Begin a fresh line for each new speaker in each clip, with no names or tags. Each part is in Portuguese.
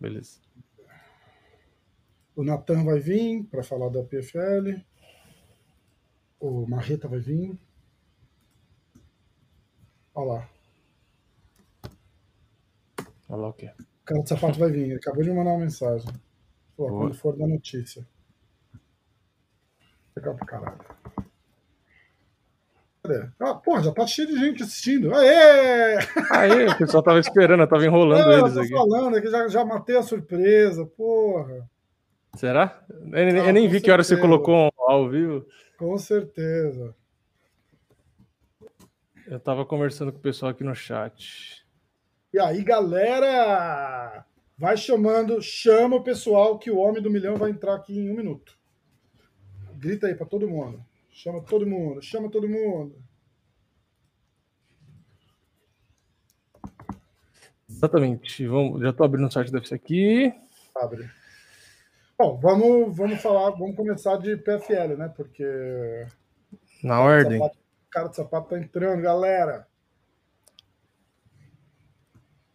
beleza.
O Natan vai vir para falar da PFL. O Marreta vai vir. Olha lá.
Olha lá o quê?
O cara de sapato vai vir. Ele acabou de mandar uma mensagem. Pô, quando for da notícia. Legal pra caralho. Cadê? Ah, porra, já tá cheio de gente assistindo. Aê!
Aê, o pessoal tava esperando, eu tava enrolando
Ah,
eles
tô
aqui.
falando aqui, já, já matei a surpresa, porra.
Será? Eu, nem-
Ah,
eu nem vi que hora você
certeza.
colocou ao vivo.
Com certeza.
Eu tava conversando com o pessoal aqui no chat.
E aí, galera, vai chamando, chama o pessoal que o Homem do Milhão vai entrar aqui em um minuto. Grita aí pra todo mundo. Chama todo mundo, chama todo mundo.
Exatamente. Vamos, já tô abrindo o site desse aqui.
Abre. Bom, vamos, vamos falar, vamos começar de PFL, né? Porque
Na ordem.
sapato- o cara de sapato tá entrando, galera.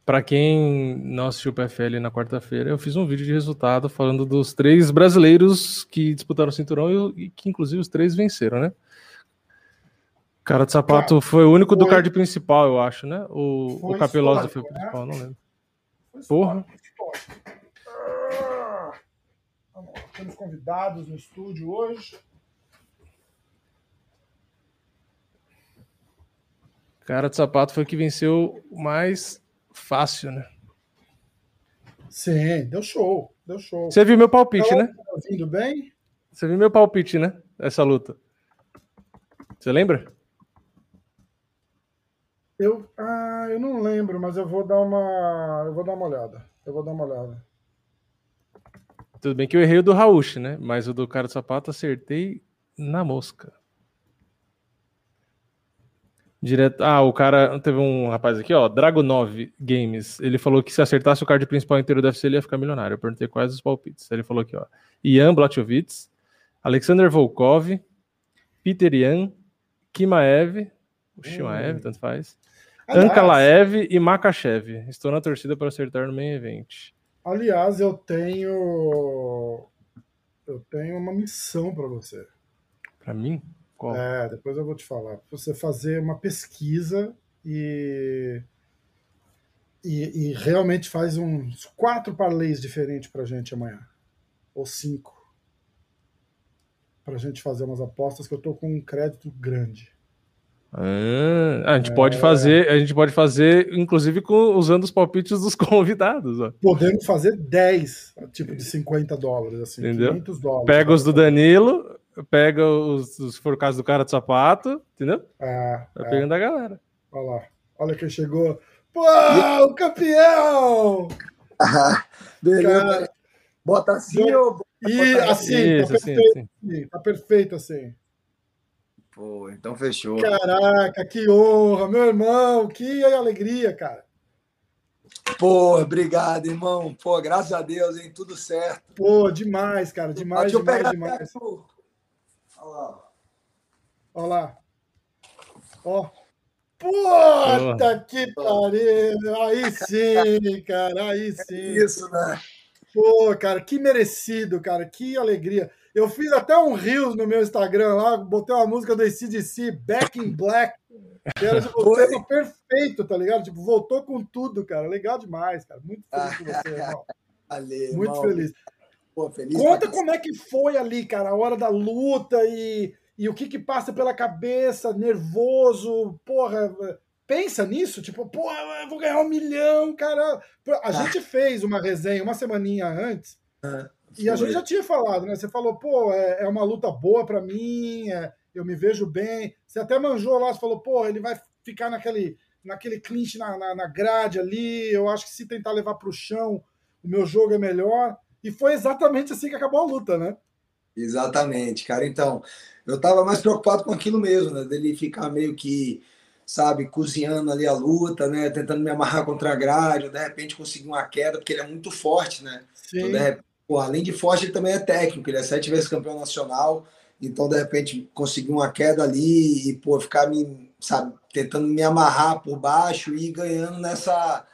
Para quem não assistiu o PFL na quarta-feira, eu fiz um vídeo de resultado falando dos três brasileiros que disputaram o cinturão e que, inclusive, os três venceram, né? Cara de sapato
Cara,
foi o único do
foi-
card principal, eu acho, né? O,
Foi
o Capelosa foi o
né?
principal, não lembro. Porra.
Ah, vamos lá, Temos convidados no estúdio hoje.
Cara de sapato foi o que venceu mais fácil, né?
Sim, deu show, deu show.
Você viu meu palpite,
Tá
né?
ouvindo bem?
Você viu meu palpite, né? Essa luta. Você lembra?
Eu, ah, eu não lembro, mas eu vou dar uma, eu vou dar uma olhada. Eu vou dar uma olhada.
Tudo bem que eu errei o do Rauch, né? Mas o do cara de sapato acertei na mosca. Direto. Ah, o cara. Teve um rapaz aqui, ó. Dragonov Games. Ele falou que se acertasse o card principal inteiro do UFC, ele ia ficar milionário. Eu perguntei quais os palpites. Ele falou aqui, ó. Ian Blachowicz, Alexander Volkov, Peter Yan, Kimaev, o Shimaev, tanto faz. Ankalaev e Makachev. Estou na torcida para acertar no main event.
aliás, eu tenho, eu tenho uma missão para você.
Pra mim? Qual?
É, depois eu vou te falar. Você fazer uma pesquisa e, e, e realmente faz uns quatro parlays diferentes pra gente amanhã. Ou cinco. Pra gente fazer umas apostas que eu tô com um crédito grande.
Ah, a gente
É.
pode fazer, a gente pode fazer, inclusive, com, usando os palpites dos convidados. Ó.
Podemos fazer 10, tipo de 50 dólares, assim,
Entendeu?
500 dólares.
Pega os do Danilo, pega os, se for o caso do cara de sapato, entendeu?
É,
Vai
é,
pegando a galera.
olha lá. Olha quem chegou. Pô, o campeão!
Beleza.
Cara,
Bota assim ou.
e assim,
Isso,
tá
assim,
perfeito,
assim.
assim, tá perfeito assim.
Pô, então fechou.
Caraca, que honra, meu irmão, que alegria, cara.
Pô, obrigado, irmão. Pô, graças a Deus, hein? Tudo certo.
Pô, demais, cara, demais,
Deixa eu
demais,
pegar
demais.
Olha lá.
Olha lá. Ó. Puta que pariu! Aí sim, cara, aí sim.
Isso, né?
Pô, cara, que merecido, cara, que alegria. Eu fiz até um Reels no meu Instagram lá, botei uma música do ACDC, Back in Black. Que era tipo, o tema perfeito, tá ligado? Tipo, voltou com tudo, cara. Legal demais, cara. Muito feliz com você, irmão.
Valeu,
Muito
irmão.
feliz.
Pô, feliz
Conta como é que foi ali, cara, a hora da luta e, e o que que passa pela cabeça, nervoso, porra. Pensa nisso, tipo, porra, eu vou ganhar um milhão, cara. A gente fez uma resenha uma semaninha antes e a gente já tinha falado, né? Você falou, pô, é, é uma luta boa pra mim, é, eu me vejo bem. Você até manjou lá, você falou, pô, ele vai ficar naquele, naquele clinch na, na, na grade ali. Eu acho que se tentar levar pro chão, o meu jogo é melhor. E foi exatamente assim que acabou a luta, né?
Exatamente, cara. Então, eu tava mais preocupado com aquilo mesmo, né? Dele ficar meio que, sabe, cozinhando ali a luta, né? Tentando me amarrar contra a grade, de repente conseguir uma queda, porque ele é muito forte, né? Então,
Sim.
de repente, pô, além de forte, ele também é técnico, ele é sete vezes campeão nacional. Então, de repente, conseguir uma queda ali e, pô, ficar me, sabe, tentando me amarrar por baixo e ganhando nessa,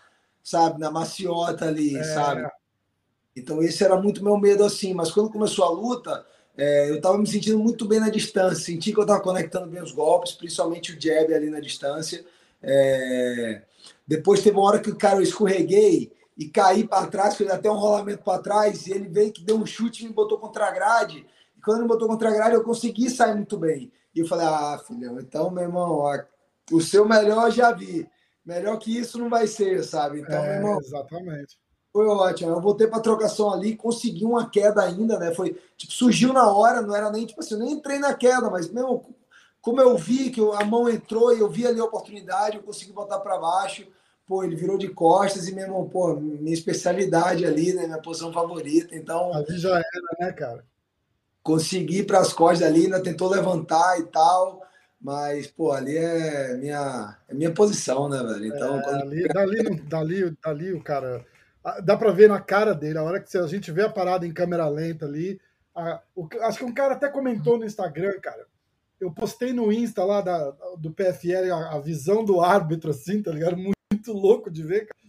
sabe, na maciota ali,
É.
sabe? Então esse era muito meu medo assim. Mas quando começou a luta, é, eu estava me sentindo muito bem na distância. Senti que eu estava conectando bem os golpes, principalmente o jab ali na distância. É... Depois teve uma hora que o cara eu escorreguei e caí para trás, fez até um rolamento para trás, e ele veio que deu um chute e me botou contra a grade. E quando ele me botou contra a grade, eu consegui sair muito bem. E eu falei, ah, filhão, então, meu irmão, o seu melhor já vi. Melhor que isso não vai ser, sabe? Então,
é,
meu irmão.
Exatamente.
Foi ótimo. Eu voltei para trocação ali, consegui uma queda ainda, né? Foi, tipo, surgiu na hora, não era nem, tipo assim, eu nem entrei na queda, mas, meu, como eu vi que a mão entrou e eu vi ali a oportunidade, eu consegui botar para baixo. Pô, ele virou de costas e, meu irmão, pô, minha especialidade ali, né? Minha posição favorita. Então.
Ali já era, né, cara?
Consegui para as costas ali, ainda tentou levantar e tal. Mas, pô, ali é minha, é minha posição, né, velho? Então,
é,
quando...
ali, dali, dali, dali, o cara. Dá para ver na cara dele, a hora que a gente vê a parada em câmera lenta ali. A, o, acho que um cara até comentou no Instagram, cara eu postei no Insta lá da, do PFL a, a, visão do árbitro, assim, tá ligado? Muito, muito louco de ver, cara.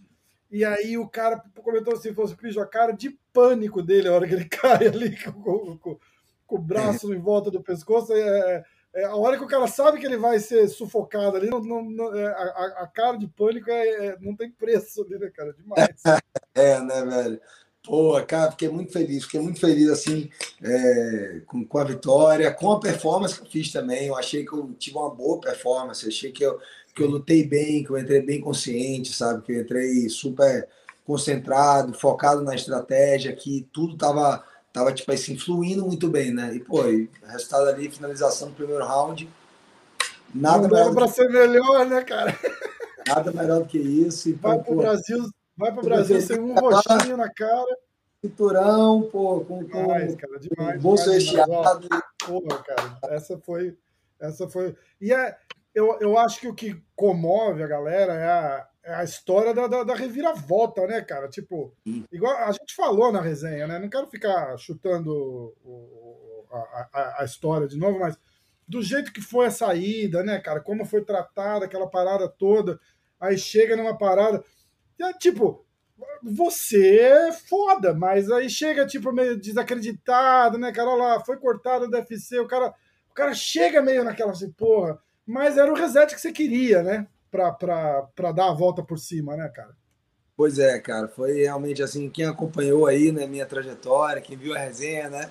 E aí o cara comentou assim, fosse Cris, a cara de pânico dele a hora que ele cai ali com, com, com o braço em volta do pescoço. É, é, a hora que o cara sabe que ele vai ser sufocado ali, não, não é, a, a, cara de pânico é, é, não tem preço ali, né, cara? Demais.
é, né, velho? Pô, cara, fiquei muito feliz, fiquei muito feliz assim é, com, com a vitória, com a performance que eu fiz também. Eu achei que eu tive uma boa performance, achei que eu, que eu lutei bem, que eu entrei bem consciente, sabe? Que eu entrei super concentrado, focado na estratégia, que tudo tava, tava tipo assim, fluindo muito bem, né? E, pô, e resultado ali, finalização do primeiro round.
Nada Não melhor. para ser melhor, né, cara?
Nada melhor do que isso.
Então, Vai pro pô, Brasil Vai para o Brasil sem um roxinho na cara.
Cinturão, pô, com,
demais, cara, demais,
com bolso recheado.
Porra, cara, essa foi. Essa foi. E é, eu, eu acho que o que comove a galera é a, é a história da, da, da, reviravolta, né, cara? Tipo, igual a gente falou na resenha, né? Não quero ficar chutando o, a, a, a, história de novo, mas do jeito que foi a saída, né, cara? Como foi tratada aquela parada toda. Aí chega numa parada. É, tipo, você é foda, mas aí chega, tipo, meio desacreditado, né, cara? Olha lá, foi cortado o DFC, o cara, o cara chega meio naquela assim, porra, mas era o reset que você queria, né? Pra dar a volta por cima, né, cara?
Pois é, cara, foi realmente assim, quem acompanhou aí, né, minha trajetória, quem viu a resenha, né,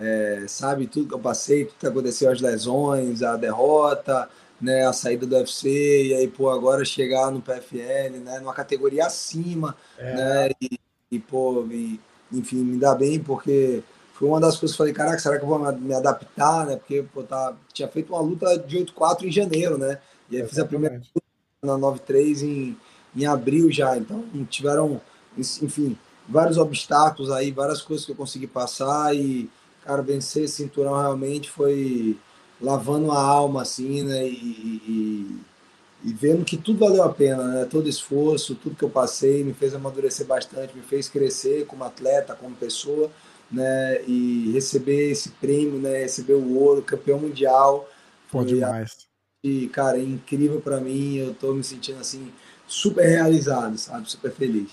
é, sabe tudo que eu passei, tudo que aconteceu, as lesões, a derrota, né, a saída do UFC, e aí, pô, agora chegar no PFL, né, numa categoria acima, é. né, e, e pô, e, enfim, me dá bem, porque foi uma das coisas que eu falei, caraca, será que eu vou me adaptar, né, porque, pô, tá, tinha feito uma luta de 8-4 em janeiro, né, e aí fiz a primeira luta na 9-3 em, em abril já, então tiveram, enfim, vários obstáculos aí, várias coisas que eu consegui passar e, cara, vencer esse cinturão realmente foi lavando a alma, assim, né? E, e, e, vendo que tudo valeu a pena, né? Todo esforço, tudo que eu passei me fez amadurecer bastante, me fez crescer como atleta, como pessoa, né? E receber esse prêmio, né? Receber o ouro, campeão mundial.
Pô, demais.
E, cara, é incrível para mim. Eu tô me sentindo, assim, super realizado, sabe? Super feliz.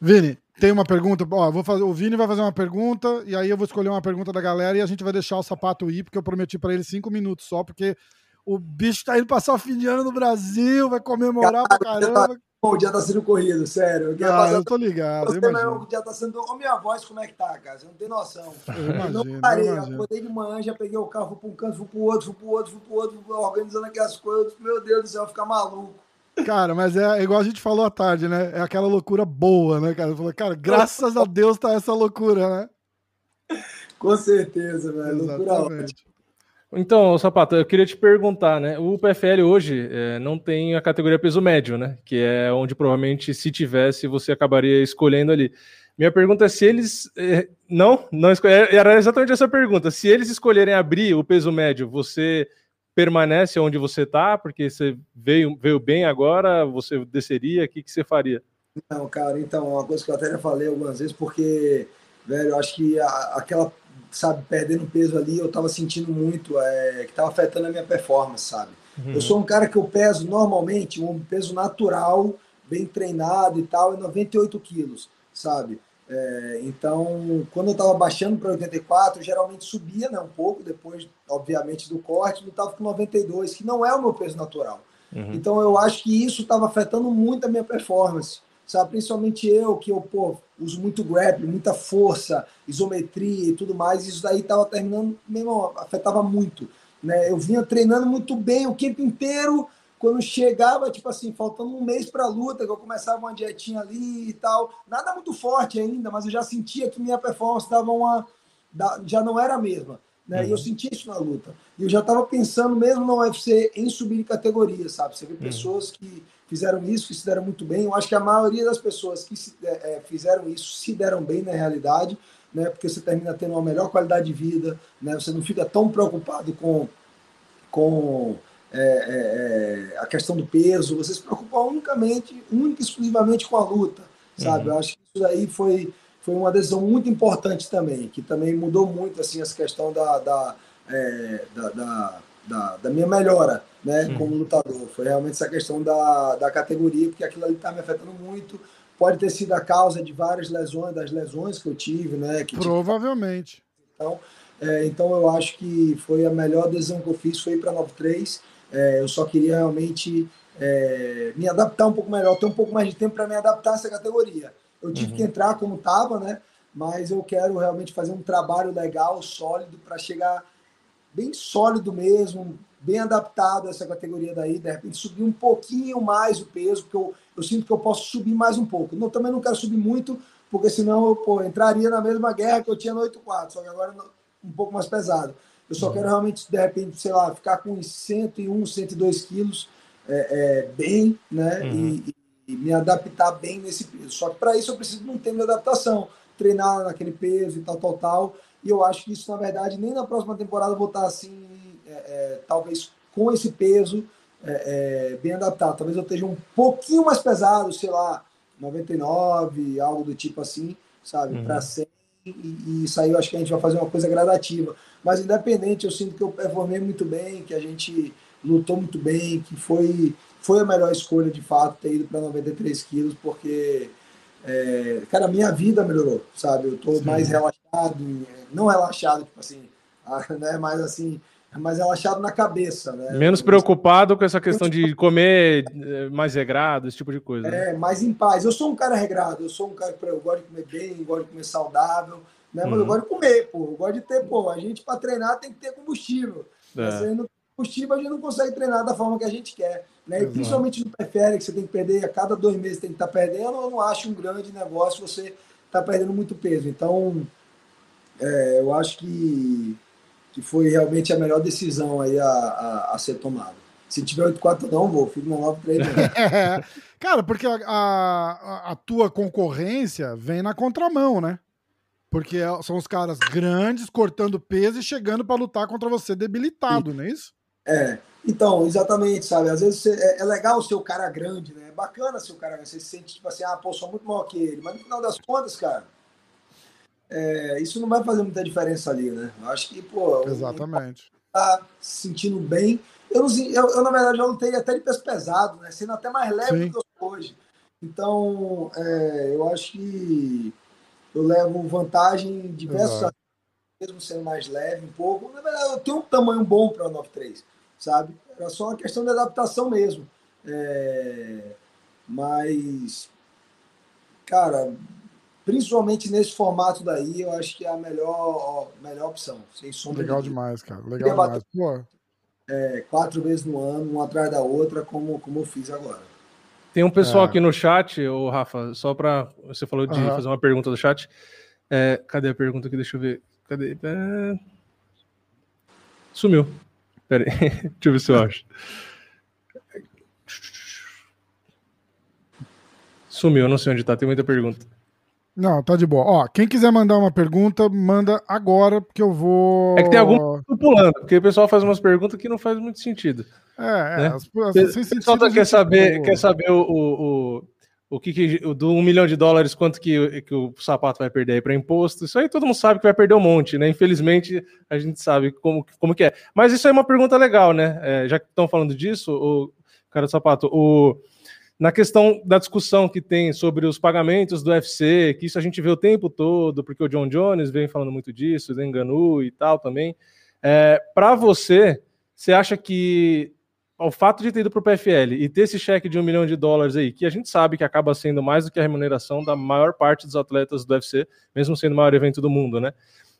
Vini, tem uma pergunta. Ó, vou fazer, o Vini vai fazer uma pergunta e aí eu vou escolher uma pergunta da galera e a gente vai deixar o sapato ir, porque eu prometi para ele cinco minutos só, porque o bicho tá indo passar o fim de ano no Brasil, vai comemorar pra caramba.
O dia tá sendo corrido, sério.
Eu, ah, eu tô ligado. Você
o dia tá sendo. Olha minha voz, como é que tá, cara? Você não tem noção. Eu, imagino, eu não parei, eu acordei de manhã, já peguei o carro, fui pra um canto, fui pro outro, fui pro outro, fui pro outro, organizando aquelas coisas. Meu Deus do céu, ficar maluco.
Cara, mas é igual a gente falou à tarde, né? É aquela loucura boa, né, cara? Falou, cara, graças a Deus tá essa loucura, né?
Com certeza, velho. Loucura
Então, Sapato, eu queria te perguntar, né? O PFL hoje é, não tem a categoria peso médio, né? Que é onde provavelmente, se tivesse, você acabaria escolhendo ali. Minha pergunta é se eles. É, não, não escolher. Era exatamente essa pergunta. Se eles escolherem abrir o peso médio, você permanece onde você está, porque você veio, veio bem agora, você desceria, o que, que você faria?
Não, cara, então, uma coisa que eu até já falei algumas vezes, porque, velho, eu acho que a, aquela, sabe, perdendo peso ali, eu tava sentindo muito, é, que tava afetando a minha performance, sabe? Uhum. Eu sou um cara que eu peso normalmente, um peso natural, bem treinado e tal, em 98 quilos, sabe? É, então, quando eu estava baixando para 84, geralmente subia né, um pouco, depois, obviamente, do corte, lutava com 92, que não é o meu peso natural. Uhum. Então, eu acho que isso estava afetando muito a minha performance, sabe? Principalmente eu, que eu pô, uso muito grappling, muita força, isometria e tudo mais, isso daí estava terminando, mesmo, afetava muito. Né? Eu vinha treinando muito bem o tempo inteiro, quando chegava, tipo assim, faltando um mês para a luta, que eu começava uma dietinha ali e tal, nada muito forte ainda, mas eu já sentia que minha performance dava uma, já não era a mesma. Né? Uhum. E eu uhum. sentia isso na luta. E eu já estava pensando, mesmo no UFC, em subir de categoria, sabe? Você vê uhum. pessoas que fizeram isso, que se deram muito bem. Eu acho que a maioria das pessoas que se, é, é fizeram isso se deram bem na realidade, né? Porque você termina tendo uma melhor qualidade de vida, né? Você não fica tão preocupado com, com é, é, é, a questão do peso, você se preocupa unicamente, única e exclusivamente com a luta, sabe? Uhum. Eu acho que isso aí foi, foi uma decisão muito importante também, que também mudou muito assim essa questão da, da, é, da, da, da, da, minha melhora, né, uhum. como lutador. Foi realmente essa questão da, da categoria, porque aquilo ali está me afetando muito. Pode ter sido a causa de várias lesões, das lesões que eu tive, né?
Provavelmente.
Então, é, então eu acho que foi a melhor decisão que eu fiz, foi para 93 é, eu só queria realmente é, me adaptar um pouco melhor, ter um pouco mais de tempo para me adaptar a essa categoria. Eu tive uhum. que entrar como estava, né? Mas eu quero realmente fazer um trabalho legal, sólido, para chegar bem sólido mesmo, bem adaptado a essa categoria daí, de repente subir um pouquinho mais o peso, porque eu, eu sinto que eu posso subir mais um pouco. Não, também não quero subir muito, porque senão eu pô, entraria na mesma guerra que eu tinha no 8-4, só que agora um pouco mais pesado. Eu só quero realmente, de repente, sei lá, ficar com 101, 102 quilos é, é, bem, né? Uhum. E, e, me adaptar bem nesse peso. Só que para isso eu preciso de um tempo de adaptação, treinar naquele peso e tal, tal, tal. E eu acho que isso, na verdade, nem na próxima temporada eu vou estar assim, é, é talvez com esse peso é, é, bem adaptado. Talvez eu esteja um pouquinho mais pesado, sei lá, 99, algo do tipo assim, sabe? Uhum. Para 100 e, e isso aí eu acho que a gente vai fazer uma coisa gradativa. Mas independente, eu sinto que eu performei muito bem, que a gente lutou muito bem, que foi, foi a melhor escolha de fato ter ido para 93 quilos, porque, é, cara, minha vida melhorou, sabe? Eu estou mais relaxado, não relaxado, tipo assim, né? mas assim, mais relaxado na cabeça, né?
Menos preocupado com essa questão de comer eh, mais regrado, esse tipo de coisa.
Né? É, mais em paz. Eu sou um cara regrado, eu sou um cara que eu gosto de comer bem, gosto de comer saudável, né? Mas uhum. eu gosto de comer, pô. Eu gosto de ter, pô, a gente para treinar tem que ter combustível. É. Se não combustível, a gente não consegue treinar da forma que a gente quer. Né? E principalmente no prefere, que você tem que perder a cada dois meses, tem que estar tá perdendo, eu não acho um grande negócio você estar tá perdendo muito peso. Então, é, eu acho que que foi realmente a melhor decisão aí a, a, a ser tomada. Se tiver 8-4, não vou, fico no 9 3
Cara, porque a, a, a, tua concorrência vem na contramão, né? Porque são os caras grandes, cortando peso e chegando para lutar contra você debilitado, não é isso?
É, então, exatamente, sabe? Às vezes você, é, é, legal ser o cara grande, né? É bacana ser o cara grande. Você se sente tipo assim, ah, pô, sou muito maior que ele. Mas no final das contas, cara, é, isso não vai fazer muita diferença ali, né? Eu acho que, pô.
Exatamente.
Tá se sentindo bem. Eu, eu, eu, na verdade, já lutei até de peso pesado, né? Sendo até mais leve Sim. do que eu sou hoje. Então, é, eu acho que eu levo vantagem em diversos mesmo sendo mais leve um pouco. Na verdade, eu tenho um tamanho bom para o 93, sabe? Era só uma questão de adaptação mesmo. É, mas, cara, principalmente nesse formato daí, eu acho que é a melhor, melhor opção. Sem sombra
Legal de demais, cara. Legal demais. Pô.
É, quatro vezes no ano, uma atrás da outra, como, como eu fiz agora.
Tem um pessoal é. aqui no chat, o Rafa, só para você falou de uhum. fazer uma pergunta do chat. É, cadê a pergunta aqui? Deixa eu ver. Cadê? É... Sumiu. Pera aí. Deixa eu ver se eu acho. Sumiu, não sei onde tá, tem muita pergunta.
Não, tá de boa. Ó, quem quiser mandar uma pergunta, manda agora, porque eu vou.
É que tem algum pulando, porque o pessoal faz umas perguntas que não faz muito sentido.
É, é.
Né? As, as, o pessoal tá, quer saber, quer saber o, o, o, o que, que do um milhão de dólares, quanto que, que o sapato vai perder aí para imposto. Isso aí todo mundo sabe que vai perder um monte, né? Infelizmente, a gente sabe como, como que é. Mas isso é uma pergunta legal, né? É, já que estão falando disso, o cara do sapato, o na questão da discussão que tem sobre os pagamentos do UFC, que isso a gente vê o tempo todo, porque o John Jones vem falando muito disso, o Enganu e tal também. É, Para você, você acha que o fato de ter ido para o PFL e ter esse cheque de um milhão de dólares aí, que a gente sabe que acaba sendo mais do que a remuneração da maior parte dos atletas do UFC, mesmo sendo o maior evento do mundo, né?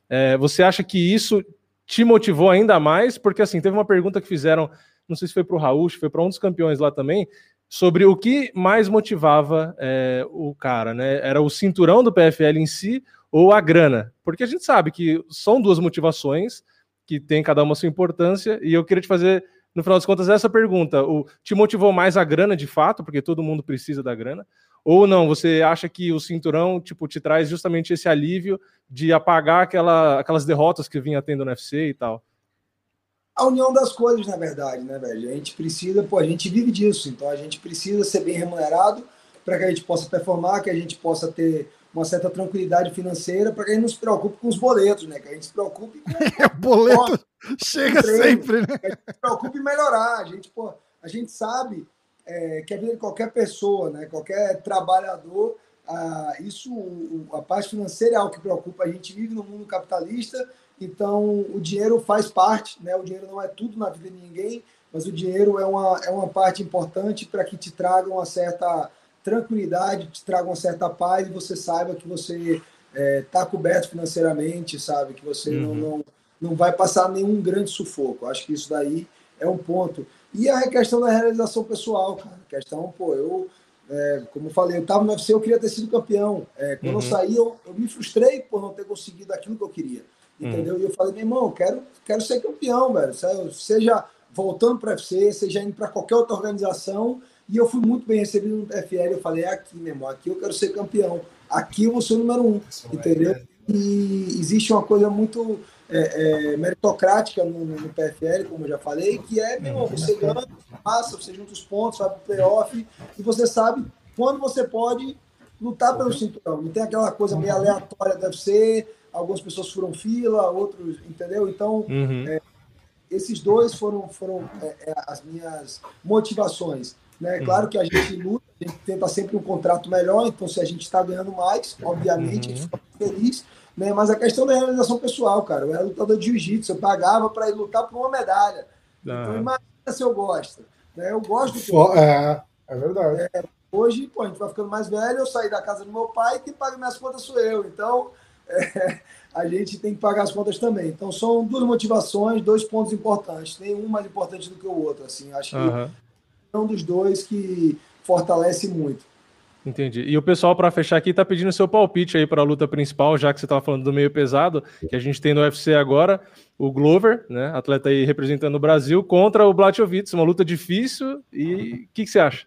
É, você acha que isso te motivou ainda mais? Porque assim, teve uma pergunta que fizeram, não sei se foi para o Raul, foi para um dos campeões lá também, sobre o que mais motivava é, o cara, né? Era o cinturão do PFL em si ou a grana? Porque a gente sabe que são duas motivações que tem cada uma sua importância, e eu queria te fazer, no final das contas, essa pergunta: o, te motivou mais a grana de fato, porque todo mundo precisa da grana? Ou não, você acha que o cinturão tipo, te traz justamente esse alívio de apagar aquela, aquelas derrotas que vinha tendo no UFC e tal?
a união das coisas, na verdade, né, velho? A gente precisa, pô, a gente vive disso, então a gente precisa ser bem remunerado para que a gente possa performar, que a gente possa ter uma certa tranquilidade financeira, para que a gente não se preocupe com os boletos, né? Que a gente se preocupe com
o boleto chega treino, sempre, né?
A gente se preocupe em melhorar. A gente, pô, a gente sabe é, que a vida de qualquer pessoa, né? Qualquer trabalhador, ah, isso, a parte financeira é algo que preocupa. A gente vive no mundo capitalista então, o dinheiro faz parte, né? O dinheiro não é tudo na vida de ninguém, mas o dinheiro é uma, é uma parte importante para que te traga uma certa tranquilidade, te traga uma certa paz e você saiba que você está é, tá coberto financeiramente, sabe? Que você uhum. não, não, não vai passar nenhum grande sufoco. Acho que isso daí é um ponto. E a questão da realização pessoal, cara. A questão, pô, eu, é, como eu falei, eu estava no UFC, eu queria ter sido campeão. É, quando uhum. eu saí, eu, eu me frustrei por não ter conseguido aquilo que eu queria. Entendeu? Hum. E eu falei, meu irmão, quero, quero ser campeão, velho. Seja voltando para o UFC, seja indo para qualquer outra organização. E eu fui muito bem recebido no PFL. Eu falei, é aqui, meu irmão, aqui eu quero ser campeão. Aqui eu vou ser o número um. entendeu? E existe uma coisa muito é, é, meritocrática no, no, PFL, como eu já falei, que é, meu irmão, você ganha, passa, você junta os pontos, vai para o playoff, e você sabe quando você pode lutar pelo cinturão. Não tem aquela coisa meio aleatória, deve ser algumas pessoas foram fila, outros, entendeu? Então, uhum. é, esses dois foram, foram é, é, as minhas motivações. Né? Uhum. Claro que a gente luta, a gente tenta sempre um contrato melhor, então se a gente está ganhando mais, obviamente, uhum. a gente fica feliz. Né? Mas a questão da realização pessoal, cara, eu era lutador de jiu-jitsu, eu pagava para ir lutar por uma medalha. Então imagina se eu gosto. Né? Eu gosto do que
eu É, é verdade.
É, hoje, pô, a gente vai ficando mais velho, eu saí da casa do meu pai, quem paga minhas contas sou eu. Então, é, a gente tem que pagar as contas também. Então são duas motivações, dois pontos importantes. Nenhum mais importante do que o outro. Assim, acho uhum. que é um dos dois que fortalece muito.
Entendi. E o pessoal, para fechar aqui, tá pedindo seu palpite aí para a luta principal, já que você estava falando do meio pesado, que a gente tem no UFC agora, o Glover, né, atleta aí representando o Brasil, contra o Blachowicz, uma luta difícil. E o que, que você acha?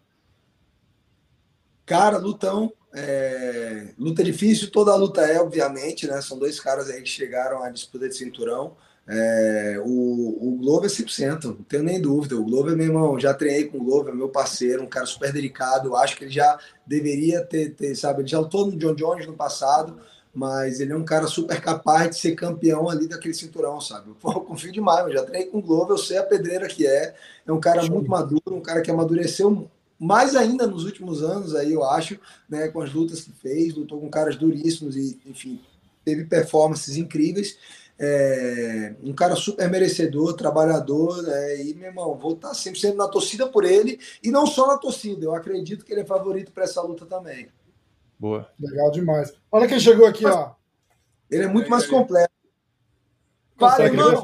Cara, lutão. É, luta difícil, toda luta é, obviamente, né? São dois caras aí que chegaram à disputa de cinturão. É, o, o Glover é 100%, não tenho nem dúvida. O Glover, meu irmão, já treinei com o Glover, meu parceiro, um cara super delicado. Eu acho que ele já deveria ter, ter, sabe? Ele já lutou no John Jones no passado, mas ele é um cara super capaz de ser campeão ali daquele cinturão, sabe? Pô, eu confio demais, eu já treinei com o Glover, eu sei a pedreira que é. É um cara muito maduro, um cara que amadureceu mais ainda nos últimos anos, aí eu acho, né, com as lutas que fez, lutou com caras duríssimos e, enfim, teve performances incríveis. É, um cara super merecedor, trabalhador, né, e meu irmão, vou estar sempre sendo na torcida por ele, e não só na torcida, eu acredito que ele é favorito para essa luta também.
Boa.
Legal demais. Olha quem chegou aqui, ó.
Ele é muito mais completo.
Fala, irmão.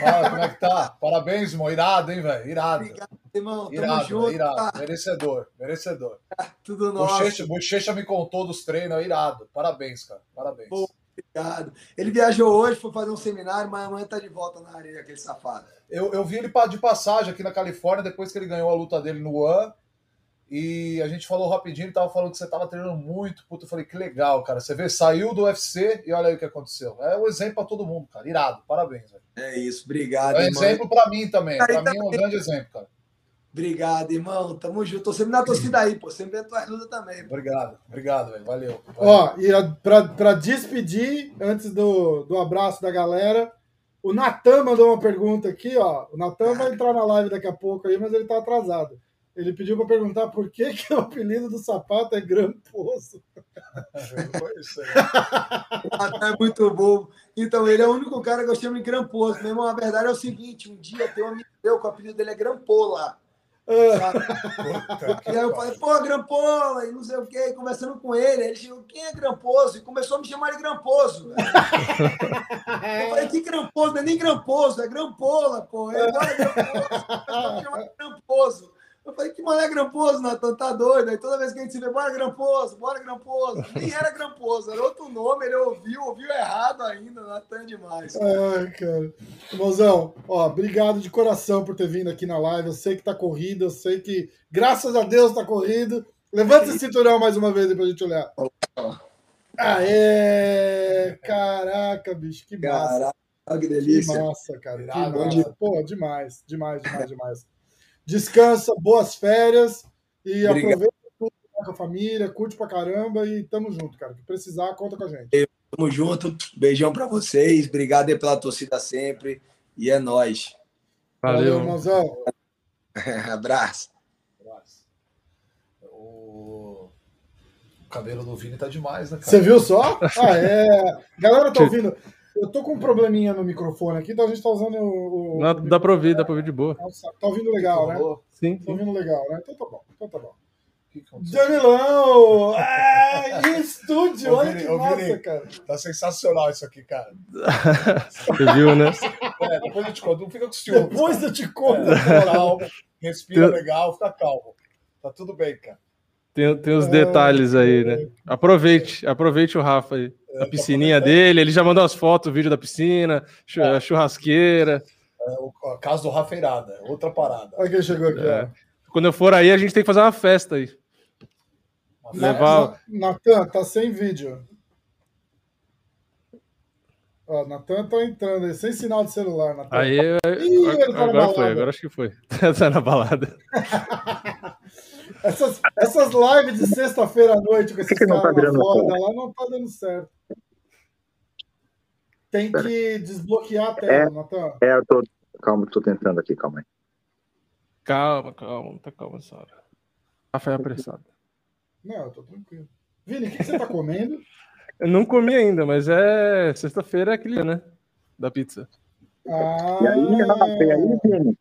Fala, como é que tá? Parabéns, irmão. Irado, hein, velho? Irado.
Obrigado, irmão. Tamo
irado,
junto.
Irado. Tá? Merecedor, merecedor.
Tudo nosso.
Bochecha, Bochecha me contou dos treinos, irado. Parabéns, cara. Parabéns. Pô,
obrigado. Ele viajou hoje, foi fazer um seminário, mas amanhã tá de volta na areia, aquele safado.
Eu, eu vi ele de passagem aqui na Califórnia, depois que ele ganhou a luta dele no One. E a gente falou rapidinho, ele tava falando que você tava treinando muito. Puta, eu falei, que legal, cara. Você vê, saiu do UFC e olha aí o que aconteceu. É um exemplo para todo mundo, cara. Irado, parabéns, velho.
É isso, obrigado.
É um exemplo para mim também. Para mim é um grande exemplo, cara.
Obrigado, irmão. Tamo junto. Tô sempre na torcida aí, pô. Sempre a tua ajuda também.
Pô. Obrigado, obrigado, velho. Valeu. Valeu.
Ó, e para despedir, antes do, do abraço da galera, o Natan mandou uma pergunta aqui, ó. O Natan vai entrar na live daqui a pouco aí, mas ele tá atrasado.
Ele pediu para perguntar por que, que o apelido do sapato é Gramposo.
é muito bom. Então, ele é o único cara que eu chamo de Gramposo. Meu irmão, a verdade é o seguinte: um dia tem um amigo meu que o apelido dele é Grampola. E aí eu falei, pô, Grampola, e não sei o quê, conversando com ele. Ele chegou, quem é Gramposo? E começou a me chamar de Gramposo. eu falei, que Gramposo? Não é nem Gramposo, é Grampola, pô. É agora Gramposo. me chamar de Gramposo. Eu falei, que mané gramposo, Natan, tá doido? Aí toda vez que a gente se vê, bora gramposo, bora gramposo. Nem era gramposo, era outro nome, ele ouviu, ouviu errado ainda, Natan é demais.
Ai, cara. Mozão, ó, obrigado de coração por ter vindo aqui na live. Eu sei que tá corrido, eu sei que, graças a Deus, tá corrido. Levanta esse cinturão mais uma vez aí pra gente olhar. Aê! Caraca, bicho, que massa.
Caraca, que delícia.
Que massa, cara. Que massa. Pô, demais, demais, demais, demais. Descansa, boas férias e Obrigado. aproveita tudo com a família, curte pra caramba e tamo junto, cara. Se precisar, conta com a gente.
Tamo junto, beijão pra vocês, obrigado aí pela torcida sempre e é nóis.
Valeu, Valeu mãozão.
Abraço.
Abraço. O... o cabelo do Vini tá demais, né, cara?
Você viu só? Ah, é. Galera tá ouvindo. Eu tô com um probleminha no microfone aqui, então a gente tá usando o.
o Não, dá pra ouvir, dá pra ouvir de boa.
Tá ouvindo legal, né?
Sim.
Tá ouvindo legal, né? Então tá bom. Então tá bom. Danilão! É, em estúdio, olha que massa, cara.
Tá sensacional isso aqui, cara.
Você viu, né?
É, depois eu te conto. Não fica com ciúme.
Depois cara. eu te conto.
É, calmo, respira legal, fica calmo. Tá tudo bem, cara.
Tem, tem os detalhes aí, né? Aproveite, aproveite o Rafa aí. A piscininha dele, ele já mandou as fotos, o vídeo da piscina, a churrasqueira.
É, o, a casa do Rafa Irada, outra parada.
Olha quem chegou aqui, é.
Quando eu for aí, a gente tem que fazer uma festa aí.
Levar... Natan, tá sem vídeo. Ó, Natan tá entrando aí, sem sinal de celular, Natan.
Aí, Ih, tá agora foi, agora acho que foi. tá na balada.
essas, essas lives de sexta-feira à noite com esses que caras tá lá fora, lá não tá dando certo. Tem que desbloquear a tela, é, Natan.
É, eu tô. Calma, tô tentando aqui, calma aí.
Calma, calma, tá calma, Sara. Rafael apressado.
Não, eu tô tranquilo. Vini, o que você tá comendo?
eu não comi ainda, mas é. Sexta-feira é aquele, né? Da pizza.
Ah,
e aí, Rafa, e aí, Vini?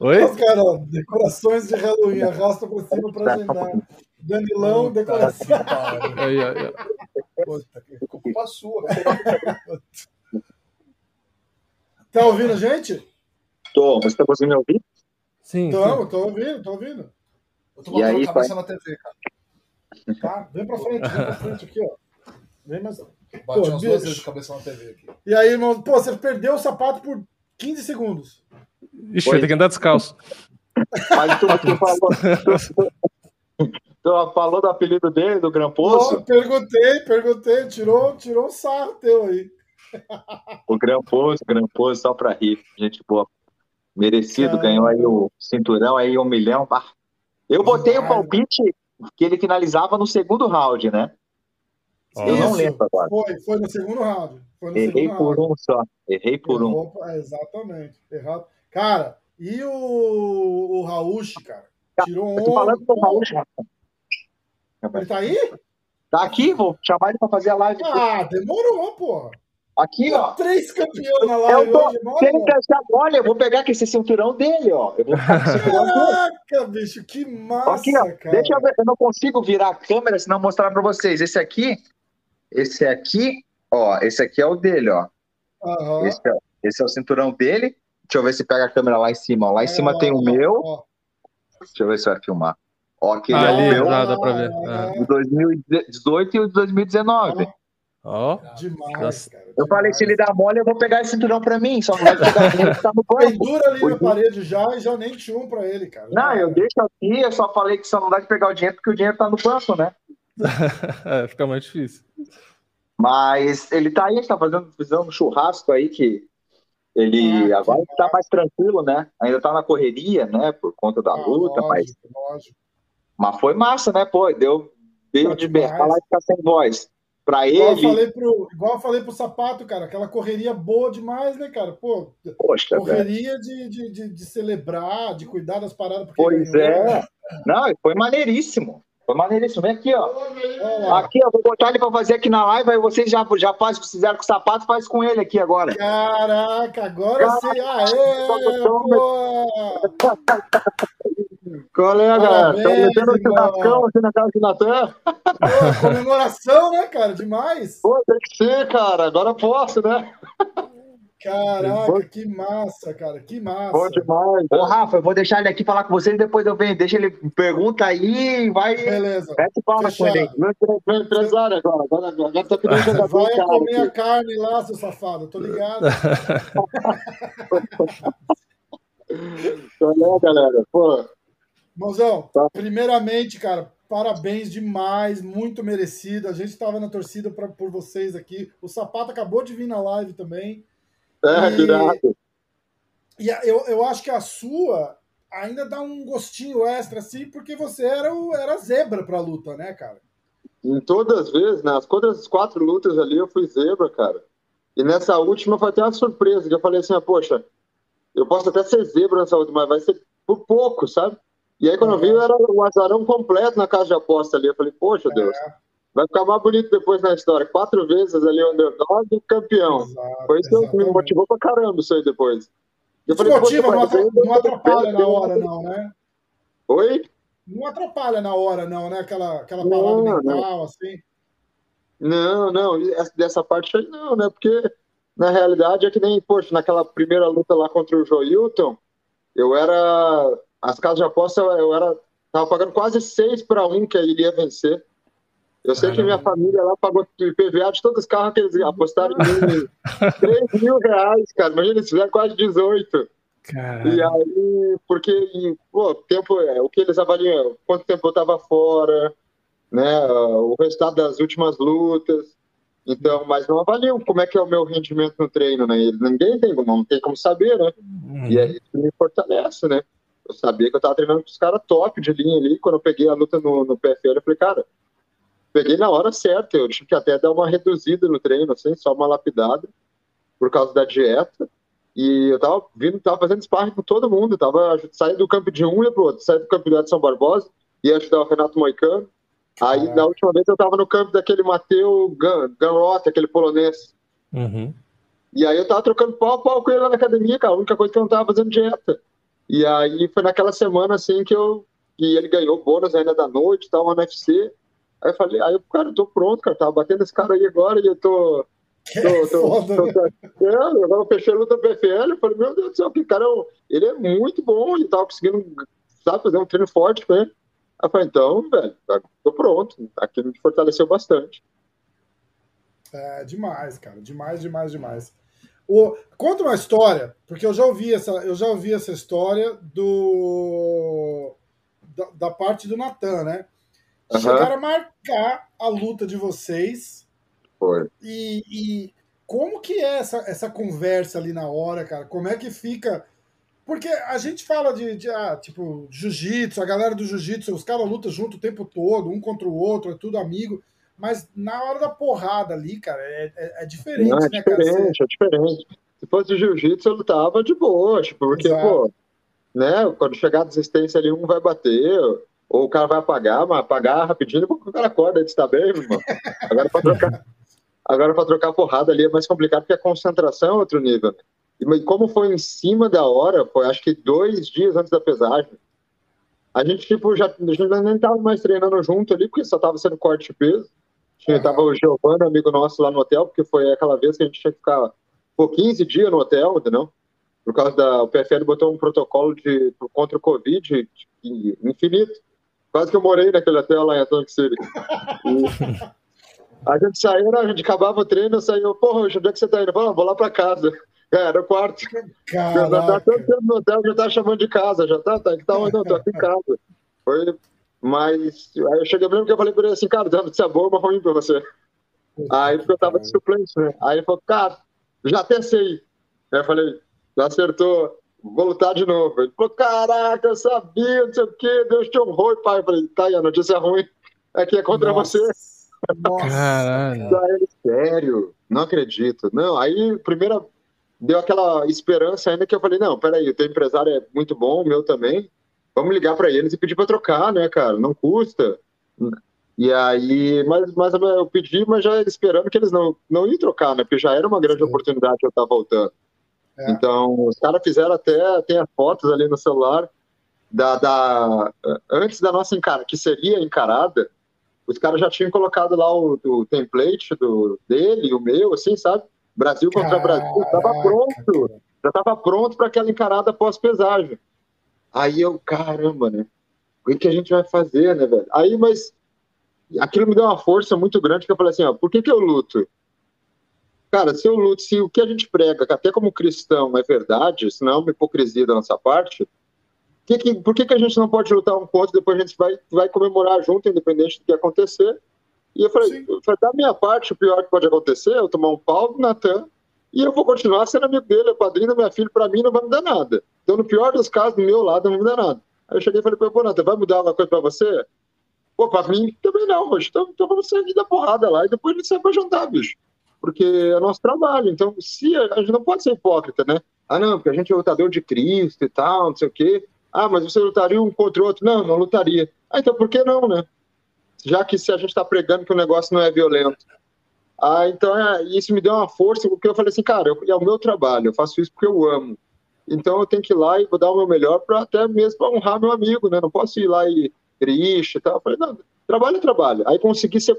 Oi?
Os caras, decorações de Halloween, arrasta pra cima pra agendar. Danilão, decoração.
Aí, aí, aí.
Puta, culpa sua.
Tá ouvindo a gente?
Tô, você tá conseguindo me ouvir?
Sim.
Tô, tô ouvindo, tô ouvindo.
Eu tô botando a cabeça pai? na TV, cara.
Tá, vem pra frente, vem pra frente aqui, ó. Vem mais.
Bate pô, umas duas vezes a cabeça na TV aqui.
E aí, irmão, pô, você perdeu o sapato por 15 segundos.
Ixi, vai ter que andar descalço.
Mas tu, tu falou. Tu falou do apelido dele, do Gramposo?
Oh, perguntei, perguntei, tirou, tirou um sarro teu aí.
O Gramposo, Gramposo, só pra rir, gente boa. Merecido, ganhou aí o cinturão, aí um milhão. Eu botei o palpite que ele finalizava no segundo round, né? Eu não lembro agora.
Foi, foi no segundo round. No
Errei
segundo
por
round.
um só. Errei por
Errou, um. Exatamente. Errado. Cara, e o, o Rauch, cara? Tirou
um. tô falando do Rauch,
Ele tá aí?
Tá aqui, vou chamar ele pra fazer a live.
Ah, demorou, porra.
Aqui, ó.
Três campeões na live tô,
hoje, Se ele pensar, olha, eu vou pegar aqui esse cinturão dele, ó. Eu vou com
Caraca, bicho, que massa,
aqui, ó,
cara.
Deixa eu ver, eu não consigo virar a câmera, senão mostrar pra vocês. Esse aqui, esse aqui, ó, esse aqui é o dele, ó.
Uhum.
Esse, é, esse, é, o cinturão dele. Deixa eu ver se pega a câmera lá em cima. Ó. Lá em é, cima tem o meu. Deixa eu ver se vai filmar. Ó, aquele
ah,
é o meu.
Dá, dá pra ver.
O 2018 e o 2019.
Ó.
Oh. Demais, cara.
Eu falei, se ele dá mole, eu vou pegar esse cinturão pra mim. Só não vai pegar dinheiro que tá no banco.
Pendura ali na parede já e já nem tinha um pra ele, cara.
Não, eu deixo aqui, eu só falei que só não dá de pegar o dinheiro porque o dinheiro tá no banco, né?
é, fica mais difícil.
Mas ele tá aí, a gente tá fazendo, fazendo um churrasco aí que ele ah, agora que tá mais tranquilo, né? Ainda tá na correria, né? Por conta da ah, luta,
lógico,
mas.
Lógico.
Mas foi massa, né? Pô, deu, deu de berrar lá e ficar sem voz.
Pra
Igual eu,
ele.
falei pro, igual eu falei pro sapato, cara, aquela correria boa demais, né, cara? Pô,
Poxa,
correria de, de, de, de celebrar, de cuidar das paradas.
Pois
ganhou,
é.
né?
Não, foi maneiríssimo. Foi maneiríssimo. Vem aqui, ó.
Lá.
Aqui, ó. Vou botar ele pra fazer aqui na live. Aí vocês já, já fazem o que fizeram com o sapato, faz com ele aqui agora.
Caraca, agora
Caraca,
sim. Aê!
Qual é, galera? Tá metendo o churrascão aqui na casa de Natan?
Comemoração, né, cara? Demais.
Pô, tem que ser, cara. Agora eu posso, né?
Caraca, que massa, cara. Que massa.
Bom demais. Ô, Rafa, eu vou deixar ele aqui falar com vocês e depois eu venho. Deixa ele pergunta aí e vai.
Beleza.
Mete palma com ele. vem, vem, empresário agora. Agora, agora tá pedindo jogador,
Vai
cara.
comer a carne lá, seu safado. Tô ligado.
É, galera? Pô,
Mãozão,
Tá.
primeiramente, cara, parabéns demais, muito merecido. A gente estava na torcida pra, por vocês aqui. O Sapato acabou de vir na live também.
É, virado.
E eu, eu acho que a sua ainda dá um gostinho extra, assim, porque você era, o, era zebra pra luta, né, cara?
Em todas as vezes, nas todas as quatro lutas ali, eu fui zebra, cara. E nessa última foi até uma surpresa, que eu falei assim, ah, poxa, eu posso até ser zebra nessa última, mas vai ser por pouco, sabe? E aí quando eu vi, eu era o azarão completo na casa de aposta ali. Eu falei, poxa Deus, vai ficar mais bonito depois na história. Quatro vezes ali underdog e campeão.
Exato,
Foi isso que me motivou pra caramba isso aí depois. Eu falei,
motiva, não,
mas
atra-
eu-
não atrapalha na hora, não, né?
Oi?
Não atrapalha na hora, não, né? Aquela, aquela
Não,
parada
não.
mental, assim.
Não, não, essa- dessa parte aí não, né? Porque na realidade é que nem, poxa, naquela primeira luta lá contra o Joilton, eu era. As casas de aposta, eu era. Tava pagando quase 6 para 1 que ele ia vencer. Eu sei que minha família lá pagou IPVA de todos os carros que eles apostaram em mim. 3 mil reais, cara. Imagina, eles fizeram quase 18. E aí, porque, e, pô, tempo, é, o que eles avaliam, quanto tempo eu tava fora, né, o resultado das últimas lutas, então, mas não avaliam como é que é o meu rendimento no treino, né, Eles- ninguém tem não tem como saber, né, e é isso me fortalece, né, eu sabia que eu tava treinando com os caras top de linha ali, quando eu peguei a luta no, no PFL, eu falei, cara, peguei na hora certa, eu tive que até dar uma reduzida no treino, assim, só uma lapidada, por causa da dieta, e eu tava vindo, tava fazendo sparring com todo mundo, tava saindo do campo de um e pro outro, saindo do campo do Edson Barbosa, ia ajudar o Renato Moicano. Aí, na última vez, eu tava no campo daquele Mateu Gan- Ganroth, aquele polonês.
Uhum.
E aí eu tava trocando pau a pau com ele lá na academia, cara. A única coisa que eu não tava fazendo dieta. E aí foi naquela semana assim que eu. que ele ganhou bônus ainda da noite, tava no UFC. Aí eu falei, aí cara, eu tô pronto, cara. Tava batendo esse cara aí agora e eu tô. tô, tô, tô-
né?
tô- é, agora eu fechei a luta PFL. Eu falei, meu Deus do céu, que cara, é ele é muito bom. E tava conseguindo, sabe, fazer um treino forte com ele. Aí eu falei, então, velho, tá- tô pronto. Aquilo me fortaleceu bastante.
É demais, cara. Demais, demais, demais. O, conta uma história, porque eu já ouvi essa, eu já ouvi essa história do da, da parte do Natan, né?
Aham.
Chegaram a marcar a luta de vocês
Foi.
e, e como que é essa, essa conversa ali na hora, cara? Como é que fica? Porque a gente fala de, de ah, tipo, jiu-jitsu, a galera do jiu-jitsu, os caras lutam junto o tempo todo, um contra o outro, é tudo amigo. Mas na hora da porrada ali, cara, é, é, é diferente,
Não, é
né, cara? Você-
diferente, é diferente. Se fosse jiu-jitsu, eu lutava de boa, tipo, porque,
Exato.
pô, né, quando chegar a desistência ali, um vai bater, ou o cara vai apagar, mas apagar rapidinho, o cara acorda, ele está bem, meu irmão. Agora pra trocar, agora pra trocar porrada ali é mais complicado, porque a concentração é outro nível? E como foi em cima da hora, foi acho que dois dias antes da pesagem, a gente, tipo, já, a gente nem tava mais treinando junto ali, porque só tava sendo corte de peso. Tinha,
Aham.
Tava o Giovanni, amigo nosso lá no hotel, porque foi aquela vez que a gente tinha que ficar pô, 15 dias no hotel, entendeu? Por causa da. O PFL botou um protocolo de, contra o Covid infinito. Quase que eu morei naquele hotel lá em Atlantic City. E a gente saiu, a gente acabava o treino, eu saí, porra, onde é que você tá indo? "Ah, vou lá pra casa. É, era o quarto. Já tá
Caraca.
todo tempo no hotel, já tá chamando de casa, já tá, tá, tá onde? Não, tô aqui em casa. Foi, mas aí eu cheguei mesmo que eu falei pra ele assim, cara, dando de boa, mas ruim pra você. Aí porque eu tava de suplente, né? Aí ele falou, cara, já até sei. Aí eu falei, já acertou, vou lutar de novo. Ele falou, caraca, eu sabia, não sei o quê, Deus te honrou, pai. Eu falei, tá aí, a notícia é ruim. É que é contra
Nossa.
você.
Nossa,
Caralho.
Ah, sério? Não acredito. Não, aí, primeira, deu aquela esperança ainda que eu falei, não, peraí, o teu empresário é muito bom, o meu também. Vamos ligar para eles e pedir para trocar, né, cara? Não custa. E aí, mas, mas eu pedi, mas já esperando que eles não, não iam trocar, né? Porque já era uma grande
Sim.
oportunidade que eu estar voltando.
É.
Então, os caras fizeram até, tem as fotos ali no celular, da, da antes da nossa encarada, que seria encarada, os caras já tinham colocado lá o, o template do, dele, o meu, assim, sabe? Brasil contra Brasil, tava
Caraca,
pronto já estava pronto para aquela encarada pós-pesagem. Aí eu, caramba, né? O que, que a gente vai fazer, né, velho? Aí, mas aquilo me deu uma força muito grande que eu falei assim, ó, por que, que eu luto? Cara, se eu luto, se o que a gente prega, que até como cristão é verdade, se não é uma hipocrisia da nossa parte, que que, por que, que a gente não pode lutar um e depois a gente vai, vai comemorar junto, independente do que acontecer? E eu falei, eu falei, da minha parte, o pior que pode acontecer é eu tomar um pau do Natan e eu vou continuar sendo amigo dele, é padrinho da minha filha, pra mim não vai me dar nada. Então, no pior dos casos, do meu lado, não vai me dar nada. Aí eu cheguei e falei, pô, Natan, vai mudar alguma coisa pra você? Pô, pra mim também não, hoje. Então, então vamos sair da porrada lá e depois a gente sai pra jantar, bicho. Porque é nosso trabalho. Então, se a, gente não pode ser hipócrita, né? Ah, não, porque a gente é lutador de Cristo e tal, não sei o quê. Ah, mas você lutaria um contra o outro? Não, não lutaria. Ah, então por que não, né? Já que se a gente está pregando que o negócio não é violento. Ah, então é, isso me deu uma força, porque eu falei assim, cara, é o meu trabalho, eu faço isso porque eu amo. Então eu tenho que ir lá e vou dar o meu melhor para até mesmo honrar meu amigo, né? Não posso ir lá e triste e tal. Eu falei, não, trabalho é trabalho. Aí consegui ser,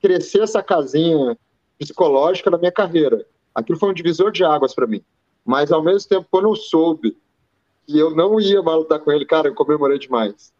crescer essa casinha psicológica na minha carreira. Aquilo foi um divisor de águas para mim. Mas ao mesmo tempo, quando eu soube que eu não ia mais lutar com ele, cara, eu comemorei demais.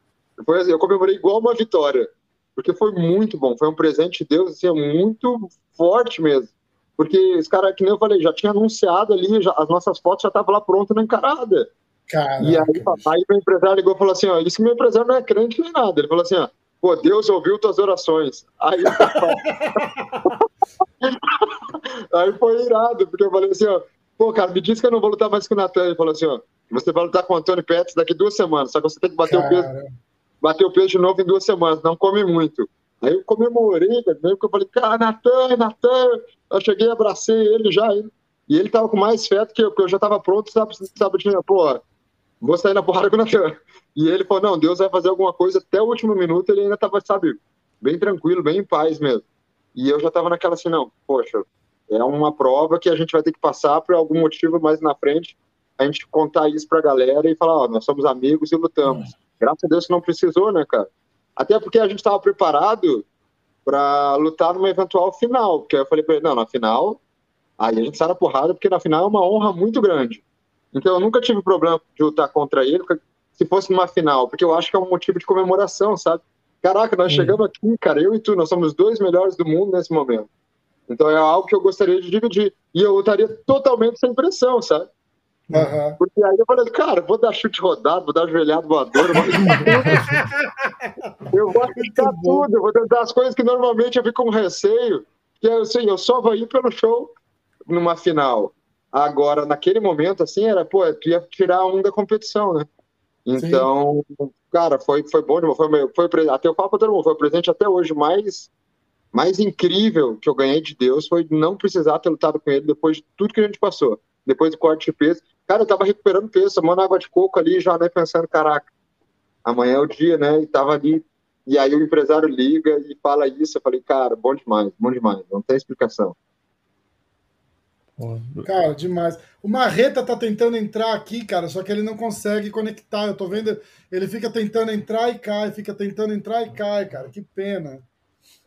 Foi assim, eu comemorei igual uma vitória, porque foi muito bom, foi um presente de Deus, assim, muito forte mesmo. Porque esse cara, que nem eu falei, já tinha anunciado ali, já- as nossas fotos já estavam lá prontas na encarada.
Caraca,
E aí, aí meu empresário ligou e falou assim, ó, isso que meu empresário não é crente nem nada. Ele falou assim, ó, pô, Deus ouviu tuas orações. Aí, aí foi irado, porque eu falei assim, ó, pô, cara, me disse que eu não vou lutar mais com o Natan. Ele falou assim, ó, você vai lutar com o Antônio Pettis daqui duas semanas, só que você tem que bater o peso
Cara,
bater o peso de novo em duas semanas, não come muito. Aí eu comemorei, velho, mesmo que eu falei, cara, Natan, Natan. Eu cheguei, abracei ele já. E ele tava com mais fé do que eu, porque eu já tava pronto, sabe, sabe, pô, vou sair na porrada com o Natan. E ele falou, não, Deus vai fazer alguma coisa até o último minuto, ele ainda tava, sabe, bem tranquilo, bem em paz mesmo. E eu já tava naquela assim, não, poxa, é uma prova que a gente vai ter que passar por algum motivo mais na frente, a gente contar isso pra galera e falar, ó, nós somos amigos e lutamos. Graças a Deus que não precisou, né, cara? Até porque a gente estava preparado para lutar numa eventual final. Porque eu falei para ele, não, na final, aí a gente sai na porrada, porque na final é uma honra muito grande. Então eu nunca tive problema de lutar contra ele se fosse numa final, porque eu acho que é um motivo de comemoração, sabe? Caraca, nós
Hum.
chegamos aqui, cara, eu e tu, nós somos os dois melhores do mundo nesse momento. Então é algo que eu gostaria de dividir. E eu lutaria totalmente sem pressão, sabe?
aham.
Porque aí eu falei, cara, vou dar chute rodado, vou dar joelhado voador, eu vou arriscar tudo. Eu vou arriscar
bom.
tudo, eu vou tentar as coisas que normalmente eu fico com receio, que é assim, eu só vou ir pelo show numa final. Agora, naquele momento, assim, era, pô, tu ia tirar um da competição, né? Então, cara, foi, foi bom demais. Foi, meu- foi, até falo pra todo mundo, foi o presente até hoje mais, mais incrível que eu ganhei de Deus foi não precisar ter lutado com ele depois de tudo que a gente passou. Depois do corte de peso. Cara, eu tava recuperando peso, tomando água de coco ali, já né, pensando, caraca, amanhã é o dia, né? E tava ali. E aí o empresário liga e fala isso. Eu falei, cara, bom demais, bom demais, não tem explicação.
Cara, demais. O Marreta tá tentando entrar aqui, cara, só que ele não consegue conectar. Eu tô vendo, ele fica tentando entrar e cai, fica tentando entrar e cai, cara. Que pena.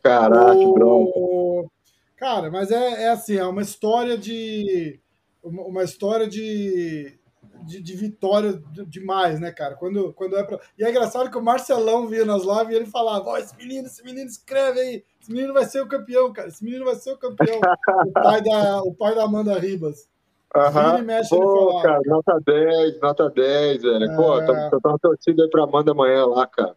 Caraca.
O- Cara, mas é, é assim, é uma história de. Uma, uma história de, de, de vitória de- demais, né, cara? Quando, quando é pra... E é engraçado que o Marcelão via nas lives e ele falava: Ó, esse menino, esse menino escreve aí, esse menino vai ser o campeão, cara, esse menino vai ser o campeão. o, pai da, o pai da Amanda Ribas.
Aham.
mexe
Pô,
falava.
cara, nota 10, nota 10, velho. Pô,
É.
tô, tô, tô uma torcida aí pra Amanda amanhã lá, cara.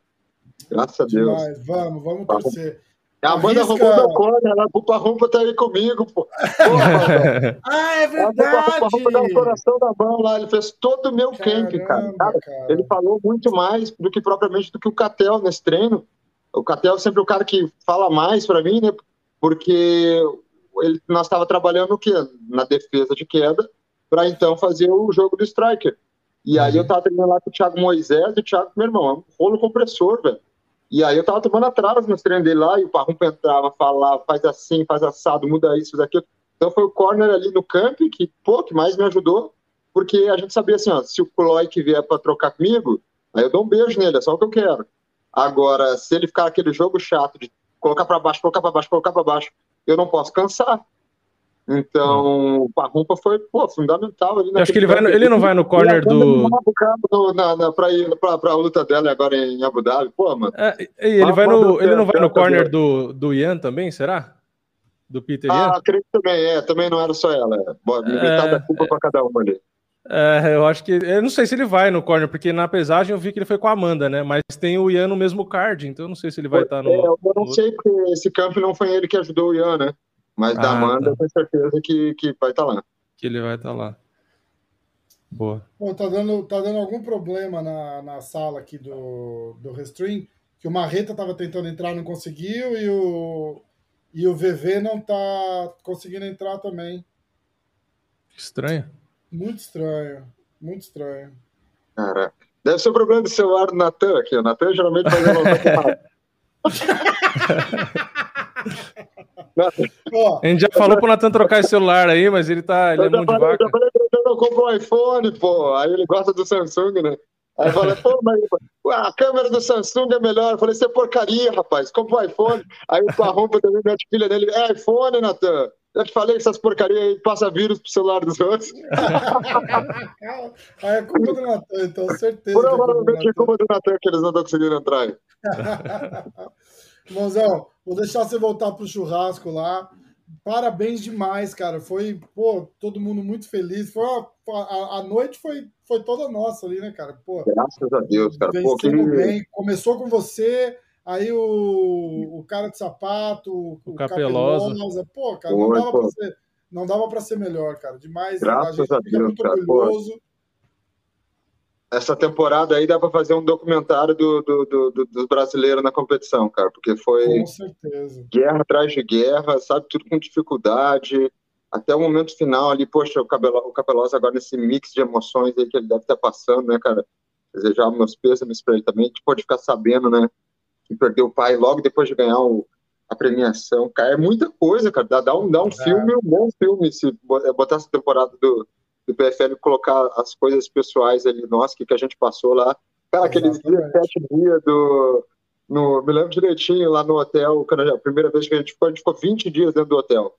Graças a Deus.
Demais, vamos Vamos. torcer.
A Amanda
Arrisca-
roubou meu cone, ela Rupa Rumpa tá aí comigo, pô. Porra,
Ah, é
ela Rupa Rumpa dá o
verdade!
coração da mão lá, ele fez todo o meu camp, cara.
Caramba,
Cara,
cara.
Ele falou muito mais do que propriamente do que o Catel nesse treino. o Catel é sempre o cara que fala mais para mim, né? Porque ele, nós estava trabalhando o quê? Na defesa de queda, para então fazer o jogo do striker. E aí eu tava treinando lá com o Thiago Moisés, e o Thiago, meu irmão, é um rolo compressor, velho. E aí eu tava tomando atrás nos treinos dele lá, e o Parrumpa entrava, falava, faz assim, faz assado, muda isso, faz aquilo. Então foi o corner ali no camp que, pô, que mais me ajudou, porque a gente sabia assim, ó, se o Cloy vier para trocar comigo, aí eu dou um beijo nele, é só o que eu quero. Agora, se ele ficar aquele jogo chato de colocar para baixo, colocar para baixo, colocar para baixo, eu não posso cansar. Então, o Parrumpa foi pô, fundamental ali.
Acho que ele, vai no, ele não vai no corner do.
Na, na, pra, ir, pra, pra luta dela agora em Abu Dhabi, pô, mano.
É, ele, vai no, ele não vai no corner do, do Ian também, será? Do Peter Ian?
Ah, que também, é. Também não era só ela. É. Metade da culpa é, pra cada uma ali.
É, eu acho que. Eu não sei se ele vai no corner, porque na pesagem eu vi que ele foi com a Amanda, né? Mas tem o Ian no mesmo card, então eu não sei se ele vai estar no.
É, eu não sei, porque esse campo não foi ele que ajudou o Ian, né? Mas ah, da Amanda tá. eu tenho certeza que, que vai estar tá lá.
Que ele vai estar tá lá. Boa.
Bom, tá dando, tá dando algum problema na, na sala aqui do, do Restream, que o Marreta tava tentando entrar, não conseguiu, e o, e o VV não tá conseguindo entrar também.
Estranho.
Muito estranho. Muito estranho.
Caraca. Deve ser o problema do celular do Natan aqui. O Natan geralmente faz a
a gente já falou pro Natan trocar esse celular aí, mas ele tá. Ele é mão de vaca. Eu falei,
eu compro um iPhone, pô. Aí ele gosta do Samsung, né? Aí falei, pô, mas a câmera do Samsung é melhor. Eu falei, isso é porcaria, rapaz. Compra um iPhone. Aí o Parrompa também, minha filha dele, é iPhone, Natan. Eu te falei que essas porcarias aí passam vírus pro celular dos outros.
aí é culpa do Natan, então, certeza.
Provavelmente é culpa do Natan que eles não estão conseguindo entrar aí.
Mãozão, vou deixar você voltar pro churrasco lá. Parabéns demais, cara. Foi, pô, todo mundo muito feliz. Foi uma, a, a, noite foi, foi toda nossa ali, né, cara? Pô,
Graças a Deus, cara. Pô, que...
bem. Começou com você, aí o, o cara de sapato, o,
o capelosa. capelosa.
Pô, cara, não, dava pô. Pra ser, não dava pra ser melhor, cara. Demais.
Graças a, gente a Deus, muito cara. orgulhoso. Pô essa temporada aí dá para fazer um documentário do, do, do, dos brasileiros na competição, cara, porque foi guerra atrás de guerra, sabe, tudo com dificuldade, até o momento final ali, poxa, o, Cabelo, o Capelosa agora nesse mix de emoções aí que ele deve estar passando, né, cara, desejar meus pêsames para ele também, a gente pode ficar sabendo, né, que perdeu o pai logo depois de ganhar o, a premiação, cara, é muita coisa, cara, dá, dá um, dá um é. filme, um bom filme, se botar essa temporada do do PFL colocar as coisas pessoais ali, nossa, que, que a gente passou lá. Cara, aqueles 17 dias do. No, me lembro direitinho lá no hotel, a primeira vez que a gente ficou, a gente ficou 20 dias dentro do hotel.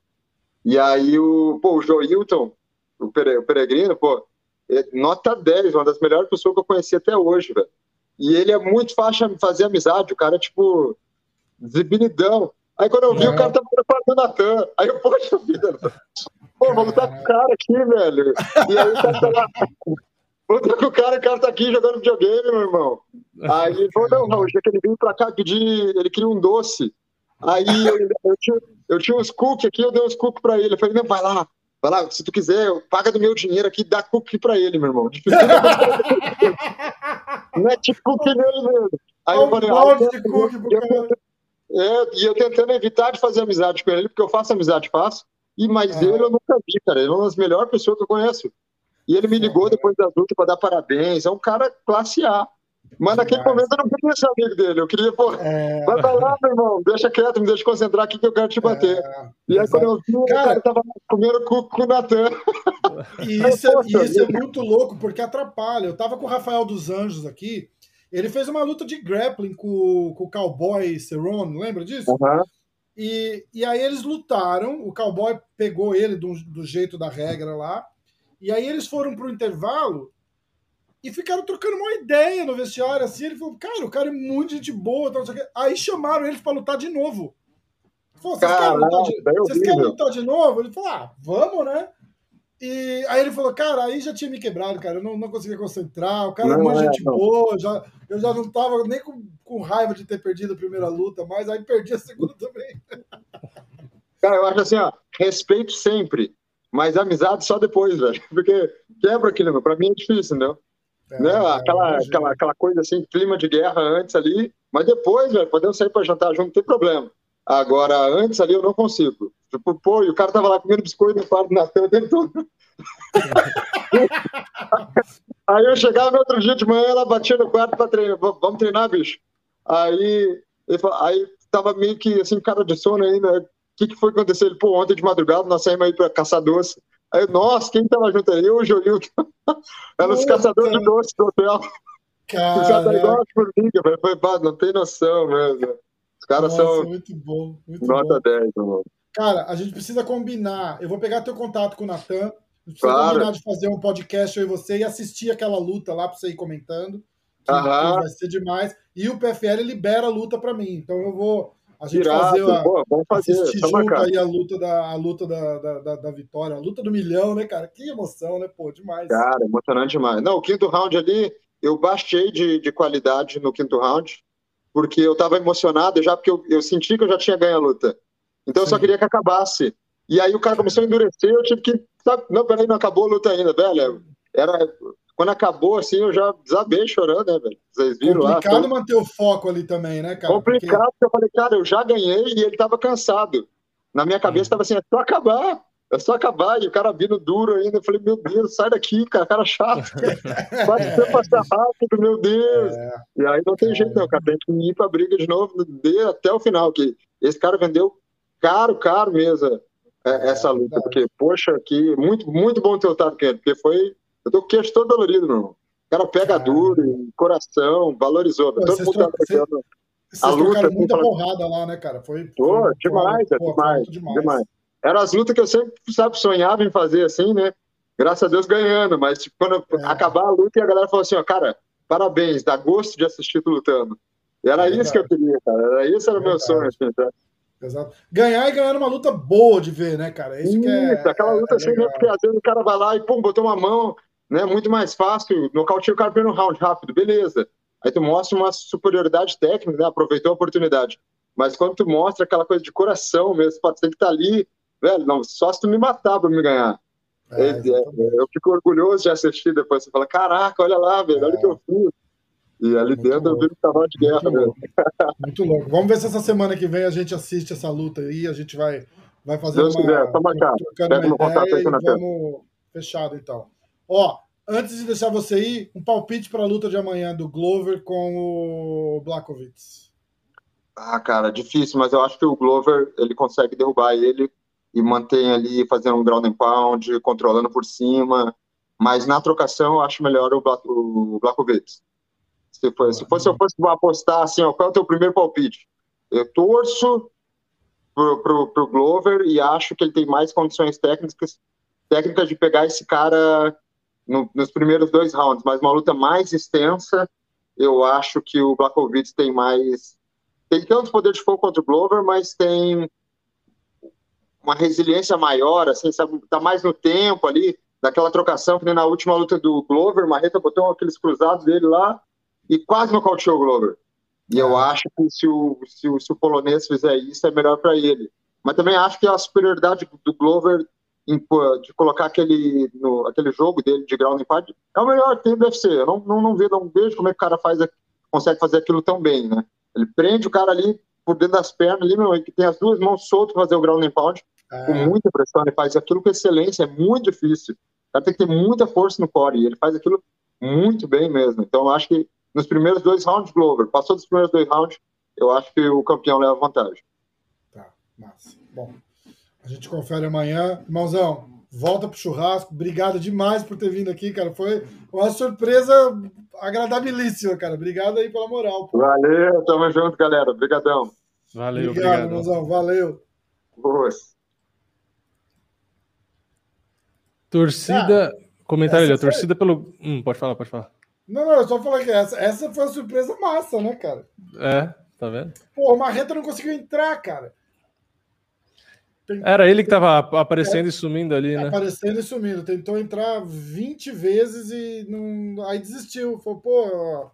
E aí o, pô, o Joilton, o, Pere, o Peregrino, pô, é nota 10, uma das melhores pessoas que eu conheci até hoje, velho. E ele é muito fácil de fazer amizade, o cara é tipo, zibilidão. Aí quando eu vi, é. o cara tava no quarto do Natan. Aí eu, poxa vida, Pô, vamos estar com o cara aqui, velho. E aí o cara tá lá. Vou com o cara, o cara tá aqui jogando videogame, meu irmão. Aí ele falou, não, não, já que ele veio pra cá pedir, ele queria um doce. Aí eu, eu, tinha, eu tinha uns cookies aqui, eu dei uns cookies pra ele. Eu falei, não, vai lá, vai lá, se tu quiser, paga do meu dinheiro aqui, dá cookie pra ele, meu irmão. não é tipo cookie nele mesmo. Aí eu falei, ah, de cookie pro cara. É, e eu tentando evitar de fazer amizade com ele, porque eu faço amizade fácil. E mais ah. ele eu nunca vi, cara. Ele é uma das melhores pessoas que eu conheço. E ele me ligou depois da luta para dar parabéns. É um cara classe A. Mas naquele momento eu não queria ser amigo dele. Eu queria, pô, é... vai pra lá, meu irmão, deixa quieto, me deixa concentrar aqui que eu quero te bater. É... E aí, quando eu vi, cara... o cara tava comendo cu com o Natan.
E isso, é, isso é muito louco, porque atrapalha. Eu tava com o Rafael dos Anjos aqui. Ele fez uma luta de grappling com, com o Cowboy Cerrone, lembra disso?
Uhum.
E, e aí eles lutaram, o cowboy pegou ele do, do jeito da regra lá, e aí eles foram pro intervalo e ficaram trocando uma ideia no vestiário, assim, ele falou, cara, o cara é muito gente boa, tal, aí chamaram eles para lutar de novo. Falou, vocês, querem lutar, de, vocês querem lutar de novo? Ele falou, ah, vamos, né? E aí ele falou, cara, aí já tinha me quebrado, cara. Eu não, não conseguia concentrar. O cara não, é uma é, gente não. boa. Já, eu já não tava nem com, com raiva de ter perdido a primeira luta, mas aí perdi a segunda também.
Cara, eu acho assim, ó, respeito sempre, mas amizade só depois, velho. Porque quebra aquilo, meu. Pra mim é difícil, entendeu?
É,
né?
é,
aquela, aquela, aquela coisa assim, clima de guerra antes ali, mas depois, velho, podemos sair pra jantar junto, não tem problema. Agora, antes ali eu não consigo. Tipo, pô, e o cara tava lá comendo biscoito no quarto na tela o tempo todo. Aí eu chegava no outro dia de manhã, ela batia no quarto pra treinar. "V- Vamos treinar, bicho? Aí, aí tava meio que assim, cara de sono ainda. O que, que foi acontecer? Ele, pô, ontem de madrugada nós saímos aí pra caçar doce. Aí, nossa, quem tava junto aí? Eu, o Jolilton. Eram os caçadores de doce do hotel.
Cara,
igual as formigas, velho. Foi, pá, não tem noção mesmo. Os caras
nossa,
são
muito bom, muito
nota
bom.
10, mano.
Cara, a gente precisa combinar. Eu vou pegar teu contato com o Natan. A gente precisa
Claro.
combinar de fazer um podcast eu e você e assistir aquela luta lá pra você ir comentando.
Aham.
vai ser demais. E o PFL libera a luta pra mim. Então eu vou. A gente
Irado,
fazer a,
pô, vamos fazer.
assistir junto aí a luta da, a luta da, da, da, da vitória, a luta do milhão, né, cara? Que emoção, né? Pô, demais.
Cara, emocionante demais. Não, o quinto round ali, eu baixei de, de qualidade no quinto round, porque eu tava emocionado já, porque eu, eu senti que eu já tinha ganho a luta. Então eu só queria que acabasse. E aí o cara começou a endurecer, eu tive que. Sabe, não, peraí, não acabou a luta ainda, velho. Era. Quando acabou, assim, eu já desabei chorando, né, velho? Vocês viram lá?
Complicado manter o foco ali também, né, cara?
Complicado, porque eu falei, cara, eu já ganhei e ele tava cansado. Na minha cabeça tava assim, é só acabar. É só acabar. E o cara vindo duro ainda. Eu falei, meu Deus, sai daqui, cara, cara chato. Pode ser passar rápido, meu Deus.
É,
E aí não tem jeito, não, cara. Tem que ir pra briga de novo, de até o final. Que esse cara vendeu caro, caro mesmo é, essa luta. Porque, poxa, que muito, muito bom ter lutado com ele. Porque foi. Eu tô com o queixo todo dolorido, meu irmão. O cara pega duro, coração, valorizou.
Pô,
Todo mundo tocando.
Vocês
A luta, assim,
muita
fala-
porrada lá, né, cara? Foi,
Pô, demais, é
pô,
demais,
foi muito
demais. Eram as lutas que eu sempre, sabe, sonhava em fazer assim, né? Graças a Deus ganhando, mas tipo, quando
É.
acabar a luta e a galera falou assim, ó, cara, parabéns, dá gosto de assistir tu lutando. E era
É
isso que eu queria, cara. Era isso era o meu sonho, assim, tá?
Exato. Ganhar e ganhar uma luta boa de ver, né, cara? Isso que é.
Isso, aquela luta
é
assim,
legal.
Porque às vezes o cara vai lá e, pum, botou uma mão, né? Muito mais fácil, nocauteia o cara no round rápido, beleza. Aí tu mostra uma superioridade técnica, né? Aproveitou a oportunidade. Mas quando tu mostra aquela coisa de coração mesmo, tu tem que estar ali, velho, não, só se tu me matar pra me ganhar.
É,
É, é,
exatamente.
eu fico orgulhoso de assistir depois. Você fala, caraca, olha lá, velho, olha o que eu fiz. E ali
Muito
dentro eu
louco.
vi que tava de guerra
Muito
mesmo.
louco. Muito louco. Vamos ver se essa semana que vem a gente assiste essa luta aí. A gente vai, vai fazer
Deus
uma.
quiser, marcar.
trocando
Pega
uma
meu contato aí,
e
Jonathan.
vamos. Fechado, então. Ó, antes de deixar você ir, um palpite para a luta de amanhã do Glover com o Blakovitz.
Ah, cara, difícil, mas eu acho que o Glover ele consegue derrubar ele e mantém ali fazendo um ground and pound, controlando por cima. Mas na trocação eu acho melhor o, Black, o. Se, for, se fosse eu fosse apostar assim, ó, qual é o teu primeiro palpite? Eu torço pro, pro, pro Glover e acho que ele tem mais condições técnicas, técnicas de pegar esse cara no- nos primeiros dois rounds, mas uma luta mais extensa, eu acho que o Blachowicz tem mais tem tanto poder de fogo contra o Glover, mas tem uma resiliência maior, assim, sabe? Tá mais no tempo ali, daquela trocação, que nem na última luta do Glover, Marreta botou aqueles cruzados dele lá e quase nocauteou o Glover. E eu acho que se o, se o, se o polonês fizer isso, é melhor para ele. Mas também acho que a superioridade do Glover em, de colocar aquele, no, aquele jogo dele de ground and pound é o melhor que tem do UFC. Eu não, não, não, vejo, não vejo como é que o cara faz, consegue fazer aquilo tão bem, né? Ele prende o cara ali por dentro das pernas, ali, meu, que tem as duas mãos soltas para fazer o ground and pound, com
É,
muita pressão, ele faz aquilo com excelência, é muito difícil. O cara tem que ter muita força no core, e ele faz aquilo muito bem mesmo. Então, eu acho que nos primeiros dois rounds, Glover, passou dos primeiros dois rounds, eu acho que o campeão leva vantagem.
Tá, massa. Bom, a gente confere amanhã. Irmãozão, volta pro churrasco. Obrigado demais por ter vindo aqui, cara. Foi uma surpresa agradabilíssima, cara. Obrigado aí pela moral. pô.
Valeu, tamo junto, galera. Obrigadão.
Valeu,
Obrigado,
obrigado.
irmãozão. Valeu.
Boas.
Torcida. Comentário ali, a torcida pelo. Hum, pode falar, pode falar.
Não, não, eu só falar que essa, essa foi uma surpresa massa, né, cara?
É, tá vendo?
Pô, o Marreta não conseguiu entrar, cara.
Era ele que tava ap- aparecendo e sumindo ali, né?
Aparecendo e sumindo. Tentou entrar 20 vezes e não... aí desistiu. Falou, pô,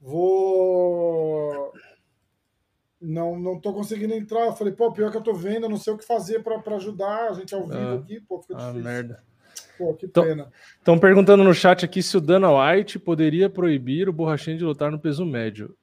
vou. Não, não tô conseguindo entrar. Eu falei, pô, pior que eu tô vendo, eu não sei o que fazer pra, pra ajudar a gente ao vivo
Ah.
aqui, pô, fica
Ah,
difícil.
merda.
Pô, que
Então-
pena.
Estão perguntando no chat aqui se o Dana White poderia proibir o Borrachinha de lutar no peso médio.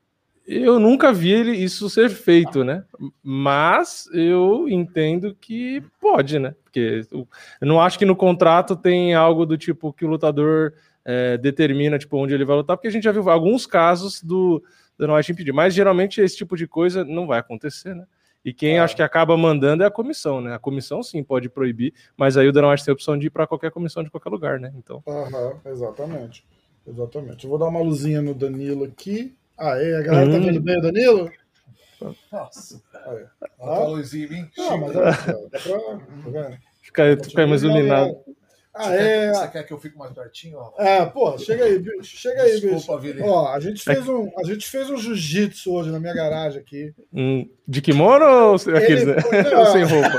Eu nunca vi ele isso ser feito, né? Mas eu entendo que pode, né? Porque eu não acho que no contrato tem algo do tipo que o lutador é, determina tipo, onde ele vai lutar, porque a gente já viu alguns casos do Dana White impedir. Mas geralmente esse tipo de coisa não vai acontecer, né? E quem
É.
acho que acaba mandando é a comissão, né? A comissão sim pode proibir, mas aí o Dana White tem a opção de ir para qualquer comissão de qualquer lugar, né? Então.
Aham, exatamente. Exatamente. Eu vou dar uma luzinha no Danilo aqui. Aê, a galera tá
Hum.
vendo bem o Danilo?
Nossa.
Aí.
Olha a luzinha em mim.
Não, mas ó, dá pra. Tá?
Fica, fica mais iluminado.
Ah,
Você, quer,
é.
você quer que eu fique mais pertinho? Ó?
É, pô, chega aí, bicho. Chega aí, bicho.
Desculpa, Vini.
Ó, a gente fez um, a gente fez um jiu-jitsu hoje na minha garagem aqui.
Hum, de kimono ou aqueles, né?
foi-
Ou sem roupa?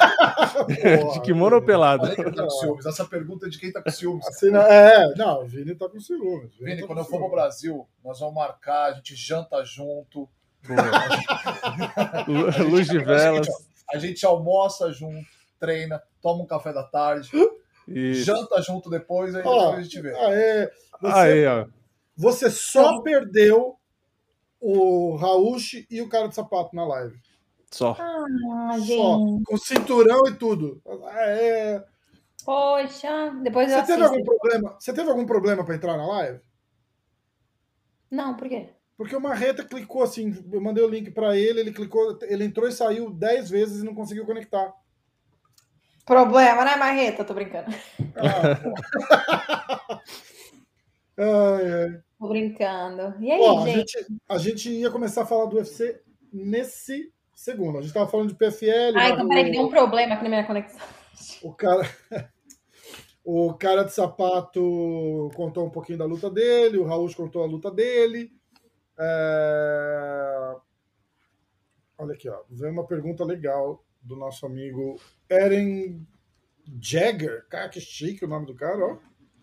Porra,
De kimono ou pelado?
Olha quem tá com ciúmes. Essa pergunta é de quem tá com ciúmes.
Assim, não- é, não, o Vini tá com ciúmes. o
Vini,
tá
quando eu for pro. Brasil, nós vamos marcar, a gente janta junto,
Lu- Luz de velas.
a gente almoça junto, treina, toma um café da tarde,
E...
janta junto depois, aí
Ó,
depois a gente vê.
Aê, você,
Aí, ó.
você só perdeu o Rauch e o cara de sapato na live.
Só.
Ah,
Só. Com cinturão e tudo. Aê.
Poxa, depois eu
Você teve
assisto.
algum problema? Você teve algum problema para entrar na live?
Não, por quê?
Porque o Marreta clicou assim, eu mandei o link para ele, ele clicou, ele entrou e saiu 10 vezes e não conseguiu conectar.
Problema, né, Marreta? Tô brincando.
Ai, ai.
Tô brincando. E aí,
Ó, a,
gente?
gente, a gente ia começar a falar do UFC nesse segundo. A gente tava falando de PFL.
Ah,
mas
então peraí, deu um problema aqui na minha conexão.
O cara, o cara de sapato contou um pouquinho da luta dele, o Raul contou a luta dele. É, Olha aqui, ó. Veio uma pergunta legal do nosso amigo Eren Jagger. Cara, que chique o nome do cara, ó.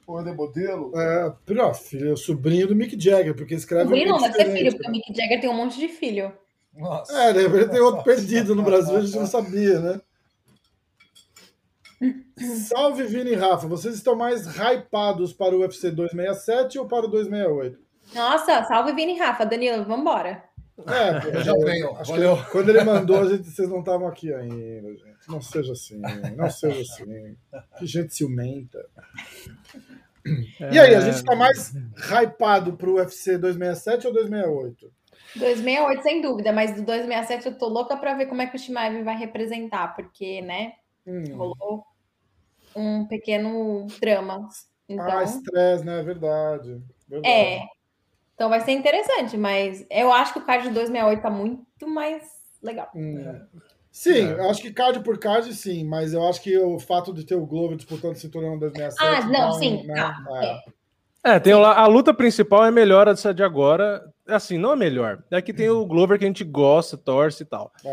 Pô, de modelo.
É, ó, filho, é sobrinho do Mick Jagger, porque escreve.
Sobrinho
um
não,
pouco
deve ser
diferente,
filho, porque o Mick Jagger tem um monte de filho.
Nossa.
É, de repente tem outro perdido no Brasil, a gente não sabia, né? Salve Vini e Rafa, vocês estão mais hypados para o UFC 267 ou para o 268?
Nossa, salve Vini e Rafa. Danilo, vambora.
É,
Eu já venho,
acho
valeu.
que quando ele mandou, a gente, vocês não estavam aqui ainda, gente. Não seja assim, não seja assim. Que gente ciumenta. E aí, a gente está mais hypado para o UFC 267 ou 268?
268, sem dúvida, mas do 267 eu tô louca pra ver como é que o Shimaev vai representar, porque, né,
Hum.
rolou um pequeno drama. Então,
Ah, estresse, né? É verdade. verdade.
é. Então vai ser interessante, mas eu acho que o card de 268 tá muito mais legal.
Hum. Sim,
É.
eu acho que card por card, sim, mas eu acho que o fato de ter o Glover disputando o cinturão 267.
Ah, não,
então,
sim,
né,
tá,
é.
É, tem a luta principal é melhor a dessa de agora. Assim, não é melhor. É que tem o Glover que a gente gosta, torce e tal.
É,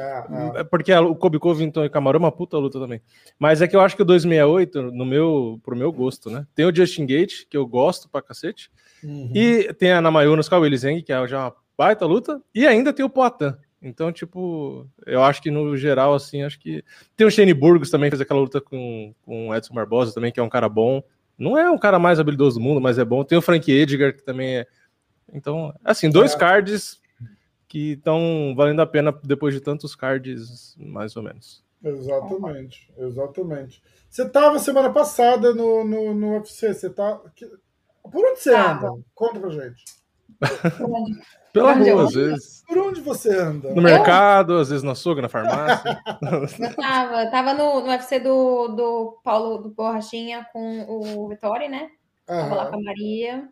é.
É Porque a- o Kobe Covington e Camarão é uma puta luta também. Mas é que eu acho que o 268, no meu, pro meu gosto, né? Tem o Justin Gate, que eu gosto pra cacete.
Uhum.
E tem a Namayunas com a Willy Zeng, que é já uma baita luta. E ainda tem o Poatan. Então, tipo, eu acho que no geral, assim, acho que. Tem o Shane Burgos também, fez aquela luta com, com o Edson Barbosa também, que é um cara bom. Não é o cara mais habilidoso do mundo, mas é bom. Tem o Frank Edgar, que também é. Então, assim, dois
É.
cards que estão valendo a pena depois de tantos cards, mais ou menos.
Exatamente, exatamente. Você tava semana passada no, no, no UFC, você tá. Por onde você anda? Conta pra gente.
Pela
eu
rua,
ando?
às vezes.
Por onde você anda?
No mercado, às vezes no açougue, na farmácia.
Eu tava, tava no, no UFC do, do Paulo do Borrachinha com o Vittori, né? Tava lá com a Maria.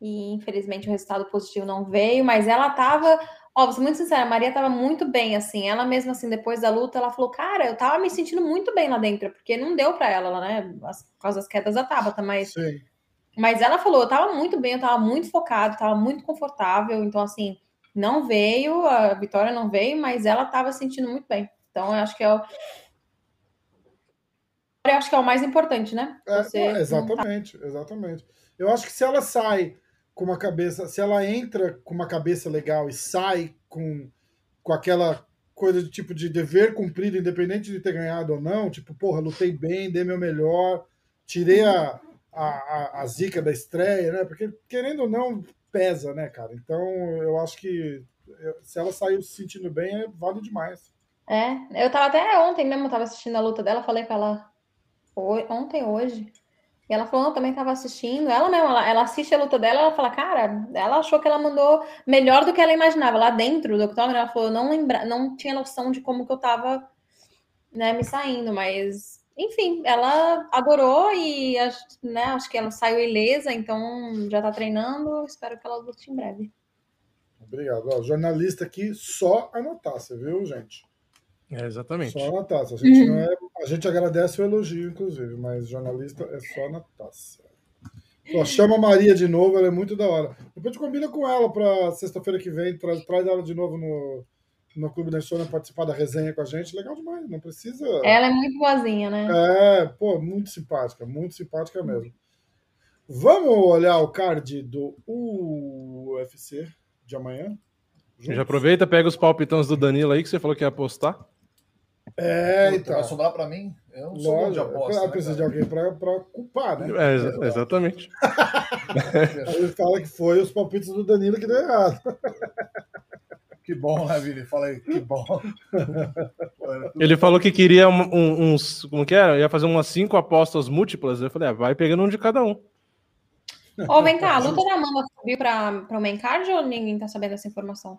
E infelizmente o resultado positivo não veio, mas ela tava. Ó, vou ser muito sincera, a Maria tava muito bem, assim. Ela mesma, assim, depois da luta, ela falou: Cara, eu tava me sentindo muito bem lá dentro, porque não deu pra ela, né? As- Por causa das quedas da Tabata, mas.
Sim.
Mas ela falou: Eu tava muito bem, eu tava muito focado, tava muito confortável. Então, assim, não veio, a vitória não veio, mas ela tava se sentindo muito bem. Então, eu acho que é o. Eu acho que é o mais importante, né?
É,
tá-
exatamente, exatamente. Eu acho que se ela sai com uma cabeça, se ela entra com uma cabeça legal e sai com, com aquela coisa de tipo de dever cumprido, independente de ter ganhado ou não, tipo, porra, lutei bem, dei meu melhor, tirei a, a, a, zica da estreia, né? Porque, querendo ou não, pesa, né, cara? Então, eu acho que se ela saiu se sentindo bem, é, vale demais.
É, eu tava até ontem mesmo, tava assistindo a luta dela, falei com ela ontem, hoje. E ela falou, eu também tava assistindo. Ela mesmo, ela, ela assiste a luta dela, ela fala, cara, ela achou que ela mandou melhor do que ela imaginava. Lá dentro do octógono, ela falou, não lembra, não tinha noção de como que eu tava, né, me saindo, mas enfim, ela adorou e né, acho que ela saiu ilesa, então já tá treinando, espero que ela lute em breve.
Obrigado. Ó, jornalista aqui, só anotar, você viu, gente?
É, exatamente.
Só na taça. A gente, não é, a gente agradece o elogio, inclusive, mas jornalista é só na taça. Ó, chama a Maria de novo, ela é muito da hora. Depois a gente combina com ela para sexta-feira que vem, traz, traz ela de novo no, no Clube da Insônia participar da resenha com a gente. Legal demais, não precisa.
Ela é muito boazinha, né?
É, pô, muito simpática, muito simpática mesmo. Vamos olhar o card do UFC de amanhã?
Já aproveita, pega os palpitões do Danilo aí que você falou que ia apostar.
É,
Puta,
então.
Vai sobrar pra mim? Eu não sou de aposta.
eu
né,
preciso de alguém pra, pra culpar, né?
É, exa- exatamente.
Aí ele fala que foi os palpites do Danilo que deu errado.
Que bom, né, Vini? Falei, que bom.
Ele falou que queria um- um- uns. Como que era? Ia fazer umas cinco apostas múltiplas. Eu falei, ah, vai pegando um de cada um.
Ô, vem cá, a luta da Amanda subiu pra, pra main card ou ninguém tá sabendo dessa informação?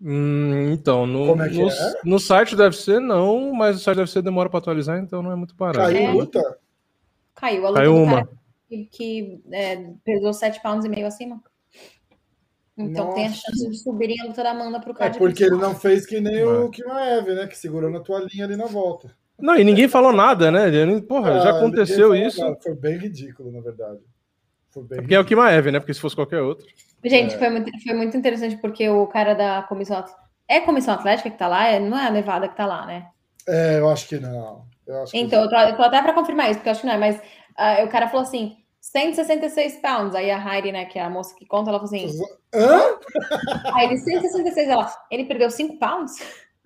Hum, então, no,
é
no,
é?
no site deve ser não, mas o site deve ser demora pra atualizar, então não é muito barato.
Caiu
É.
luta?
Caiu a luta
Caiu
do
uma.
cara que, que, é, pesou 7 pounds e meio acima. Então tem a
Nossa.
chance de subirem a luta da Amanda pro
É
card
porque ele não fez que nem
É.
o Kimaev, né? Que segurou na toalhinha ali na volta.
Não, e ninguém falou nada, né? Porra, já
Ah,
aconteceu
ninguém
isso.
nada. Foi bem ridículo, na verdade. Foi bem
Porque é o Kimaev, né? Porque se fosse qualquer outro.
Gente,
É.
foi, muito, foi muito interessante porque o cara da comissão. É a comissão atlética que tá lá? É- Não é a Nevada que tá lá, né?
É, eu acho que não. Eu acho que
Então, eu tô, eu tô até pra confirmar isso, porque eu acho que não é, mas ah, o cara falou assim: 166 pounds. Aí a Heidi, né, que é a moça que conta, ela falou assim:
Hã?
aí ele 166, ela, ele perdeu 5 pounds?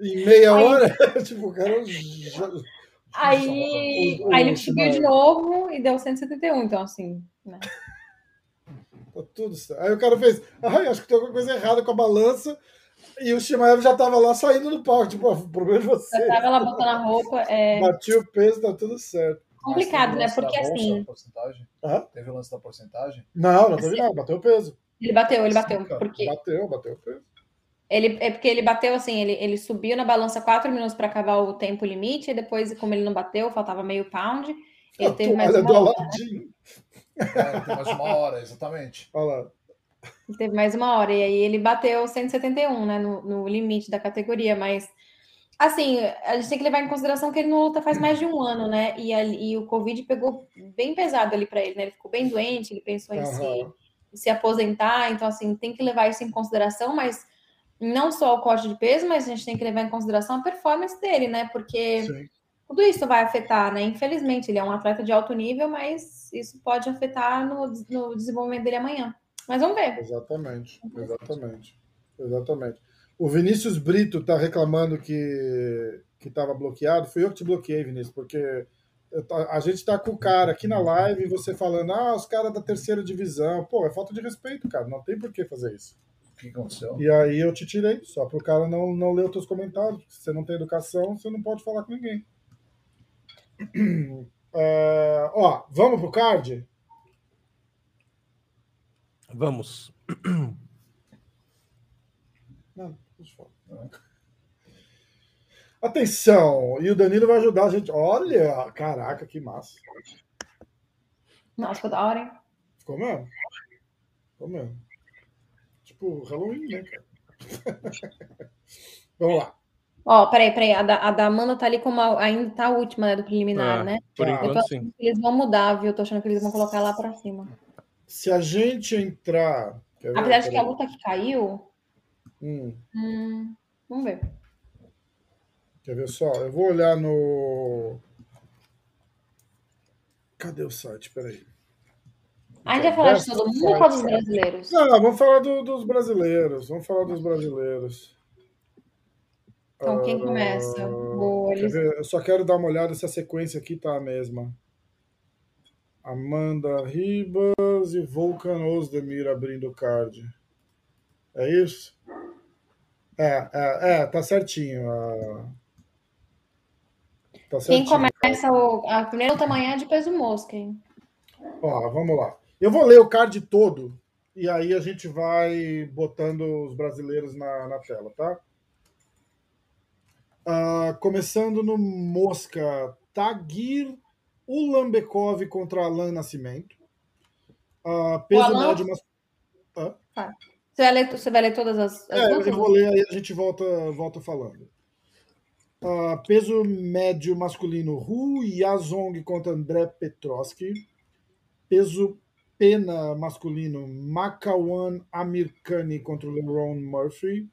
Em meia
Aí-
hora, tipo, o cara. já-
Aí,
O- o-
aí ele subiu de novo e deu 171, então assim, né?
Tudo certo. Aí o cara fez. Ai, acho que tem alguma coisa errada com a balança. E o Shimaev já tava lá saindo do palco. Tipo, o problema é
Já
você.
tava lá botando a roupa, é
Bati o peso, tá tudo certo.
complicado, né?
teve o lance da
Porque
bolsa,
assim?
Hã?
Teve o lance da porcentagem?
Não, não teve nada. Bateu o peso.
ele bateu, ele bateu,
Sim,
porque
Bateu, bateu o peso.
ele é porque ele bateu assim, ele, ele subiu na balança 4 minutos para acabar o tempo limite, e depois, como ele não bateu, faltava meio pound, ele
A
teve mais uma
do
hora.
Aladim.
É, tem mais uma hora, exatamente.
Olha lá.
Ele teve mais uma hora, e aí ele bateu 171, né, no, no limite da categoria, mas assim, a gente tem que levar em consideração que ele não luta faz mais de um ano, né? E, ali- e o Covid pegou bem pesado ali para ele, né? Ele ficou bem doente, ele pensou em se, se aposentar, então assim, tem que levar isso em consideração, mas não só o corte de peso, mas a gente tem que levar em consideração a performance dele, né? Porque
Sim.
tudo isso vai afetar, né? Infelizmente, ele é um atleta de alto nível, mas isso pode afetar no, no desenvolvimento dele amanhã. Mas vamos ver.
Exatamente, exatamente, exatamente. O Vinícius Brito está reclamando que que estava bloqueado. Fui eu que te bloqueei, Vinícius, porque a gente está com o cara aqui na live e você falando, ah, os caras da terceira divisão. Pô, é falta de respeito, cara. Não tem por que fazer isso.
O que aconteceu?
E aí eu te tirei, só para o cara não, não ler os teus comentários. Se você não tem educação, você não pode falar com ninguém. É, ó, vamos pro card?
Vamos.
Não. Atenção! E o Danilo vai ajudar a gente. Olha, caraca, que massa.
Nossa, ficou da hora, hein?
Ficou mesmo? Ficou mesmo. Tipo, Halloween, né, cara? Vamos lá.
Ó, peraí, peraí. A da, a da Amanda tá ali como a- ainda tá a última, né, do preliminar,
É,
né?
Por
Tá.
enquanto, sim.
eles vão mudar, viu? Tô achando que eles vão colocar lá pra cima.
Se a gente entrar. Ver?
Apesar de que a luta que caiu.
Hum,
hum, vamos ver.
quer ver só? Eu vou olhar no. Cadê o site? Peraí.
A gente vai falar de todo mundo ou dos brasileiros?
Não, vamos falar do- dos brasileiros. Vamos falar dos brasileiros.
Então, quem
Ah,
começa? Eles-
ver? Eu só quero dar uma olhada se a sequência aqui tá a mesma. Amanda Ribas e Volkan Ozdemir abrindo o card. É isso? É, é, é tá certinho. Tá
Quem começa o, a primeira luta amanhã é de peso mosca, hein?
Ó, vamos lá. Eu vou ler o card todo e aí a gente vai botando os brasileiros na, na tela, tá? Ah, começando no Mosca, Tagir Ulambekov contra Alan Nascimento. Ah, peso
Alan?
médio mas...
Você vai ler, você vai ler todas as, as
É,
lutas?
eu vou ler aí a gente volta, volta falando. Ah, peso médio masculino, Hu Yazong contra André Petroski. Peso pena masculino, Makawan Amirkani contra Leron Murphy.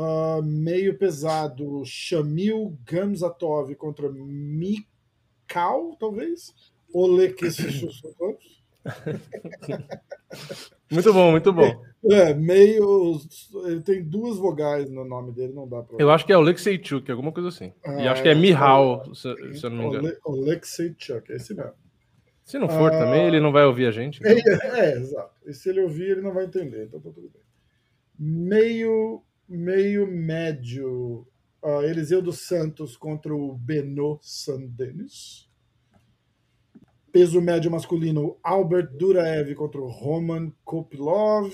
Ah, meio pesado, Shamil Gamzatov contra Mikau, talvez? Olekessusukov.
Muito bom, muito bom.
É, meio. Ele tem duas vogais no nome dele, não dá pra.
Eu acho que é o Lexeichuk, alguma coisa assim. E acho que é Mihal, se, se eu não me engano.
Ole- Olexeichuk, esse mesmo.
Se não for também, ele não vai ouvir a gente.
É, é, exato. E se ele ouvir, ele não vai entender, então tá tudo bem. Meio, meio médio, ah, Eliseu dos Santos contra o Beno Sandenis. Peso médio masculino, Albert Duraev contra o Roman Kopilov.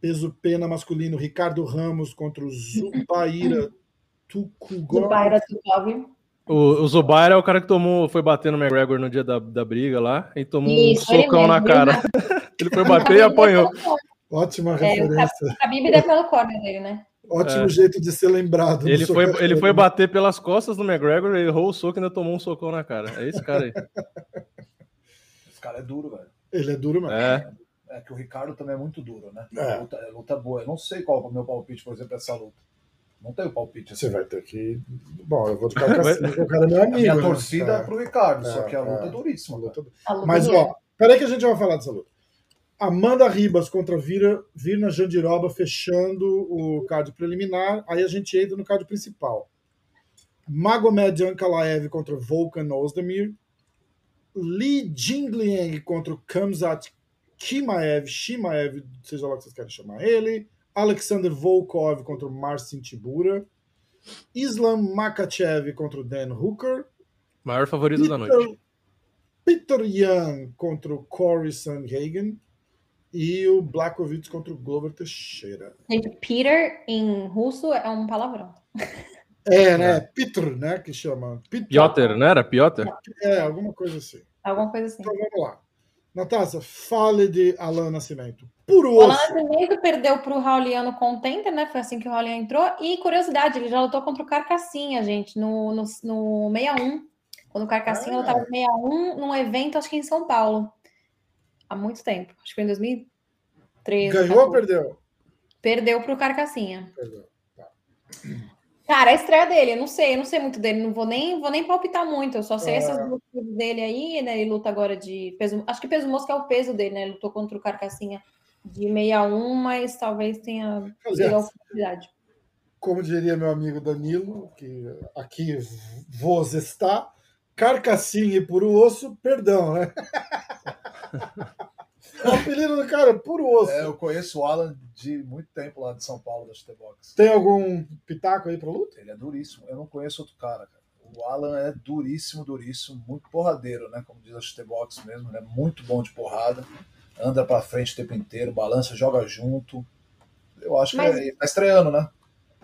Peso pena masculino, Ricardo Ramos contra o Zubaira Tukugov.
Zubaira Tukov.
O, o Zubair é o cara que tomou, foi bater no McGregor no dia da, da briga lá e tomou
Isso,
um socão
mesmo,
na cara. Ele foi bater e apanhou.
Ótima
É,
referência.
Khabib deve pelo corner dele, né?
Ótimo
É.
jeito de ser lembrado. do
Ele foi, ele foi bater pelas costas do McGregor, ele errou o soco e ainda tomou um socão na cara. É esse cara aí.
Esse cara é duro, velho.
Ele é duro mesmo.
É.
É que o Ricardo também é muito duro, né?
É.
Luta, é luta boa. Eu não sei qual é o meu palpite, por exemplo, essa luta. Não tenho palpite.
Você
Assim.
vai ter que. Bom, eu vou Carcassonne, porque o cara é meu
A
amigo.
minha
né?
torcida é,
É,
pro Ricardo,
É,
só que a luta
é.
é duríssima.
luta-
A luta
Mas, ó, peraí que a gente vai falar dessa luta. Amanda Ribas contra Vira, Virna Jandiroba fechando o card preliminar. Aí a gente entra no card principal. Magomed Ankalaev contra Volkan Ozdemir. Li Jingliang contra Kamzat Kimaev, Shimaev, seja lá o que vocês querem chamar ele. Alexander Volkov contra Marcin Tibura. Islam Makachev contra Dan Hooker.
Maior favorito da noite.
Peter Young contra Corey Sandhagen e o Blackovitz contra o Glover Teixeira.
Gente, Peter em russo é um palavrão.
É, né? Peter, né? Que chama. Peter.
Piotr, não era? Piotr?
É, alguma coisa assim.
Alguma coisa assim.
Então vamos lá. Natasha, fale de Alan Nascimento. Puro
O Alan
osso.
Nascimento perdeu para o Raulian no Contender, né? Foi assim que o Raulian entrou. E curiosidade, ele já lutou contra o Carcassinha, gente, no, no, no 61. Quando o Carcassinha
Ah.
lutava no 61, num evento, acho que em São Paulo. Há muito tempo. Acho que foi em 2013.
Ganhou ou
14.
perdeu?
Perdeu para o Carcassinha.
Perdeu.
Cara, a estreia dele, eu não sei, eu não sei muito dele, não vou nem, vou nem palpitar muito, eu só sei
É.
essas lutas dele aí, né? Ele luta agora de peso, acho que peso mosca é o peso dele, né? Ele lutou contra o Carcassinha de 61, mas talvez tenha sido a oportunidade.
como diria meu amigo Danilo, que aqui vos está, carcassinha e puro osso, perdão, né? o apelido do cara é puro osso.
É, eu conheço o Alan de muito tempo lá de São Paulo, da Chutebox.
Tem algum pitaco aí pra luta?
Ele é duríssimo. Eu não conheço outro cara, cara. O Alan é duríssimo, duríssimo, muito porradeiro, né? Como diz a Chutebox mesmo. Ele é muito bom de porrada. Anda pra frente o tempo inteiro, balança, joga junto. Eu acho
Mas-
que é, tá estreando, né?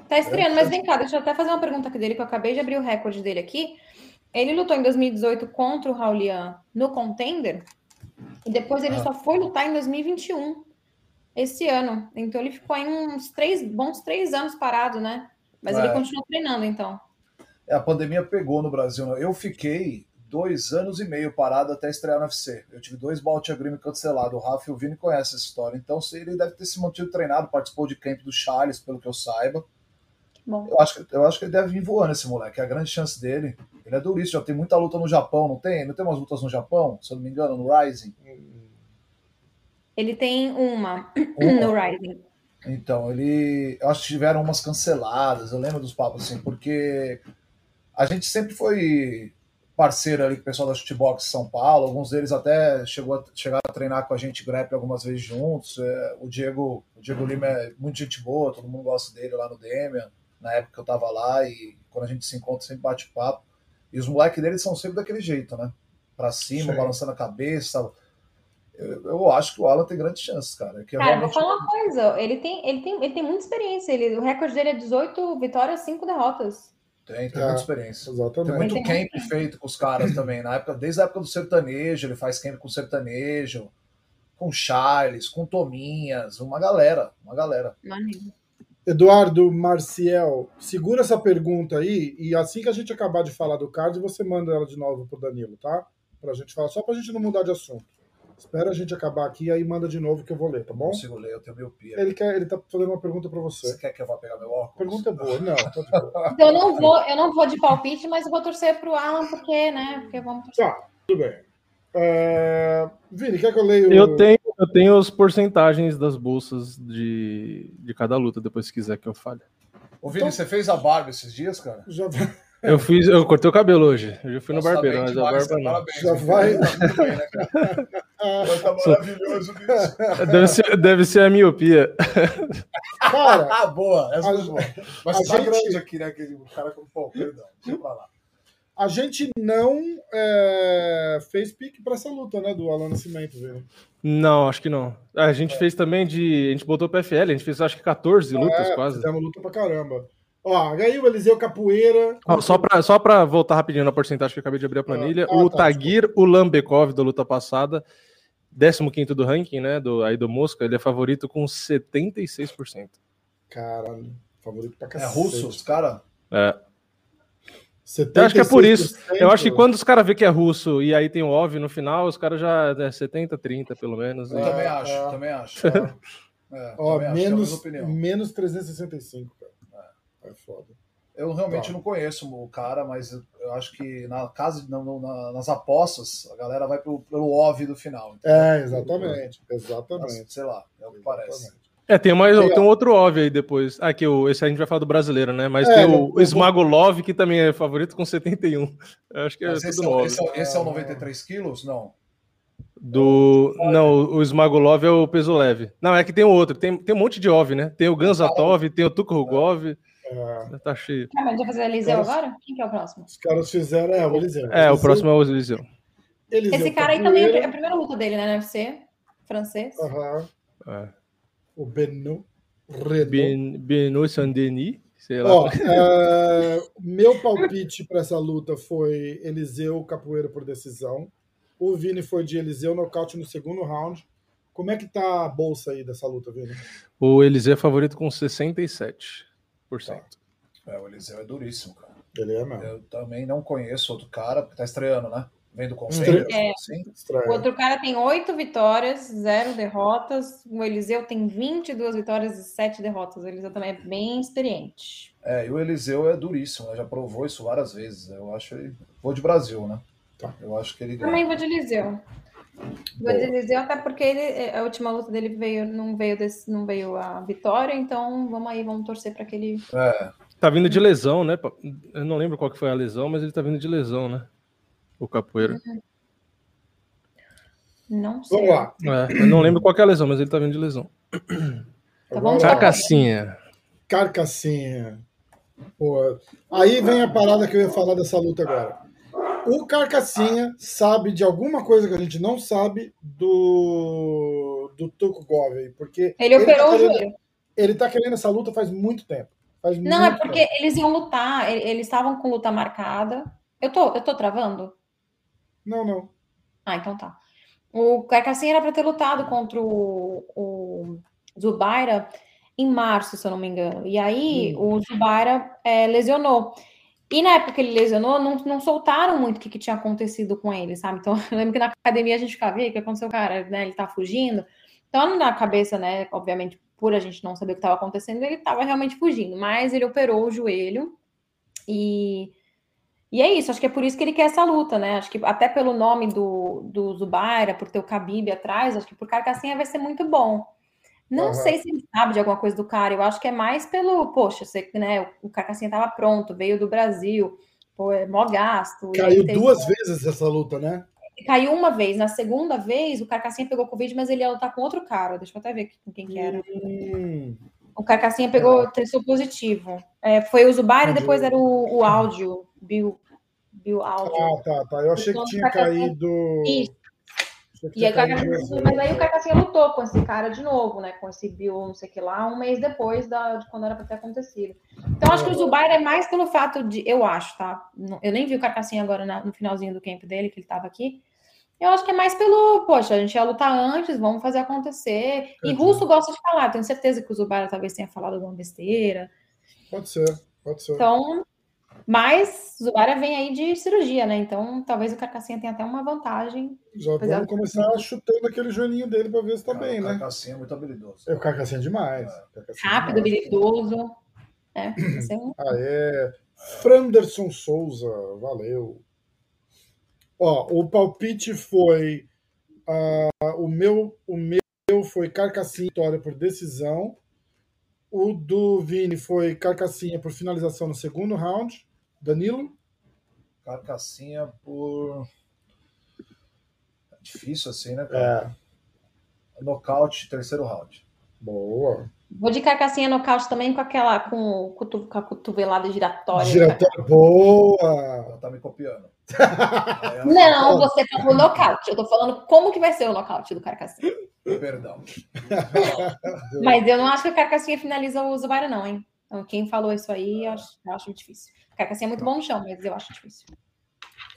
Tá estreando, mas vem cá, deixa eu até fazer uma pergunta aqui dele, que eu acabei de abrir o recorde dele aqui. Ele lutou em 2018 contra o Raulian no Contender, e depois ele
Ah.
só foi lutar em 2021, esse ano. Então ele ficou aí uns três, bons três anos parado, né? Mas ele
É.
continuou treinando, então.
É, a pandemia pegou no Brasil. né? Eu fiquei dois anos e meio parado até estrear no UFC. Eu tive dois Bout Agreement cancelados. O Rafa e o Vini conhecem essa história. Então ele deve ter se mantido treinado, participou de camp do Charles, pelo que eu saiba.
Bom,
Eu acho, que, eu acho que ele deve vir voando esse moleque. É a grande chance dele. Ele é duríssimo, já tem muita luta no Japão, não tem? Não tem umas lutas no Japão, se eu não me engano, no Rising?
ele tem uma
Uma.
no Rising.
Então, ele. Eu acho que tiveram umas canceladas, eu lembro dos papos assim, porque a gente sempre foi parceiro ali com o pessoal da Shootbox São Paulo. Alguns deles até chegou a, chegaram a treinar com a gente grep algumas vezes juntos. É, o Diego, o Diego Lima é muito gente boa, todo mundo gosta dele lá no Demian. Na época que eu tava lá e quando a gente se encontra sempre bate papo. E os moleques deles são sempre daquele jeito, né? Pra cima,
Sim.
balançando a cabeça. Eu, eu acho que o Alan tem grandes chances, cara. Que
Cara, vou
realmente-
falar uma coisa. Ele tem, ele tem, ele tem muita experiência. Ele, o recorde dele é 18 vitórias, 5 derrotas.
Tem, tem
É.
muita experiência. Tem
Exatamente.
muito
Tem
camp feito com os caras também. Na época, desde a época do sertanejo, ele faz camp com sertanejo, com Charles, com Tominhas, uma galera, uma galera.
Maneiro.
Eduardo Marciel, segura essa pergunta aí e assim que a gente acabar de falar do card, você manda ela de novo pro Danilo, tá? Pra gente falar, só pra gente não mudar de assunto. Espera a gente acabar aqui aí manda de novo que eu vou ler, tá bom?
Não consigo ler, eu tenho miopia.
Ele quer, ele tá fazendo uma pergunta pra
Você
você.
quer que eu vá pegar meu óculos?
Pergunta é boa. Não, tá de boa.
Então eu não vou, eu não vou de palpite, mas eu vou torcer pro Alan, porque, né? Porque vamos torcer.
Tá, tudo bem. É... Vini, quer que eu leia o...
Eu tenho, eu tenho as porcentagens das bolsas de, de cada luta, depois se quiser que eu fale.
Ô, Vini, você fez a barba esses dias, cara?
Já.
Eu fiz, eu cortei o cabelo hoje. Eu já fui no
Nossa, tá
barbeiro, mas a
demais,
barba não.
Parabéns.
Já vai-
Tá né, cara? Tá maravilhoso.
Deve ser, deve ser a miopia.
Cara,
Ah, boa. Essa
A-
foi boa. Mas
a
você tá
gente-
grande aqui, né? Aquele cara com pô, perdão. Deixa pra lá.
A gente não é, fez pique pra essa luta, né, do Alan Nascimento.
Não, acho que não. A gente fez também de. A gente botou PFL, a gente fez acho que 14 lutas
É,
quase.
Fizemos luta pra caramba. Ó, ganhei o Eliseu Capoeira.
Ó, só, pra, só pra voltar rapidinho na porcentagem que eu acabei de abrir a planilha,
Ah,
o
tá,
Tagir Ulambekov da luta passada, 15 do ranking, né? Do, aí do Mosca, ele é favorito com 76%.
Caralho, favorito pra
É
cacete.
russo, os caras?
É. Eu acho que é por isso.
76%.
Eu acho que quando os caras vê que é russo e aí tem o OV no final, os caras já é 70, 30 pelo menos.
Eu
e-
também
É,
acho,
é.
também acho. É,
Ó,
também acho, é a
menos,
mesma opinião.
menos 365, cara. É foda.
Eu realmente
Tá.
não conheço o cara, mas eu- acho que na casa, na- na- nas apostas, a galera vai pelo, pelo óbvio do final. entendeu?
É, exatamente.
Mas,
Exatamente.
sei lá, é o que parece.
É, tem, mais, tem um outro OV aí depois. Ah, que o, esse a gente vai falar do brasileiro, né? Mas
É,
tem o
vou-
Smagolov, que também é favorito com 71. Eu acho que é
Mas esse,
tudo
é, o- esse, é, o- esse é o 93 quilos? Não.
Do. Não, o Smagolov é o peso leve. Não, é que tem o outro. Tem, tem um monte de OV, né? Tem o Ganzatov, tem o Tukhugov.
É,
Tá cheio.
Ah, mas a gente vai fazer Eliseu
Nossa.
agora? Quem que é o próximo?
os caras fizeram. É, o Eliseu.
É, o próximo é o Eliseu.
Eliseu
Esse cara aí também é a primeira luta dele, né? No UFC, francês.
Aham.
É.
O Benu. Redo.
Ben, Benoît Saint-Denis, sei lá.
Ó, é, meu palpite para essa luta foi Eliseu Capoeira por decisão. O Vini foi de Eliseu nocaute no segundo round. Como é que tá a bolsa aí dessa luta, Vini?
O Eliseu é favorito com 67%.
É, o Eliseu é duríssimo, cara.
Ele é mesmo.
Eu também não conheço outro cara, porque tá estreando, né? Vem do conselho,
É.
assim.
O outro cara tem oito vitórias, zero derrotas. O Eliseu tem 22 vitórias e sete derrotas. O Eliseu também é bem experiente.
É, e o Eliseu é duríssimo, né? Já provou isso várias vezes. Eu acho ele. Vou de Brasil, né?
Tá.
Eu acho que ele.
Também vou de Eliseu. Vou de Eliseu, até porque ele, a última luta dele veio, não veio desse, não veio a vitória, então vamos aí, vamos torcer para que ele.
É,
Tá vindo de lesão, né? Eu não lembro qual que foi a lesão, mas ele tá vindo de lesão, né? O capoeira.
Não sei.
Vamos lá.
É, eu não lembro qual que é a lesão, mas ele tá vindo de lesão.
Tá bom, tá.
Carcassinha.
Carcassinha. Pô, aí vem a parada que eu ia falar dessa luta agora. O Carcassinha sabe de alguma coisa que a gente não sabe do do Tukugov, aí, porque
Ele operou
tá
o
querendo,
joelho.
ele tá querendo essa luta faz muito tempo. Faz
Não, é
muito
porque
tempo.
eles iam lutar, eles estavam com luta marcada. Eu tô, eu tô travando?
Não, não.
Ah, então tá. O Carcassinha era para ter lutado contra o, o Zubaira em março, se eu não me engano. E aí o Zubaira é, lesionou. E na época que ele lesionou, não, não soltaram muito o que, que tinha acontecido com ele, sabe? Então, eu lembro que na academia a gente ficava, o que aconteceu, cara? Né, ele tá fugindo. Então, na cabeça, né, obviamente, por a gente não saber o que estava acontecendo, ele estava realmente fugindo. Mas ele operou o joelho e... E é isso, acho que é por isso que ele quer essa luta, né? Acho que até pelo nome do, do Zubaira, por ter o Khabib atrás, acho que por Carcassinha vai ser muito bom. Não
Aham.
sei se ele sabe de alguma coisa do cara, eu acho que é mais pelo, poxa, você, né, o Carcassinha estava pronto, veio do Brasil, Pô, é mó gasto.
Caiu
teve-
duas vezes essa luta, né?
Caiu uma vez. Na segunda vez, o Carcassinha pegou Covid, mas ele ia lutar com outro cara. Deixa eu até ver com quem que era.
Hum,
O Carcassinha pegou, testou positivo. É, foi o Zubair e depois era o, o áudio, Bill, Bill áudio.
ah, tá, tá. Eu achei que
Então,
tinha
Carcassinha-
caído.
Isso. E aí,
caído
mas aí o Carcassinha lutou com esse cara de novo, né? Com esse Bill, não sei o que lá, um mês depois da, de quando era para ter acontecido. Então, acho que o Zubair é mais pelo fato de. Eu acho, tá? Eu nem vi o Carcassinha agora no finalzinho do camp dele, que ele tava aqui. Eu acho que é mais pelo, poxa, a gente ia lutar antes, vamos fazer acontecer. E
Entendi.
Russo gosta de falar, tenho certeza que o Zubair talvez tenha falado alguma besteira.
Pode ser, pode ser.
Então, mas Zubaira vem aí de cirurgia, né? Então, talvez o Carcassinha tenha até uma vantagem.
Já
Pois é.
vamos começar chutando aquele joelhinho dele pra ver se tá
Cara,
bem,
o
né?
Carcassinha é muito habilidoso.
É, o Carcassinha é demais. Carcassinha é
Rápido,
demais.
habilidoso. É, um-
Ah, é. Franderson Souza, valeu. Ó, o palpite foi. ah, o, meu, o meu foi Carcassinha vitória por decisão. O do Vini foi Carcassinha por finalização no segundo round. Danilo?
Carcassinha por. É difícil assim, né, cara?
É.
Nocaute, terceiro round.
Boa.
Vou de carcassinha nocaute também com aquela, com, cotu- com a cotovelada giratória.
Giratória. Boa!
Ela tá me copiando.
Não, você falou nocaute. Eu tô falando como que vai ser o nocaute do carcassinha.
Perdão.
Mas eu não acho que o carcassinha finaliza o Zubaira, não, hein? Então, quem falou isso aí, eu acho, eu acho difícil. O carcassinha é muito bom no chão, mas eu acho difícil.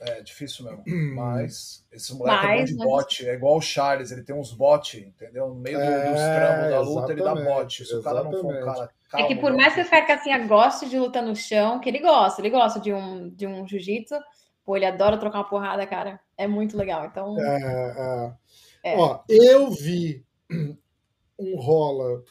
É difícil mesmo. Mas esse moleque é bom
Mas,
de
mas-
bote. É igual o Charles, ele tem uns bote, entendeu? No meio do-
É,
dos tramos da luta, ele dá bote. Se o cara não for um cara.
É que por mais que o Carcassinha goste de luta no chão, que ele gosta, ele gosta de um, de um jiu-jitsu, pô, ele adora trocar uma porrada, cara. É muito legal. Então,
É, é.
É.
Ó, eu vi um rola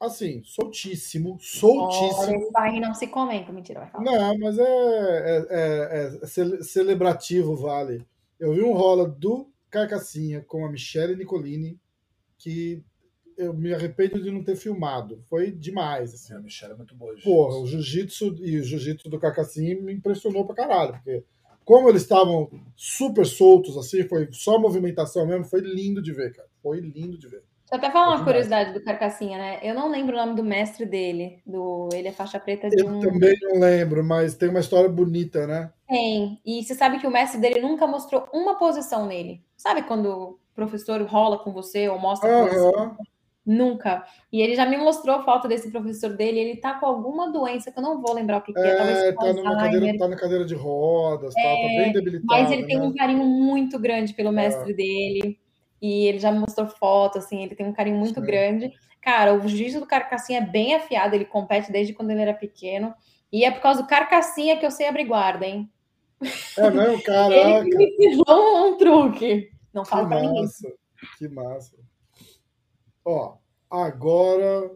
assim, soltíssimo,
olha,
soltíssimo.
aí não se comenta. Mentira, vai falar.
Não, mas é, é, é- é cele- celebrativo, vale. Eu vi um rola do Carcassinha com a Michelle Nicolini que eu me arrependo de não ter filmado. Foi demais, assim.
A Michelle é muito boa. gente.
Porra, o jiu-jitsu e o jiu-jitsu do Carcassinha me impressionou pra caralho, porque como eles estavam super soltos, assim, foi só movimentação mesmo, foi lindo de ver, cara. Foi lindo de ver.
Eu até falar
É
uma curiosidade do Carcassinha, né? Eu não lembro o nome do mestre dele. Do... Ele é faixa preta de
Eu
um.
também não lembro, mas tem uma história bonita, né?
Tem. E você sabe que o mestre dele nunca mostrou uma posição nele. Sabe quando o professor rola com você ou mostra a posição?
Aham.
Nunca. E ele já me mostrou foto desse professor dele. Ele tá com alguma doença que eu não vou lembrar o que, que é.
É,
Talvez
tá, numa cadeira, tá na cadeira de rodas, tá, tá bem debilitado.
Mas ele tem
né?
um carinho muito grande pelo mestre dele. E ele já me mostrou foto, assim, ele tem um carinho muito
Sim.
grande. Cara, o jiu-jitsu do Carcassinha é bem afiado, ele compete desde quando ele era pequeno. E é por causa do Carcassinha que eu sei abrir guarda, hein?
É mesmo?
Ele
Caraca,
que me ensinou um truque. Não fala pra ninguém.
massa. Que massa. Ó, agora,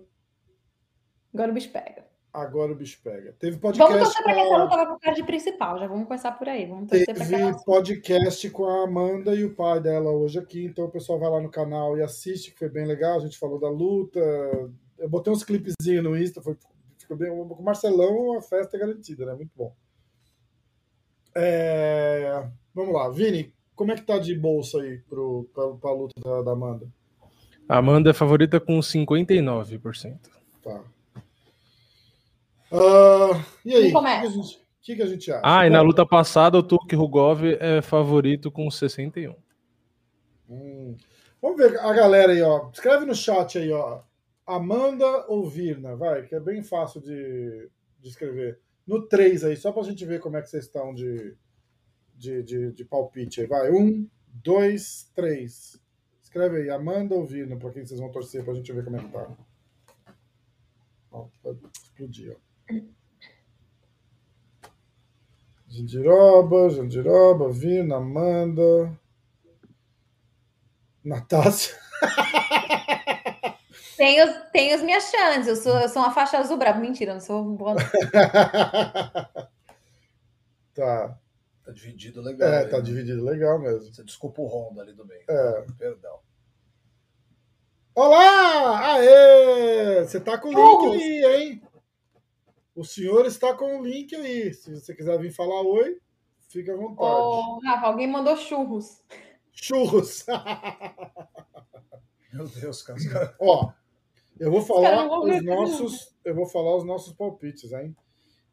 Agora o bicho pega.
Agora o bicho pega. Teve
Vamos
podcast
torcer pra que
com
essa
a-
luta vá pro card principal. Já vamos começar por aí. Vamos torcer pra
Teve
ela...
podcast com a Amanda e o pai dela hoje aqui, então o pessoal vai lá no canal e assiste, que foi bem legal. A gente falou da luta. Eu botei uns clipezinhos no Insta, foi, ficou bem. Com o Marcelão, a festa é garantida, né? Muito bom. É, Vamos lá, Vini, como é que tá de bolsa aí pro, pra, pra luta da, da Amanda?
A Amanda é favorita com 59%.
Tá. Ah, e aí? O
começa?
que, a gente- o que que a gente acha?
Ah, e na luta passada, o Turk Rugov é favorito com 61.
Hum. Vamos ver a galera aí, ó. Escreve no chat aí, ó. Amanda ou Virna, vai, que é bem fácil de, de escrever. No 3 aí, só pra gente ver como é que vocês estão de, de, de, de palpite aí. Vai, um, dois, três. Escreve aí, Amanda ou Virna, pra quem vocês vão torcer pra gente ver como é que tá. Ó, vai explodir, ó. Jandiroba, Jandiroba, Virna, Amanda. Natácia.
Tenho, tenho as minhas chances. Eu sou, eu sou uma faixa azul brava. Mentira, não sou boa.
tá.
Tá dividido legal.
É,
aí,
tá
né?
dividido legal mesmo.
Você desculpa o Honda ali do meio.
É.
Perdão.
Olá! Aê! Você tá com o link aí, hein? O senhor está com o link aí. Se você quiser vir falar oi, fica à vontade.
Ô, Rafa, alguém mandou churros.
Churros.
Meu Deus, cara.
Ó, eu vou falar os nossos, eu vou falar os nossos palpites, hein?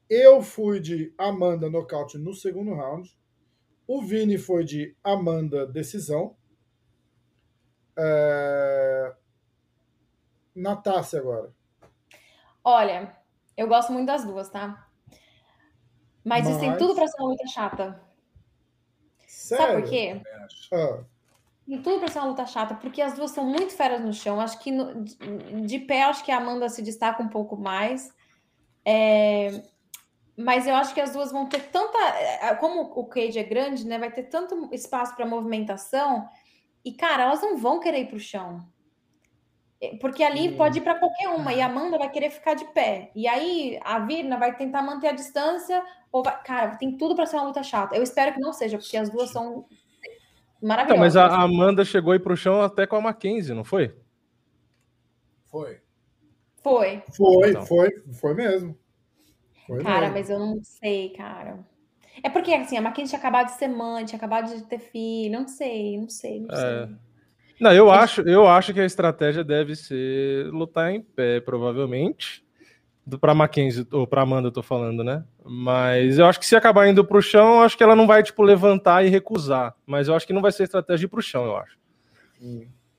Eu fui de Amanda nocaute no segundo round. O Vini foi de Amanda decisão. É... Natácia agora.
Olha, eu gosto muito das duas, tá? Mas, isso tem
Mas-
tudo pra ser uma luta chata.
Sério?
Sabe por quê?
Ah,
Tem tudo pra ser uma luta chata, porque as duas são muito feras no chão. Acho que no- de, de pé, acho que a Amanda se destaca um pouco mais. É, mas eu acho que as duas vão ter tanta. é, Como o cage é grande, né? Vai ter tanto espaço para movimentação. E, cara, elas não vão querer ir pro chão. É, Porque ali
Hum.
pode ir para qualquer uma. E a Amanda vai querer ficar de pé. E aí a Virna vai tentar manter a distância. Ou vai... Cara, tem tudo para ser uma luta chata. Eu espero que não seja, porque as duas são
Então,
maravilhosas.
mas a Amanda chegou aí pro chão até com a Mackenzie, não foi?
Foi.
Foi.
foi,
Então.
foi, foi mesmo. Foi
Cara,
mesmo.
mas eu não sei, cara. É porque, assim, a Mackenzie tinha acabado de ser mãe, tinha acabado de ter filho. Não sei, não sei, não
É.
sei.
Não, eu acho, eu acho que a estratégia deve ser lutar em pé, provavelmente. Pra Mackenzie, ou pra Amanda, eu tô falando, né? Mas eu acho que se acabar indo pro chão, eu acho que ela não vai, tipo, levantar e recusar. Mas eu acho que não vai ser estratégia de ir pro chão, eu acho.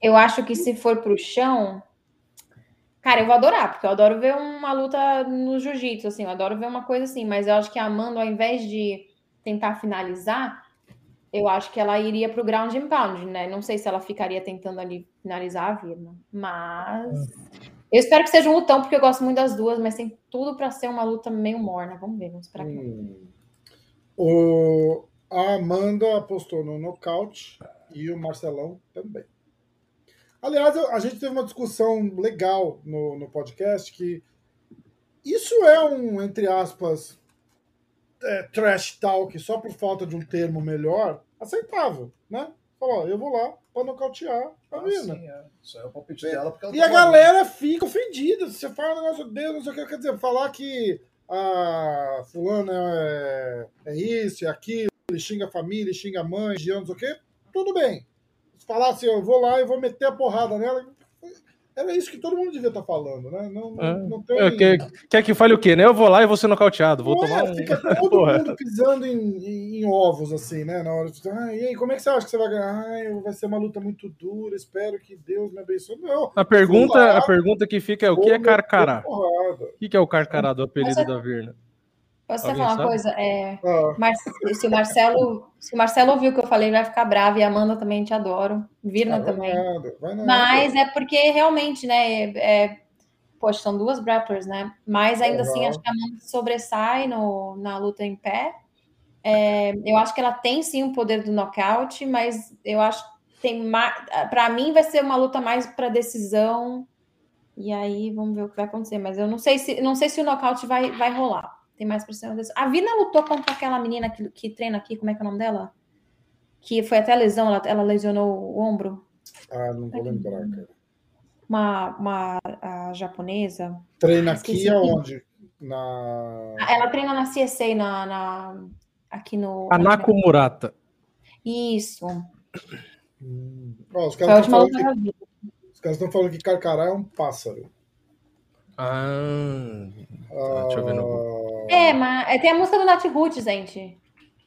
Eu acho que se for pro chão. Cara, eu vou adorar, porque eu adoro ver uma luta no jiu-jitsu, assim, eu adoro ver uma coisa assim, mas eu acho que a Amanda, ao invés de tentar finalizar, eu acho que ela iria pro ground and pound, né? Não sei se ela ficaria tentando ali finalizar a Virna, mas eu espero que seja um lutão, porque eu gosto muito das duas, mas tem tudo pra ser uma luta meio morna. Vamos ver, vamos esperar.
Hum. O, a Amanda apostou no nocaute e o Marcelão também. Aliás, a gente teve uma discussão legal no, no podcast que isso é um, entre aspas, é, trash talk só por falta de um termo melhor, aceitável, né? Falou, eu vou lá pra nocautear a mina.
sim, é. Aí é o palpite dela. Porque ela
E
tá
a galera fica ofendida. Se você fala um negócio desse, não sei o que, quer dizer, falar que a fulana é, é isso, é aquilo, ele xinga a família, xinga a mãe, xinga não sei o que, tudo bem. Falar assim, eu vou lá e vou meter a porrada nela, era isso que todo mundo devia estar falando, né? Não, não,
É.
não tem.
É, quer, quer que fale o quê, né? Eu vou lá e vou ser nocauteado. Vou
Não é,
tomar um.
Fica todo
Porra.
mundo pisando em, em- ovos, assim, né? Na hora de. Ah, e aí, como é que você acha que você vai ganhar? Ai, vai ser uma luta muito dura, espero que Deus me abençoe. Não,
A pergunta,
lá.
a pergunta que fica é o que é carcará? O que que é o carcará do apelido
Você-
da Virna?
Posso até
Alguém
falar uma
sabe?
coisa? É,
Ah,
Mar- se o Marcelo, se o Marcelo ouviu o que eu falei, ele vai ficar bravo. E a Amanda também te adoro. Virna
Ah, vai
também.
nada, vai nada.
Mas é porque realmente, né? É, é- poxa, são duas Raptors, né? Mas ainda assim, acho que a Amanda sobressai no, na luta em pé. É, eu acho que ela tem sim o poder do nocaute, mas eu acho que tem mais. Para mim, vai ser uma luta mais para decisão. E aí, vamos ver o que vai acontecer. Mas eu não sei se, não sei se o nocaute vai, vai rolar. Tem mais pra uma decisão. A Vina lutou contra aquela menina que, que treina aqui, como é que é o nome dela? Que foi até lesão, ela, ela lesionou o ombro.
Ah, não vou lembrar, cara.
Uma, uma a japonesa.
Treina
Esqueci.
aqui aonde? Na.
Ela treina na CSA, na, na, aqui no.
Anako Murata.
Isso.
Hum. Ó, os caras estão falando, que- falando que carcará é um pássaro.
Ah,
Ah,
deixa eu ver no
É, mas é, tem a música do Nat Roots, gente.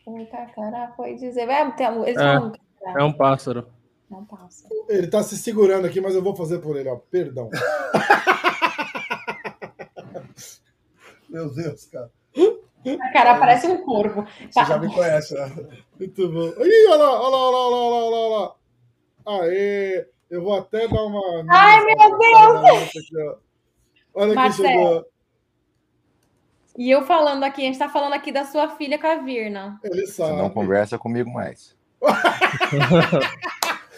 O Carcará foi dizer. É, tem a, eles
É.
falam
é um pássaro.
Não passa.
Ele tá se segurando aqui, mas eu vou fazer por ele, ó. Perdão. Meu Deus, cara.
Carcará parece um corvo.
Você já me conhece, né?
Muito bom. Ih, olha lá, olha lá, olha lá, olha lá, olha lá, olha lá. Aê! Eu vou até dar uma.
Ai, meu
Deus! Olha quem
Marcelo.
chegou.
E eu falando aqui, a gente tá falando aqui da sua filha com a Virna.
Ele
Você não
sabe.
conversa comigo mais.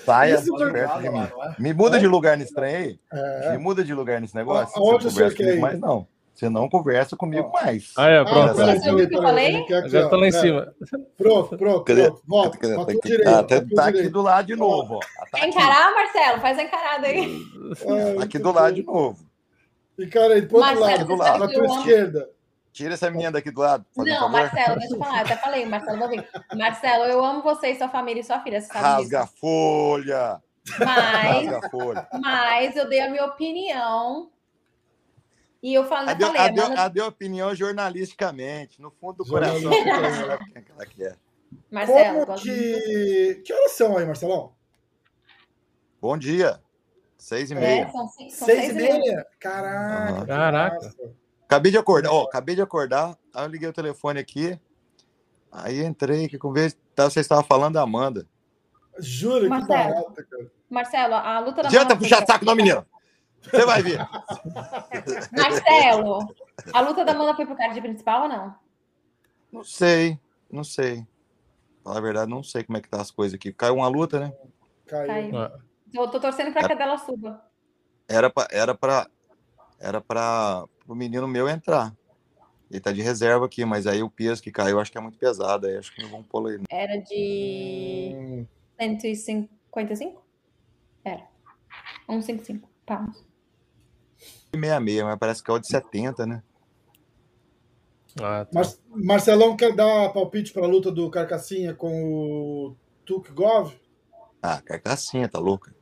Saia,
Isso
não conversa de mim.
é?
Me muda de lugar nesse trem aí.
É.
Me muda de lugar nesse negócio.
Aonde
Você conversa
quer
comigo mais, não. Você não conversa comigo mais.
Ah, é,
Ah,
pronto.
peraí,
Você ouviu o que eu falei?
ele quer aqui,
Já tá lá em
É.
cima.
Pronto, pronto,
Cadê?
pronto. Volta,
Cadê? Tá
tua
aqui-
direita.
Ah, tá,
tua
tá aqui do lado de novo, ó. Tá
encarar, Marcelo? Faz a encarada aí.
Ah,
tá aqui do lado de novo.
E cara aí, pro outro
Marcelo,
lado,
do
na
que
tua esquerda.
Tira essa menina daqui do lado.
Não,
favor.
Marcelo, deixa eu falar, eu até falei, Marcelo, vou vir. Marcelo, eu amo você e sua família e sua filha, você sabe
Rasga a
disso.
folha.
Mas,
Rasga folha.
mas eu dei a minha opinião. E eu falei,
A deu,
falei,
a deu-
Amanda-
deu opinião jornalisticamente, no fundo do coração.
Jornalisticamente.
ela quer que ela quer.
Marcelo,
Como
muito de você.
que. Que horas são aí, Marcelão?
Bom dia. Seis e
É,
meia.
são, ci- são
Seis
seis
e
meia.
meia? Caraca.
Aham.
Caraca.
Acabei de acordar, ó, acabei de acordar, aí eu liguei o telefone aqui, aí entrei, que conversa, tá, você estava falando da Amanda.
Que
Marcelo.
barata, cara.
Marcelo, a luta da
Adianta
Amanda
puxar saco não, menino. Você vai ver.
Marcelo, a luta da Amanda foi pro card principal ou não?
Não sei, não sei. Falar a verdade, não sei como é que tá as coisas aqui. Caiu uma luta, né?
Caiu.
Caiu. Eu tô torcendo pra que a dela suba.
Era pra, era pra, era pra o menino meu entrar. Ele tá de reserva aqui, mas aí o peso que caiu, acho que é muito pesado, aí acho que não vão pôr ele.
Era de
Hum,
155? Era. 155 pounds.
66, mas parece que é o de 70, né?
ah, tá.
Mar- Marcelão quer dar palpite pra luta do Carcassinha com o Tuk Gov?
Ah, carcassinha, tá louca?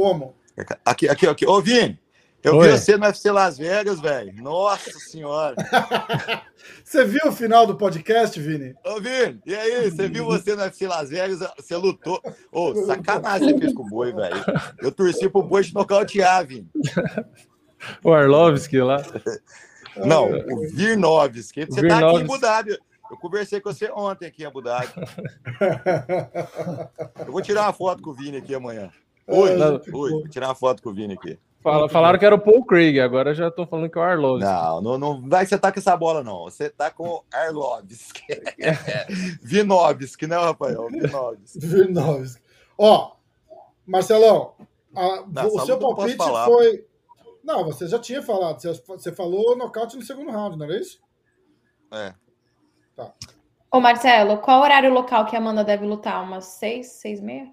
Como?
Aqui, aqui, aqui. Ô, Vini, eu
Oi.
vi você no UFC Las Vegas, velho. Nossa senhora.
Você viu o final do podcast, Vini?
Ô, Vini, e aí? Você viu você no UFC Las Vegas? Você lutou. Ô, sacanagem você fez com o boi, velho. Eu torci pro boi te nocautear, Vini.
O Arlovski lá.
Não, o Virnovski. Você tá aqui em
Virnovski.
Abu Dhabi. Eu conversei com você ontem aqui em Abu Dhabi. Eu vou tirar uma foto com o Vini aqui amanhã. Oi, oi, vou tirar uma foto com o Vini aqui.
Fala- falaram que era o Paul Craig, agora já estão falando que é o Arlovski.
Não, não, não vai você tá com essa bola, não. Você tá com o Arlovski. Vinovski, né, Rafael? Vinovski.
Virnovski. Ó, Marcelão, a-
Não,
o seu palpite foi. Não, você já tinha falado. Você, você falou nocaute no segundo round, não era isso?
É.
Ô, Marcelo, qual horário local que a Amanda deve lutar? Umas seis, seis e meia?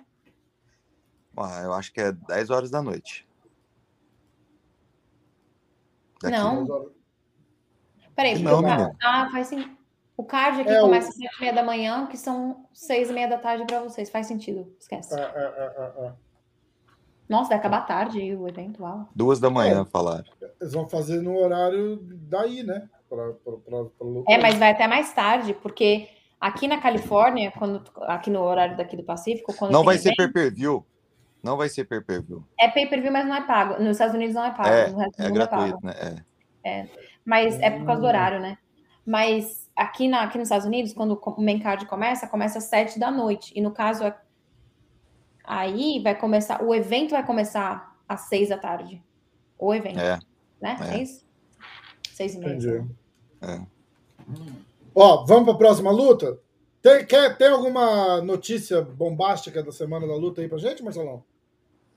Ah, eu acho que é 10 horas da noite. Daqui.
Não. Peraí, porque
Não,
o. Ah, faz sim. O card aqui
É, o-
começa às sete e meia da manhã, que são seis e meia da tarde pra vocês. Faz sentido, esquece.
É, é, é, é, é.
Nossa, vai acabar tarde o evento, uau.
Duas da manhã, falaram.
Eles vão fazer no horário daí, né? Pra, pra, pra.
É, mas vai até mais tarde, porque aqui na Califórnia, quando aqui no horário daqui do Pacífico, quando
Não vai ser
evento,
pay-per-view. Não vai ser pay-per-view.
é pay-per-view, mas não é pago. Nos Estados Unidos não é pago,
É,
no resto do
é
mundo é
gratuito,
pago.
né? É.
Mas é por causa do horário, né? Mas aqui, na, aqui nos Estados Unidos, quando o main card começa, começa às sete da noite. E no caso, é- aí vai começar, o evento vai começar às seis da tarde. O evento,
É.
né? É.
é.
isso? Seis e meia.
Entendi.
É.
Ó, vamos pra próxima luta? Tem, quer, tem alguma notícia bombástica da semana da luta aí pra gente, Marcelão?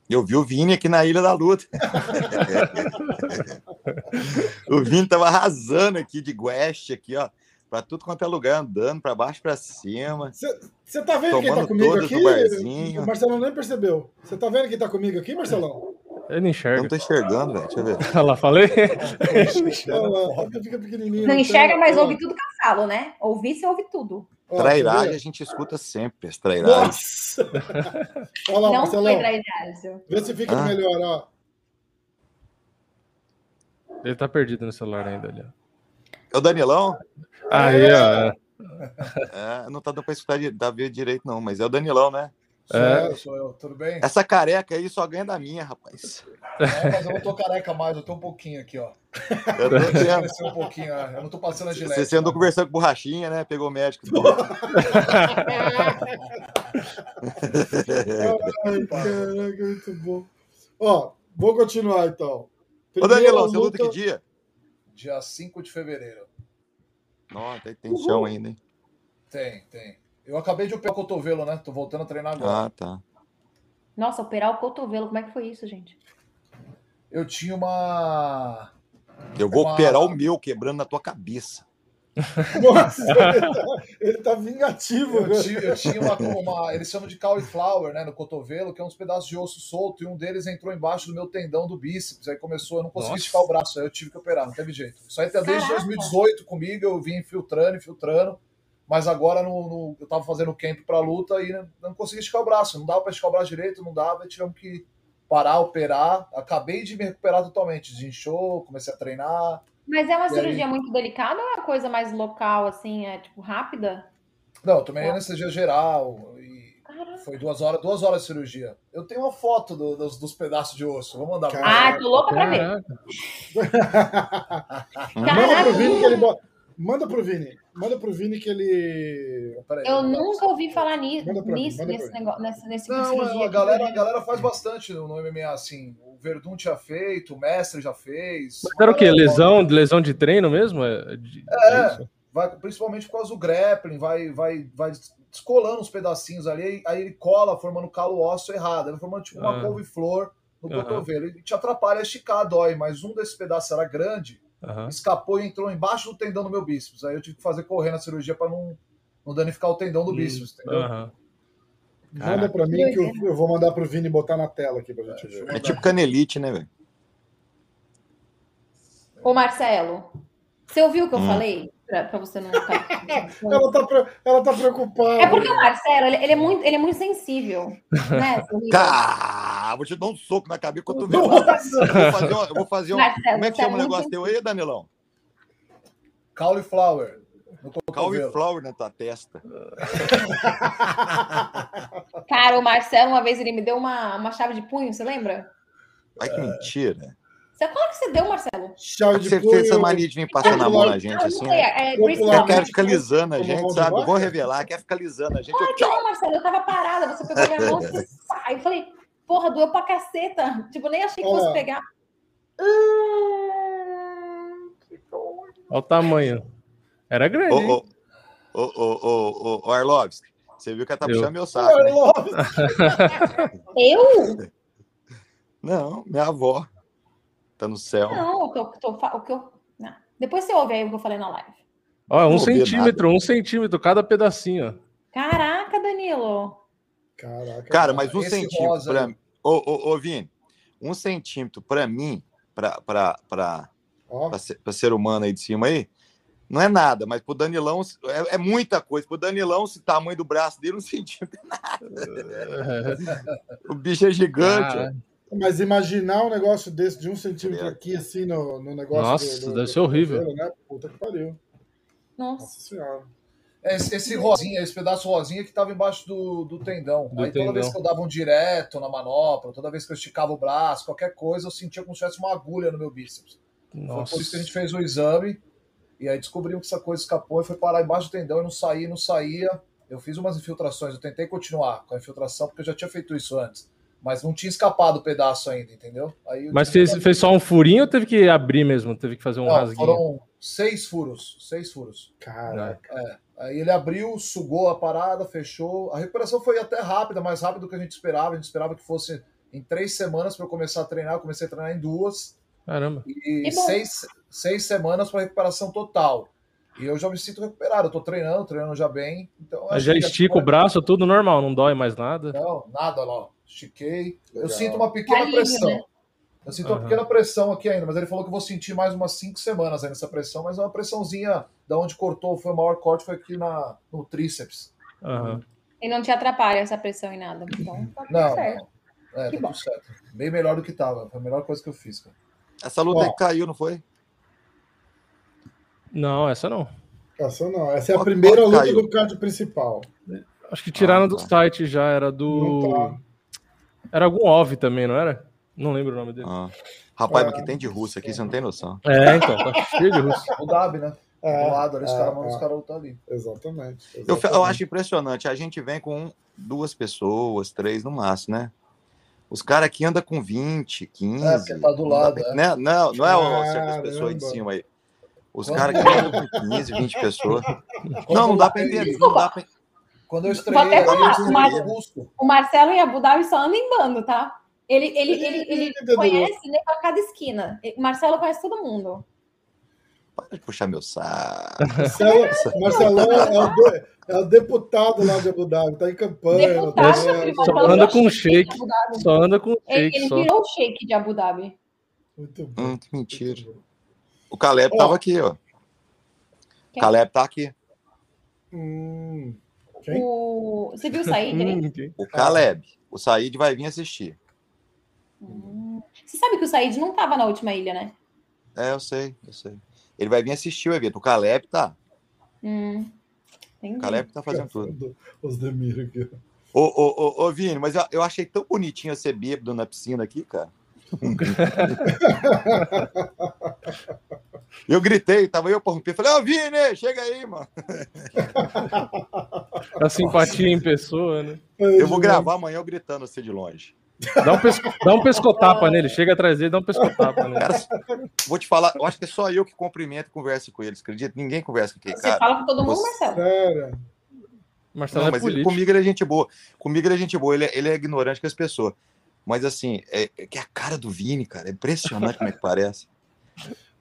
Eu vi o Vini aqui na Ilha da Luta. o Vini tava arrasando aqui de Guest, aqui, ó. Pra tudo quanto é lugar, andando pra baixo pra cima.
Você tá vendo quem tá comigo aqui? O Marcelão nem percebeu. Você tá vendo quem tá comigo aqui, Marcelão?
Ele não
Eu
enxerga.
não tô enxergando, velho. Deixa eu ver.
Olha lá, falei?
Fica pequenininho.
Não enxerga, mas ouve tudo que eu falo, né? Ouvir, você ouve tudo.
Ó,
Trairagem a gente escuta sempre, as trairagens.
Nossa! Olha lá,
não
Marcelão.
foi trairagem.
Vê se fica
Ah.
melhor, ó.
Ele tá perdido no celular ainda ali. ó.
É o Danilão?
Aí, ó.
É, não tá dando pra escutar da ver direito, não, mas é o Danilão, né?
Sou
É.
eu, sou eu. Tudo bem?
Essa careca aí só ganha da minha, rapaz.
É, mas eu não tô careca mais, eu tô um pouquinho aqui, ó.
Eu tô
um pouquinho, ó. eu não tô passando a gilete.
Você, você andou conversando com borrachinha, né? Pegou o médico.
Ai, caraca, muito bom. Ó, vou continuar então.
Ô, Danilão, você luta que dia?
Dia 5 de fevereiro.
Nossa, tem, tem chão ainda, hein?
Tem, tem. Eu acabei de operar o cotovelo, né? Tô voltando a treinar agora.
Ah, tá.
Nossa, operar o cotovelo, como é que foi isso, gente?
Eu tinha uma.
Eu vou
Uma-
operar o meu quebrando na tua cabeça.
Nossa, ele tá, ele tá vingativo.
Eu
agora.
tinha, eu tinha uma, uma- Eles chamam de cauliflower, né? No cotovelo, que é uns pedaços de osso solto, e um deles entrou embaixo do meu tendão do bíceps. Aí começou, eu não consegui
Nossa.
esticar o braço, aí eu tive que operar, não teve jeito. Isso aí tá desde
Caraca.
2018 comigo, eu vim infiltrando, infiltrando. Mas agora no, no- eu tava fazendo camp pra luta e não, não consegui esticar o braço. Não dava pra esticar o braço direito, não dava, e tivemos que parar, operar. Acabei de me recuperar totalmente. Desinchou, comecei a treinar.
Mas é uma
E aí?
cirurgia muito delicada ou é uma coisa mais local, assim, é tipo rápida?
Não, eu tomei anestesia geral e
Caraca.
foi duas horas, duas horas de cirurgia. Eu tenho uma foto do- dos, dos pedaços de osso. Vou mandar pra
Ah, tô louca pra ver.
Caraca.
Manda
Caraca,
pro Vini que ele bota. Manda pro Vini. Manda pro Vini que ele.
Peraí,
eu nunca ouvi falar
mim,
nisso,
manda
nesse negócio, nesse,
Não,
cirurgia.
a galera, a galera faz bastante no, MMA, assim. O Verdun tinha feito, o Mestre já fez.
Mas era o quê? Lesão, lesão de treino mesmo? É, de-
É.
isso?
Vai, principalmente por causa do grappling, vai, vai, vai descolando uns pedacinhos ali, aí, aí ele cola formando calo ósseo errado, ele formando tipo uma
Ah.
couve-flor no
Aham.
cotovelo. E te atrapalha a esticar, dói, mas um desses pedaços era grande,
Aham.
escapou e entrou embaixo do tendão do meu bíceps. Aí eu tive que fazer correndo a cirurgia para não, não danificar o tendão do
Hum,
bíceps, entendeu?
aham.
Manda pra mim que eu, eu vou mandar pro Vini botar na tela aqui pra gente ver.
É tipo canelite, né, velho?
Ô, Marcelo, você ouviu o que eu
Hum.
falei? Pra, pra você não ficar...
Ela tá, pre- ela tá preocupada.
É porque o Marcelo, ele, ele é, muito, ele é muito sensível. Né, seu
Vou te dar um soco na cabeça quando tu vê. Eu vou fazer, um- eu vou fazer um.
Marcelo,
Como é que
é
chama o negócio teu aí, Danilão?
Cauliflower.
Cauliflower na tua testa.
Cara, o Marcelo, uma vez, ele me deu uma, uma chave de punho, você lembra?
Ai, que mentira.
Você, qual que você deu, Marcelo?
Chave de
Você
punho.
fez essa mania de vir passando a mão na gente
Ah, não
assim. né?
é, Grace
Popular.
Ela quer
Kelly.
ficar lisando a gente, sabe? Vou revelar, quer ficar lisando a gente.
Claro
Eu,
que não, Marcelo, eu tava parada, você pegou minha mão e você sai. Eu falei, porra, doeu pra caceta. Tipo, nem achei que
Olha
fosse pegar. Ah, que dor.
Olha o tamanho. Era grande.
Ô, ô, ô, ô, ô, ô, ô, Arlovski, você viu que ela tá
Eu.
puxando meu saco, né?
Eu?
Não, minha avó. Tá no céu.
Não, eu tô, tô, fa- o que eu. Não. Depois você ouve aí o que eu falei na live.
Ó, um
Não vê
centímetro, um centímetro, cada pedacinho.
Caraca, Danilo.
Caraca.
Cara, mas um centímetro
rosa
pra
aí.
Ô, ô, ô, Vini, um centímetro pra mim,
Ó,
pra, ser, ser humano aí de cima aí, não é nada, mas pro Danilão é, é muita coisa. Pro Danilão, se tamanho do braço dele, um centímetro é nada. O bicho é gigante.
Ah,
mas imaginar um negócio desse de um centímetro aqui, assim, no, no negócio.
Nossa, deve ser horrível.
Né? Puta que pariu.
Nossa.
Nossa senhora.
Esse, esse rosinha, esse pedaço rosinha que tava embaixo do, do tendão.
Do
Aí toda
tendão.
vez que eu dava um direto na manopla, toda vez que eu esticava o braço, qualquer coisa, eu sentia como se tivesse uma agulha no meu bíceps. Foi
Nossa.
por isso que a gente fez o exame. E aí descobrimos que essa coisa escapou e foi parar embaixo do tendão e não saía, não saía. Eu fiz umas infiltrações, eu tentei continuar com a infiltração, porque eu já tinha feito isso antes. Mas não tinha escapado o pedaço ainda, entendeu? Aí
Mas fez,
que-
fez só um furinho ou teve que abrir mesmo? Teve que fazer um
Não,
rasguinho?
foram seis furos. Seis furos.
Caraca.
Aí ele abriu, sugou a parada, fechou. A recuperação foi até rápida, mais rápida do que a gente esperava. A gente esperava que fosse em três semanas para eu começar a treinar. Eu comecei a treinar em duas.
Caramba.
E
bom.
seis, seis semanas para recuperação total. E eu já me sinto recuperado. Eu tô treinando, treinando já bem. Então,
já estica o braço, tudo normal, não dói mais nada.
Não, nada lá. ó. Estiquei. Eu
Legal.
sinto uma pequena
Alívio,
pressão.
né?
Eu sinto uma
Aham.
pequena pressão aqui ainda, mas ele falou que eu vou sentir mais umas cinco semanas aí nessa pressão, mas é uma pressãozinha da onde cortou, foi o maior corte, foi aqui na, no tríceps.
Aham.
E não te atrapalha essa pressão em nada. Então, tá tudo
Não,
certo.
não. É,
Que
tá
bom.
tudo certo. Bem melhor do que tava. Foi a melhor coisa que eu fiz, cara.
Essa luta
Ó.
aí caiu, não foi?
Não, essa não.
Essa não. Essa é a primeira luta
caiu.
do card principal.
Acho que tiraram
Ah,
do
tá.
site já, era do.
Tá.
Era algum OV também, não era? Não lembro o nome dele.
Ah. Rapaz,
É.
mas que tem de russo aqui, você não tem noção.
É, então, tá cheio de russo.
O Dab, né?
É,
do lado ali, os
é,
caras mandam
é.
os caras lutar ali.
Exatamente.
Eu, eu
exatamente.
acho impressionante. A gente vem com duas pessoas, três no máximo, né? Os caras aqui andam com 20, 15.
É, porque tá do lado,
Não,
é.
né? não, não é o certas pessoas aí de cima aí. Os caras que andam com 15, 20 pessoas. Não, não dá pra entender. Não dá pra...
Quando eu
Vou
estreiei,
até
aí,
falar,
eu tinha custo.
O Marcelo em Abu Dhabi só anda em bando, tá? Ele, ele, ele, ele
Entendeu?
conhece né, pra cada esquina. O Marcelo conhece todo mundo.
para de puxar meu saco.
Marcelo, Marcelão é o, de- é o deputado lá de Abu Dhabi, tá em campanha.
Deputado,
tá-
Só anda
é
com
o shake.
Só anda com
Ele,
shake
ele
só.
virou o shake de Abu Dhabi.
Muito bom.
Hum, que mentira. O Caleb tava aqui, ó.
Quem?
Caleb tá aqui.
Hum?
O... Você viu o Said?
Hum.
O Caleb. O Said vai vir assistir.
Hum. Você sabe que o Said não tava na última ilha, né?
É, eu sei, eu sei. Ele vai vir assistir o evento. O Caleb tá.
Hum.
O. Caleb tá fazendo tudo.
Os Demiro aqui.
Ô, ô, ô, ô, Vini, mas eu, eu achei tão bonitinho você bêbado na piscina aqui, cara. eu gritei, tava eu por falei, ô Vini, chega aí, mano.
A simpatia em pessoa, né?
Eu vou gravar amanhã eu gritando assim de longe.
Dá um, pesco... dá um pescotapa nele. Chega atrás dele, dá um pescotapa nele.
Cara, vou te falar, eu acho que é só eu que cumprimento e converso com eles, acredita? Ninguém conversa com aquele
Você
cara.
fala com todo mundo,
você-
Marcelo?
Marcelo
Não,
é
mas ele- comigo ele é gente boa. Comigo ele é gente boa, ele é, ele é ignorante com as pessoas. Mas assim, é, é que a cara do Vini, cara, é impressionante como é que parece.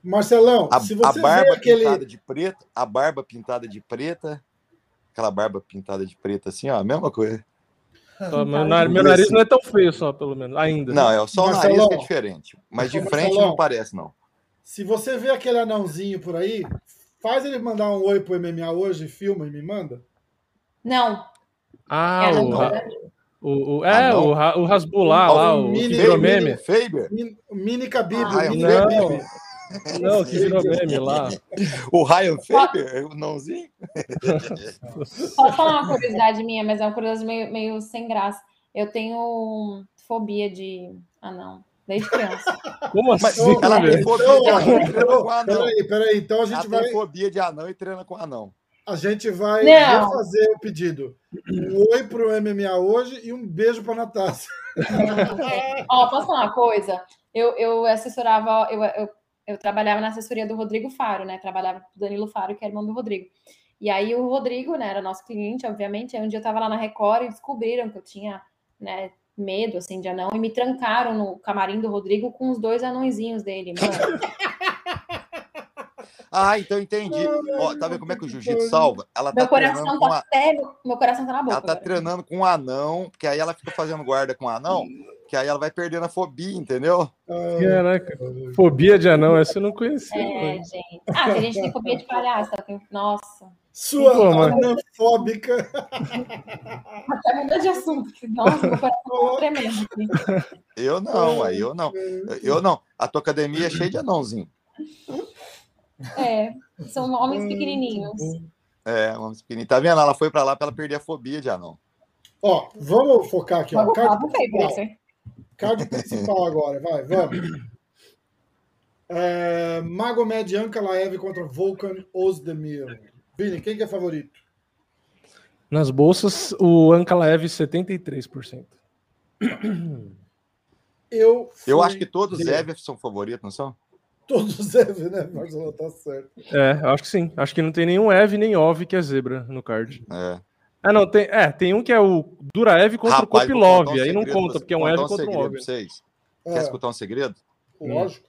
Marcelão,
A,
se
a
você
barba
vê aquele.
pintada de preto, a barba pintada de preta, aquela barba pintada de preta assim, ó, a mesma coisa.
Só meu, na- meu nariz não é tão feio só, pelo menos. Ainda.
Não, é só o nariz que é diferente. Mas de frente
Marcelão.
não parece, não.
Se você vê aquele anãozinho por aí, faz ele mandar um oi pro MMA hoje, filma e me manda.
Não.
Ah,
É,
o, Ra- o, o-
Ah,
é,
não?
o, Ra- o Rasbular
Um
lá, o
mini-
que virou
mini-
meme.
Faber?
Mini, mini Khabib,
Ah,
mini
não.
Khabib.
Não, que virou meme lá.
O Ryan Faber? O nãozinho?
Posso falar uma curiosidade minha, mas é uma curiosidade meio, meio sem graça. Eu tenho fobia de anão, desde criança.
Como
Mas
assim,
ela tem fobia
Então,
de anão e treina com anão.
peraí, peraí. Então a
Ela
gente
tem
vai,
fobia de anão e treina com anão.
a gente vai
Não.
fazer o pedido. Um oi pro MMA hoje e um beijo pra Natasha.
Ó, posso falar uma coisa? Eu, eu assessorava, eu, eu, eu trabalhava na assessoria do Rodrigo Faro, né? Trabalhava com o Danilo Faro, que é irmão do Rodrigo. E aí o Rodrigo, né, era nosso cliente, obviamente. Aí um dia eu tava lá na Record e descobriram que eu tinha, né, medo, assim, de anão. E me trancaram no camarim do Rodrigo com os dois anõezinhos dele, mano.
Ah, então entendi. Ó, tá vendo como é que o jiu-jitsu salva? Ela tá
Meu coração
treinando com
tá
a...
até... Meu coração tá na boca.
Ela tá
agora.
treinando com um anão, porque aí ela fica fazendo guarda com o anão, que aí ela vai perdendo a fobia, entendeu?
Caraca, fobia de anão, essa eu não conhecia.
É, gente. Ah, tem gente que tem fobia de palhaço. tá? Tem- Nossa.
Sua
Pô, mano.
anafóbica.
Até mudar de assunto. Nossa, meu coração tá tremendo.
Eu não, aí eu não. Eu não. A tua academia é cheia de anãozinho.
É, são homens pequenininhos.
É, vamos pequenininho. Tá vendo? Ela foi pra lá pra ela perder a fobia de anão.
Ó, vamos focar aqui. Ó.
Vamos não sei,
principal.
Bracer.
Card principal agora, vai, vamos. É, Magomed Ankalaev contra Volkan Ozdemir. Vini, quem que é favorito?
Nas bolsas, o Ankalaev 73%.
Eu
Eu
fui
acho que todos os Ev são favoritos, não são?
Todos Ev, né, Marcelo? Tá certo.
É, eu acho que sim. Acho que não tem nenhum Ev nem Ov que é zebra no card.
É.
Ah, não, tem, é, tem um que é o Duraev contra
Rapaz,
o Kopilov.
um
aí não conta, porque é um Ev contra um
segredo
Ov.
pra vocês.
É,
Quer escutar um segredo?
lógico.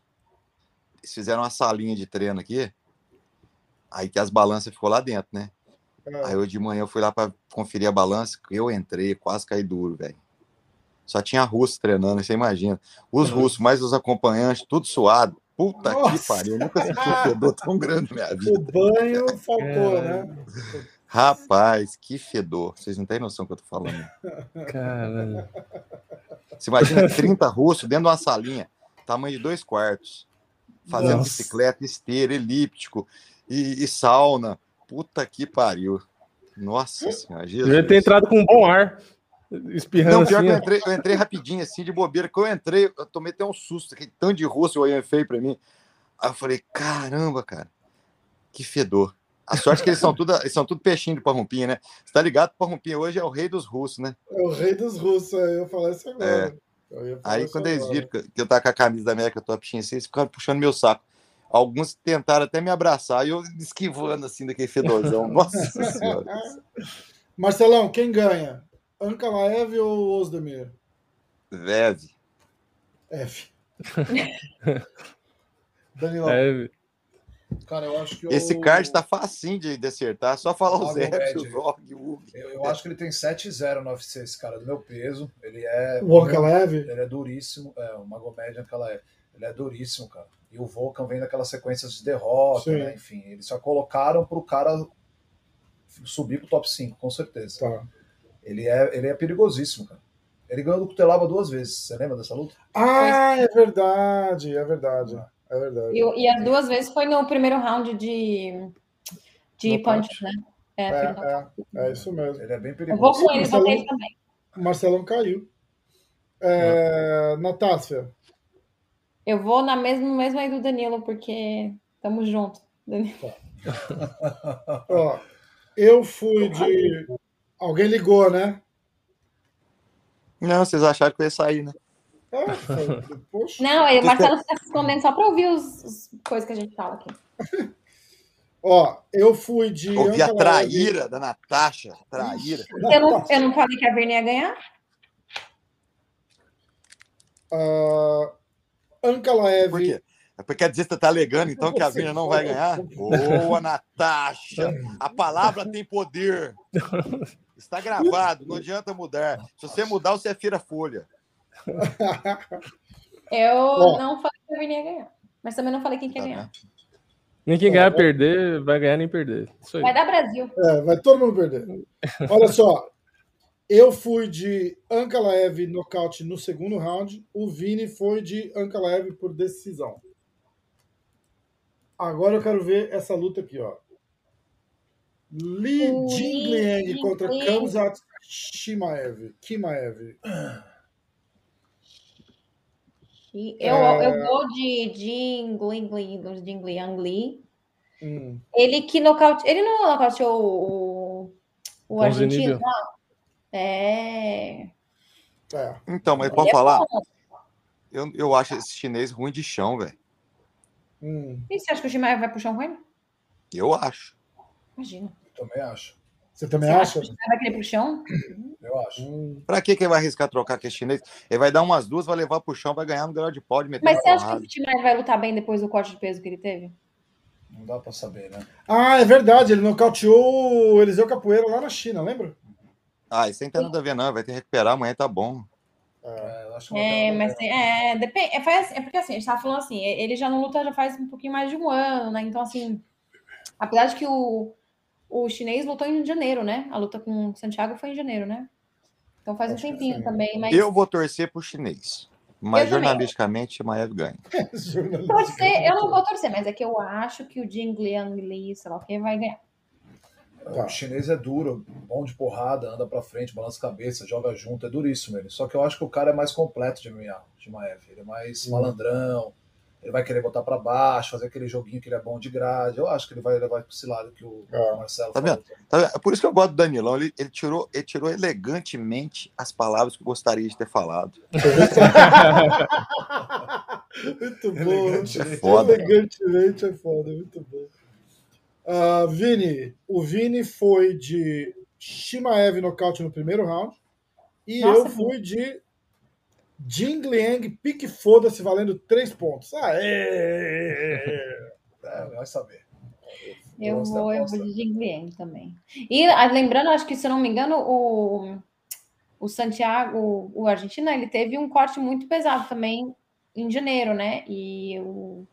Eles fizeram uma salinha de treino aqui, aí que as balanças ficou lá dentro, né?
É.
Aí eu de manhã eu fui lá pra conferir a balança, eu entrei, quase caí duro, velho. Só tinha russo treinando, você imagina. Os russos, mais os acompanhantes, tudo suado. Puta que
Nossa.
pariu, eu nunca senti um fedor tão grande na minha
O
vida.
banho faltou, né?
Rapaz, que fedor. Vocês não têm noção do que eu tô falando.
Caralho.
Você imagina 30 russos dentro de uma salinha, tamanho de dois quartos, fazendo
Nossa.
bicicleta, esteira, elíptico e, e sauna. Puta que pariu. Nossa senhora, Jesus.
Devia ter entrado com um bom ar. Espirrando
Não, pior
assim.
que eu entrei, eu entrei rapidinho, assim, de bobeira. Quando eu entrei, eu tomei até um susto, aquele tanto de russo olhando feio pra mim. Aí eu falei, caramba, cara, que fedor. A sorte é que eles são tudo, eles são tudo peixinho de Parrumpinha, né? Você tá ligado? Parrumpinha hoje é o rei dos russos, né?
É o rei dos russos, aí eu falei isso agora. Falar
Aí quando eles viram que que eu tava com a camisa da América Top assim, eles ficaram puxando meu saco. Alguns tentaram até me abraçar e eu esquivando assim daquele fedorzão. Nossa senhora.
Marcelão, quem ganha? Ankalaev ou Ozdemir?
Veve.
F. Danilão.
É,
Cara, eu acho que
Esse
o...
card tá facinho de acertar, só falar os. Epps, o Zog, o Ug.
Eu, eu acho que ele tem 7-0 no UFC, esse cara, do meu peso. Ele é.
O Ankalaev?
Ele é duríssimo. É, o Magomed Ankalaev. Ele é duríssimo, cara. E o Volkan vem daquelas sequências de derrota, né? Enfim, eles só colocaram pro cara subir pro top 5, com certeza.
Tá.
Ele, é, ele é perigosíssimo, cara. Ele ganhou do Cutelaba duas vezes. Você lembra dessa luta?
Ah, é verdade, é verdade. É verdade.
E, e as duas vezes foi no primeiro round de, de punch, né? É,
É, é, é isso mesmo.
Ele é bem
Eu
perigoso.
vou com
Marcelo-
com eles também.
O Marcelão caiu. É, Natácia,
Eu vou na mesma, no mesmo aí do Danilo, porque tamo junto. Danilo.
ó, eu fui de. Alguém ligou, né?
Não, vocês acharam que eu ia sair, né?
Foi- poxa.
Não, aí o Marcelo fica se escondendo só pra ouvir os, os coisas que a gente fala aqui.
Ó, eu fui de.
Ouvi a traíra da Natasha. Traíra.
Eu não, eu não falei que a Verna ia ganhar?
Ah, Ankalaev.
Por quê? É porque quer dizer que você tá alegando, então, que a Vina não vai ganhar? Boa, Natasha! A palavra tem poder. Está gravado, não adianta mudar. Se você mudar, você é fira folha.
Eu
Ó.
não falei que Verna ia ganhar. Mas também não falei quem quer
Tá
ganhar.
Nem quem ganhar perder, vai ganhar nem perder. Isso aí.
Vai dar Brasil.
É, vai todo mundo perder. Olha só. Eu fui de Ankalaev nocaute no segundo round. O Vini foi de Ankalaev por decisão. Agora eu quero ver essa luta aqui, ó. Li
O
Jingliang
Li
contra. Kamzat Shimaev. Kimaev.
Eu,
É.
eu vou de Jingling, Jingling, Jingling Li.
Hum.
Ele que nocaute... Ele não nocauteou o, o
Com
argentino? Não? É.
É.
Então, mas pode
é
falar?
bom.
Eu, eu acho esse chinês ruim de chão, velho.
Hum.
E você acha que o Shimaev vai puxar um ruim?
Eu acho.
Imagina.
Também acho.
Você também
Você
acha?
acha que vai querer pro chão?
Eu acho.
Hum.
Pra que, que ele vai arriscar trocar com esse chinês? Ele vai dar umas duas, vai levar pro chão, vai ganhar no grau de de meter
Mas você acha
porrada.
que o Shimaev vai lutar bem depois do corte de peso que ele teve?
Não dá pra saber, né?
Ah, é verdade. Ele nocauteou o Eliseu Capoeira lá na China, lembra?
Ah, isso não tem nada a ver, não. Vai ter que recuperar, amanhã tá bom.
É, eu acho que
É, mas tem- é, depende. É, faz- é porque assim, a gente tava falando assim, ele já não luta já faz um pouquinho mais de um ano, né? Então, assim, apesar de que o, o chinês lutou em janeiro, né? A luta com o Santiago foi em janeiro, né? Então faz um
Acho que
tempinho também, mas
Eu vou torcer pro chinês. Mas
Eu
jornalisticamente, Maev ganha.
Torcer, eu não vou torcer, mas é que eu acho que o Jing Liang Li, sei lá o que, vai ganhar.
Tá.
O chinês é duro, bom de porrada, anda pra frente, balança a cabeça, joga junto, é duríssimo ele. Só que eu acho que o cara é mais completo de MMA, de Maev. Ele é mais
Hum.
malandrão, ele vai querer botar pra baixo, fazer aquele joguinho que ele é bom de grade. Eu acho que ele vai levar esse lado que o
Ah.
Marcelo
Tá
falou.
Tá vendo? É por isso que eu gosto do Danilão. Ele, ele tirou, ele tirou elegantemente as palavras que eu gostaria de ter falado.
muito bom.
Elegante.
É foda.
Elegantemente é foda, muito bom. Ah, Vini, o Vini foi de Shimaev nocaute no primeiro round. E
Nossa,
eu fui de Jing Liang pique foda-se valendo três pontos. Aê!
É, vai saber.
Eu vou, eu vou de Jing Liang também. E ah, lembrando, acho que se eu não me engano, o, o Santiago, o, o argentino, ele teve um corte muito pesado também em janeiro, né? E o,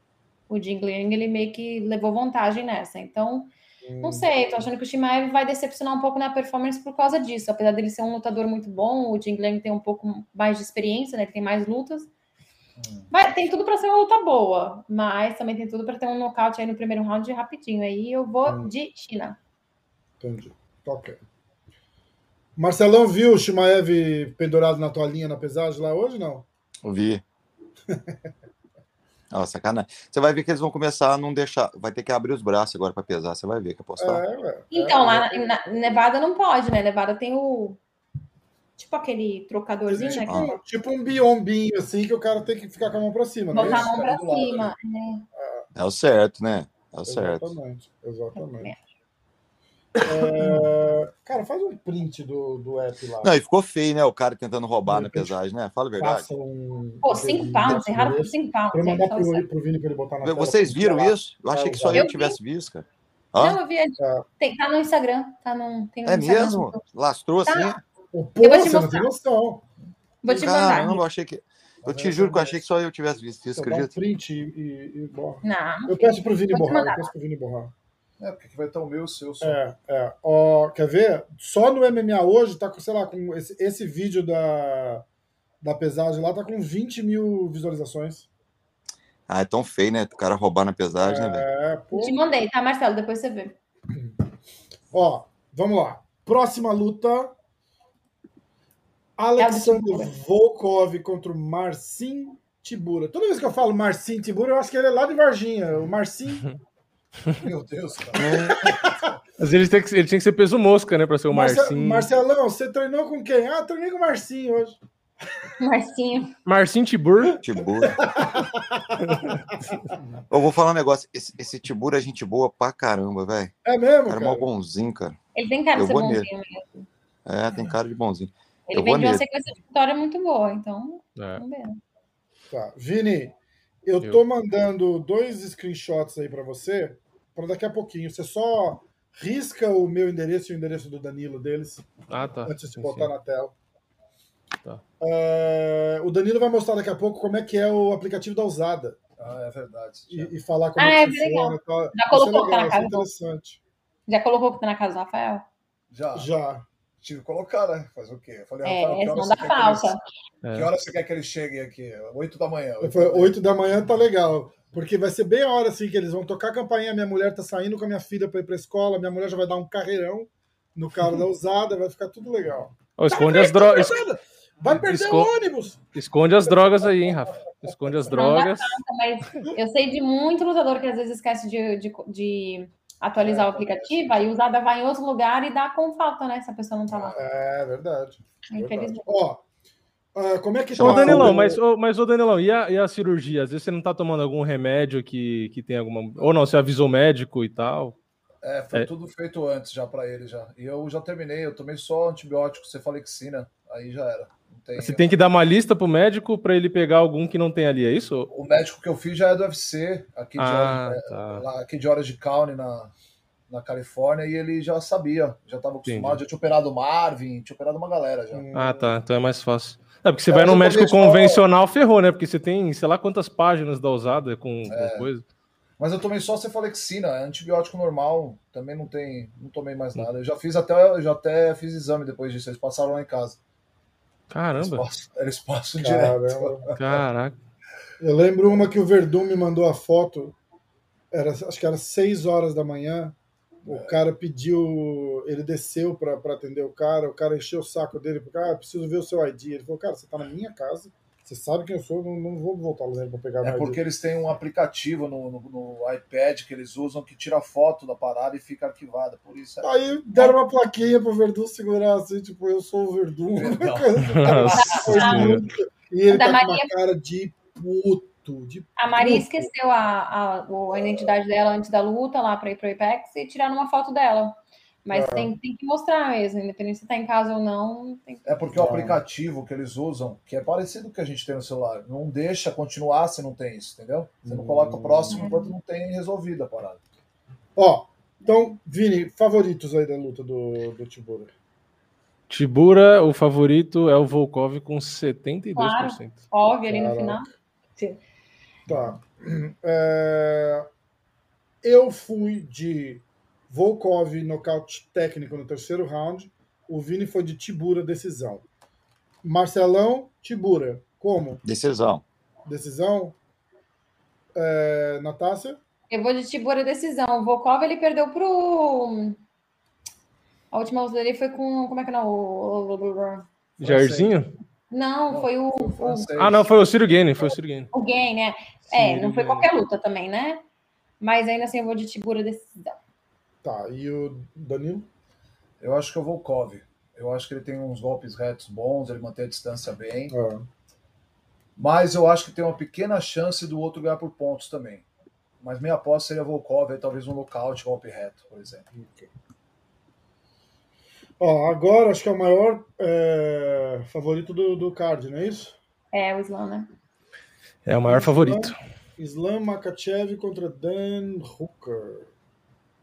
o Jing Liang, ele meio que levou vantagem nessa. Então, não sei, tô achando que o Shimaev vai decepcionar um pouco na performance por causa disso. Apesar dele ser um lutador muito bom, o Jing Liang tem um pouco mais de experiência, né? Ele tem mais lutas. Vai, tem tudo para ser uma luta boa, mas também tem tudo para ter um nocaute aí no primeiro round rapidinho. Aí eu vou
Hum.
de China.
Entendi. Ok. Marcelão viu o Shimaev pendurado na toalhinha na pesagem lá hoje, não?
Vi. Ó, sacanagem. Você vai ver que eles vão começar a não deixar. Vai ter que abrir os braços agora pra pesar. Você vai ver que apostar.
É, ué.
Então,
É,
lá na, na- Nevada não pode, né? Nevada tem o. Tipo aquele trocadorzinho, né?
Tipo, tipo um biombinho, assim, que o cara tem que ficar com a mão pra cima, não é
botar a
isso?
mão pra
do lado
cima.
É o certo, né? É o certo.
Exatamente, exatamente. É, Cara, faz um print do, do app lá.
Não, e ficou feio, né? O cara tentando roubar na pesagem, né? Fala a verdade.
Um.
Pô, 5 pounds, erraram por 5 pounds.
Pra mandar pro, pro Vini pra ele botar na tela.
Vocês viram isso? Eu achei que só
Eu
eu
vi.
tivesse visto, cara. Hã?
Não, eu vi.
Tá.
Tem, tá no Instagram. Tá no, tem no
É
Instagram.
mesmo? Lastrou
Tá.
assim?
Pô,
Eu vou te
você não
mostrar.
tem noção.
Vou te mandar.
Caramba, eu achei que. Eu te juro que eu achei que só eu tivesse visto isso,
um
acredita?
print e, e, e borra.
Não.
Eu peço pro Vini borrar. Eu peço pro Vini borrar.
É, porque aqui vai estar o meu e o seu só.
É, é. Ó, quer ver? Só no MMA hoje tá com, sei lá, com esse, esse vídeo da, da pesagem lá tá com 20 mil visualizações.
Ah, é tão feio, né? O cara roubar na pesagem, né, velho?
É, pô.
Te mandei, tá, Marcelo? Depois você vê.
Ó, vamos lá. Próxima luta. Alexander Volkov contra o Marcin Tibura. Toda vez que eu falo Marcin Tibura, eu acho que ele é lá de Varginha. O Marcin.
Meu Deus, cara.
Mas ele, tem que, ele tinha que ser peso mosca, né? Pra ser o
Marce-
Marcinho.
Marcelão, você treinou com quem? Ah, treinei com o Marcinho hoje.
Marcinho.
Marcinho Tibur.
Tibura. eu vou falar um negócio. Esse, esse Tibura é gente boa pra caramba, velho.
É mesmo,
Cara, é mó
cara?
bonzinho, cara.
Ele tem cara
Eu
de ser bonzinho mesmo.
É, tem cara de bonzinho.
Ele
Eu
vem de uma
nele.
sequência de vitória muito boa, então.
É.
Vamos ver.
Tá. Vini, eu
Eu.
tô mandando dois screenshots aí pra você, para daqui a pouquinho. Você só risca o meu endereço e o endereço do Danilo deles,
Ah, tá.
antes de botar
sim.
na tela.
Tá.
É, o Danilo vai mostrar daqui a pouco como é que é o aplicativo da usada
Ah, é verdade.
e, e falar como
Ah,
é
é
que
bem
funciona. tal.
Já colocou
é
que tá na
legal, é
casa do-
interessante.
Já colocou que tá na casa do Rafael?
Já,
Já.
Tive que colocar, né? Fazer o quê? Eu falei,
É,
Rafael, que horas
dá
você quer que eles-.
É.
Que hora você quer que eles cheguem aqui? 8 da manhã. oito da manhã.
8 da manhã, tá legal. Porque vai ser bem a hora assim que eles vão tocar a campainha. Minha mulher tá saindo com a minha filha pra ir pra escola. Minha mulher já vai dar um carreirão no carro da usada. Vai ficar tudo legal.
Ó, esconde as drogas.
Vai perder
Esco-
o ônibus!
Esconde as drogas aí, hein, Rafa? Esconde as drogas.
Mas eu sei de muito lutador que às vezes esquece de, de, de atualizar o aplicativo, aí o usada vai em outro lugar e dá com falta, né? Se a pessoa não tá lá.
É verdade. verdade.
Infelizmente.
Ó, ah, como é que
Ô,
tá
Danilão,
o-
mas, ô, mas ô, Danilão, e a, e a cirurgia? Às vezes você não tá tomando algum remédio que, que tem alguma. Ou não, você avisou o médico e tal.
É, foi
É.
tudo feito antes já pra ele já. E eu já terminei, eu tomei só antibiótico, cefalexina, aí já era. Tem...
Você tem que dar uma lista pro médico pra ele pegar algum que não tem ali, é isso?
O médico que eu fiz já é do UFC, aqui de,
Ah,
horas,
tá.
lá, aqui de horas de County, na, na Califórnia, e ele já sabia, já estava acostumado,
Entendi.
já tinha operado o Marvin, tinha operado uma galera já.
Ah, tá. Então é mais fácil. É, porque você
É,
vai
eu
médico
tomei só-
convencional, ferrou, né? Porque você tem, sei lá quantas páginas da usada com, com
É.
coisa.
Mas eu tomei só cefalexina, é antibiótico normal, também não tem, não tomei mais
Hum.
nada. Eu já fiz até, já até fiz exame depois disso, eles passaram lá em casa.
Caramba.
passam, eles passam direto.
Caramba.
Caraca.
Eu lembro uma que o Verdun me mandou a foto. Era, acho que era 6 horas da manhã. O cara pediu, ele desceu pra pra atender o cara, o cara encheu o saco dele, porque, ah, preciso ver o seu ID. Ele falou, cara, você tá na minha casa, você sabe quem eu sou, não, não vou voltar lá dentro pra pegar
É porque
ID.
eles têm um aplicativo no, no- no iPad que eles usam que tira foto da parada e fica arquivada. Por isso é.
Aí deram uma plaquinha pro Verdun segurar assim, tipo, eu sou o Verdun. Muito- E ele tá com uma
Maria-
cara de puto, de
A Maria
puto.
esqueceu a, a, o- a identidade dela antes da luta lá para ir pro Apex e tiraram uma foto dela. Mas
Ah.
tem, tem que mostrar mesmo, independente se tá em casa ou não. Tem...
É porque o aplicativo que eles usam, que é parecido com o que a gente tem no celular, não deixa continuar se não tem isso, entendeu? Você não coloca o próximo enquanto não tem resolvido a parada.
Ó, então, Vini, favoritos aí da luta do, do Tibura.
Tibura, o favorito é o Volkov com 72%.
Óbvio ali no
Caraca.
final.
Tá. É, Eu fui de Volkov nocaute técnico no terceiro round. O Vini foi de Tibura decisão. Marcelão, Tibura. Como?
Decisão.
Decisão? É, Natácia?
Eu vou de Tibura decisão. O Volkov ele perdeu pro. A última luta dele foi com. Como é que não? O...
Jairzinho?
Não, foi o,
Foi
o.
Ah, não, foi o Ciro Gane, foi o Ciro Gane.
o Gain, né? É, não foi qualquer luta também, né? Mas ainda assim eu vou de Tibura decisão.
Tá. E o Danilo?
Eu acho que eu vou Kov. Eu acho que ele tem uns golpes retos bons, ele mantém a distância bem.
Ah,
Mas eu acho que tem uma pequena chance do outro ganhar por pontos também. Mas minha aposta seria Volkov, aí talvez um nocaute, golpe reto, por exemplo.
Ó, agora acho que é o maior é, favorito do, do card, não é isso?
É, o Islam, né?
É o maior favorito.
Islam Makachev contra Dan Hooker.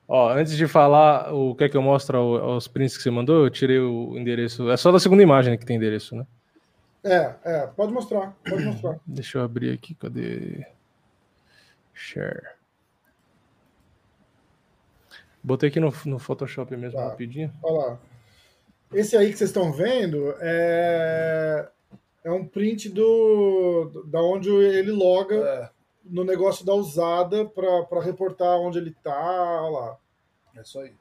Ó, antes de falar o que é que eu mostro ao- aos prints que você mandou, eu tirei o endereço. É só da segunda imagem que tem endereço, né?
É, é, pode mostrar, pode mostrar.
Deixa eu abrir aqui, cadê? Share. Botei aqui no, no Photoshop mesmo,
Tá.
rapidinho.
Olha lá. Esse aí que vocês estão vendo é, é um print do da onde ele loga
É,
no negócio da usada para reportar onde ele tá. Lá.
é isso aí.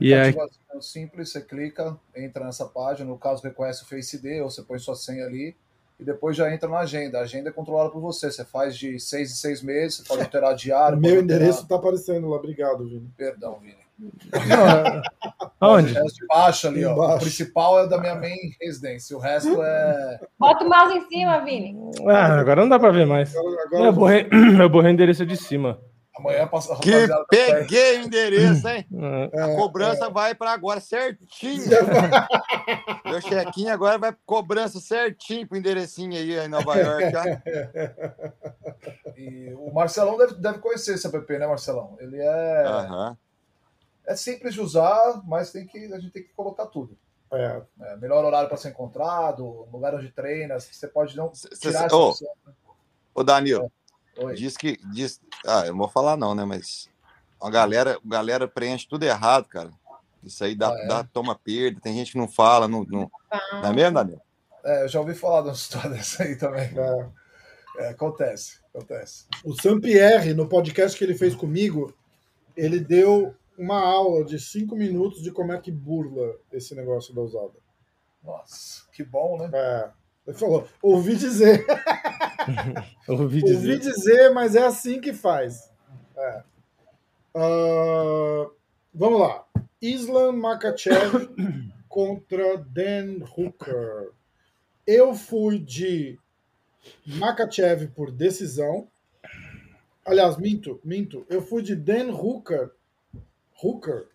E é,
Ativação simples, você clica, entra nessa página, no caso reconhece o Face ID, ou você põe sua senha ali, e depois já entra na agenda. A agenda é controlada por você. Você faz de seis em seis meses, você pode alterar diário.
Meu
alterar-
endereço tá aparecendo lá. Obrigado, Vini.
Perdão, Vini.
Aonde?
O resto de baixo ali, ó.
Embaixo.
O principal é da minha main residência. O resto é.
Bota o mouse em cima, Vini.
Ah, agora não dá pra ver mais.
Agora, agora
eu borrei, eu borrei o endereço de cima.
Amanhã passa a
Que peguei o endereço, hein?
Ah,
A cobrança vai para agora certinho. Meu chequinho agora vai cobrança certinho pro enderecinho aí em Nova York. ó.
E o Marcelão deve, deve conhecer esse app, né, Marcelão? Ele é,
Aham.
É simples de usar, mas tem que, a gente tem que colocar tudo.
é,
É, melhor horário para ser encontrado, lugar onde treina, você pode não
Cê- cê-
tirar essa
Ô, Danilo,
Oi.
diz que. Diz, ah, eu não vou falar não, né? Mas a galera, a galera preenche tudo errado, cara. Isso aí dá,
Ah, é?
dá- toma perda, tem gente que não fala, não, não, não é mesmo, Danilo?
É, eu já ouvi falar de uma história dessa aí também.
é.
É, acontece, acontece.
O Sampierre, no podcast que ele fez comigo, ele deu uma aula de cinco minutos de como é que burla esse negócio da usada.
Nossa, que bom, né?
É, ele falou, ouvi dizer,
ouvi
ouvi
dizer.
dizer, mas é assim que faz. É. Ah, vamos lá. Islam Makachev contra Dan Hooker. Eu fui de Makachev por decisão. Aliás, minto, minto. Eu fui de Dan Hooker. Hooker.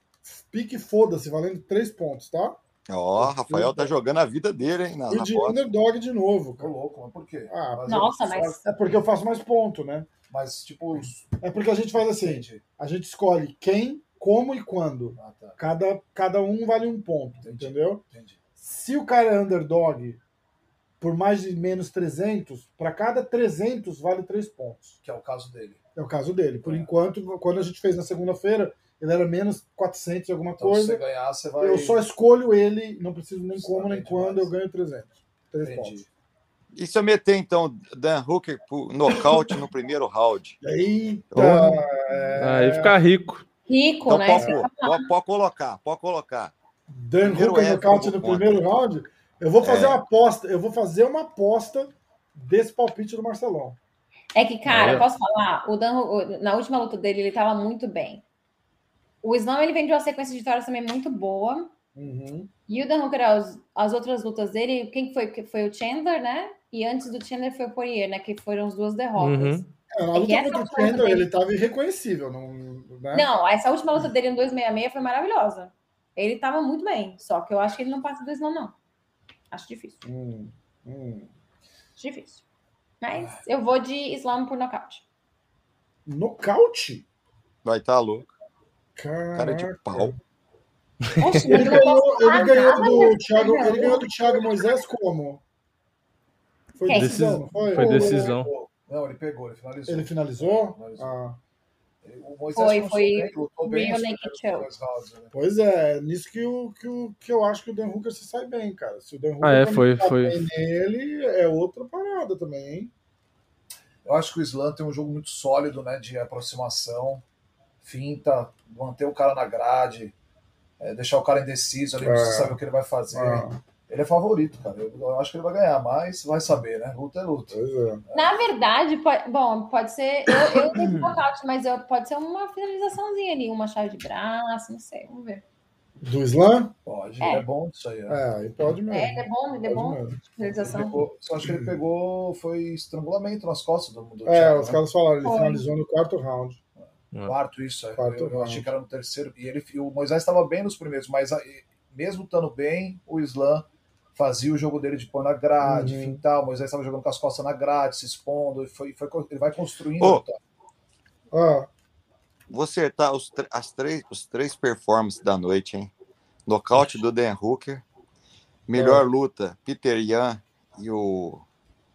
Pique foda-se, valendo três pontos, tá?
Ó, Rafael tá jogando a vida dele, hein? Na,
Fui
na
de
foto.
underdog de novo.
Tô louco, mas por quê?
Ah,
Mas
Nossa,
eu-
mas.
É porque eu faço mais ponto, né?
Mas, tipo,
É porque a gente faz assim:
entendi.
a gente escolhe quem, como e quando.
Ah, tá.
Cada, cada um vale um ponto,
Entendi.
entendeu?
Entendi.
Se o cara é underdog por mais de menos 300, para cada 300 vale 3 pontos.
Que é o caso dele.
É o caso dele. Por
É.
enquanto, quando a gente fez na segunda-feira, ele era menos 400 e alguma
Então, se você
coisa.
ganhar, você vai.
Eu só escolho ele, não preciso nem como nem quando,
demais.
eu ganho 300. 3
Entendi.
pontos.
E se eu meter, então, Dan Hooker pro nocaute no primeiro round?
Eita!
Oh.
é,
Aí fica rico.
Rico,
Então
né?
pode,
Você
pode, pode colocar, pode colocar.
Dan
Primeiro
Hooker nocaute no primeiro round. Eu vou fazer
É.
uma aposta. Eu vou fazer uma aposta desse palpite do Marcelão.
É que, cara,
É.
eu posso falar, o Dan, na última luta dele, ele tava muito bem. O Islam, ele vem de uma sequência de vitórias também muito boa.
Uhum.
E o Dan Hooker, as, as outras lutas dele, quem foi? Que Foi o Chandler, né? E antes do Chandler foi o Poirier, né? Que foram as duas derrotas.
Uhum.
É, na
É
luta
essa
contra o
luta
Chandler,
dele-
ele estava irreconhecível. Não, né?
Não, essa última luta dele no 266 foi maravilhosa. Ele tava muito bem, só que eu acho que ele não passa do Islam, não. Acho difícil.
Hum, hum.
Acho difícil. Mas eu vou de Islam por nocaute.
Nocaute?
Vai estar louco. Cara
Cara
de pau.
Oxe,
Ele ganhou, ele ganhou do Thiago, ele ganhou do Thiago Moisés como? Foi decisão, não foi?
Foi
Ou-
decisão.
Não, ele pegou, ele finalizou.
Ele finalizou?
Finalizou.
Ah,
O Moisés
Foi, foi
bem,
Naked
rounds, né?
pois é, nisso que, o, que, o, que eu acho que o Dan Hooker se sai bem, cara. Se o Dan Hooker
Ah, é, foi-
tá
foi.
bem nele, é outra parada também, hein?
Eu acho que o Islam tem um jogo muito sólido, né? De aproximação, finta, manter o cara na grade, é, deixar o cara indeciso ali,
É.
você sabe o que ele vai fazer.
Ah,
Ele é favorito, cara. Eu, acho que ele vai ganhar, mas vai saber, né? Luta é luta.
é.
Na verdade, pode, bom, pode ser. Eu, eu tenho nocaute, mas eu, pode ser uma finalizaçãozinha ali, uma chave de braço, não sei, vamos ver.
Do Slam?
Pode,
É.
ele é bom disso aí. É.
É, pode mesmo.
É, ele é bom, ele é bom. Finalização.
pegou, só acho que ele pegou, foi estrangulamento nas costas do, do
É,
Thiago,
os
né?
caras falaram, ele
Foi.
finalizou no quarto round.
Quarto, isso. é.
Quarto
eu, eu achei que era no terceiro. E ele, o Moisés estava bem nos primeiros, mas mesmo estando bem, o Islam fazia o jogo dele de pôr na grade,
Uhum.
tal. Moisés estava jogando com as costas na grade, se expondo, e foi, foi, ele vai construindo.
Ô.
tá?
Ah,
Vou acertar os, as três, os três performances da noite, hein? Nocaute do Dan Hooker. Melhor luta, Peter Yan e o.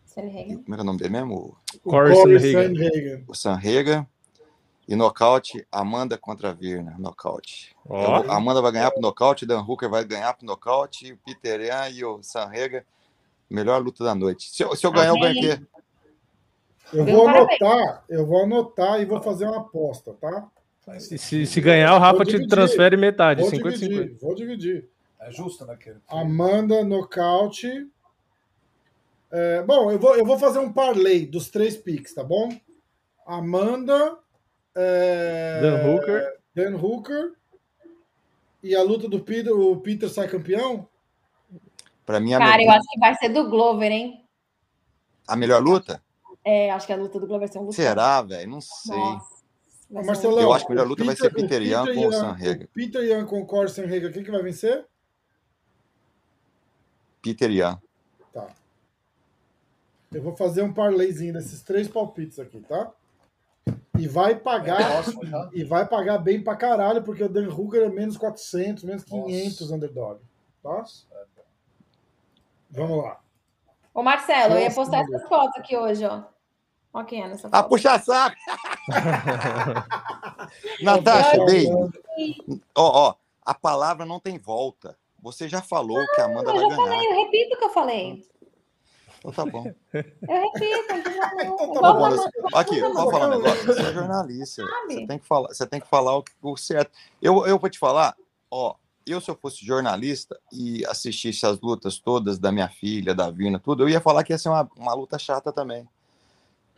Sanhagen.
Como é que é o nome dele mesmo?
o
Corey. Sandhagen.
O Sanrega. E nocaute, Amanda contra a Virna. Nocaute.
Ó.
Eu- a Amanda vai ganhar pro nocaute, Dan Hooker vai ganhar pro nocaute, o Peter Yan e o Sanrega. Melhor luta da noite. Se eu, se eu ganhar, eu ganho o quê?
Eu vou anotar, eu vou anotar e vou fazer uma aposta, tá?
Se, se, se ganhar, o Rafa te transfere metade,
Vou
50
dividir,
50.
vou dividir.
É justo, né? Que...
Amanda nocaute. É, bom, eu vou, eu vou fazer um parlay dos três picks, tá bom? Amanda, é,
Dan Hooker.
Dan Hooker e a luta do Peter, o Peter sai campeão?
Pra mim, a,
Cara,
me-
eu acho que vai ser do Glover, hein?
a melhor luta?
É, acho que a luta do Glover vai ser um lutão.
Será, velho? Não sei.
Nossa.
Marcelão,
Eu acho que a melhor luta vai ser Peter Yan com o Sanhagen.
o Peter Yan com o Corey Sanhagen, quem que vai vencer?
Peter Yan.
Tá. Eu vou fazer um parlayzinho desses três palpites aqui, tá? E vai pagar
Próximo já.
e vai pagar bem pra caralho, porque o Dan Hooker é menos 400, menos 500
Nossa.
underdog, tá? Vamos lá.
Ô, Marcelo, eu ia postar essas fotos aqui hoje, ó. Ó quem é nessa
Ah,
foto.
puxa saco! Natasha, bem,
falando.
ó, ó, a palavra não tem volta. Você já falou que a Amanda
Eu
vai
já
ganhar.
falei, eu repito o que eu falei.
Então tá bom.
Eu repito.
Então tá bom.
Amanda-
aqui,
Vamos
falar um negócio. Você é jornalista.
Sabe?
Você tem que falar, você tem que falar o, o certo. Eu, eu vou te falar, ó, eu se eu fosse jornalista e assistisse as lutas todas da minha filha, da Vina, tudo, eu ia falar que ia ser uma, uma luta chata também.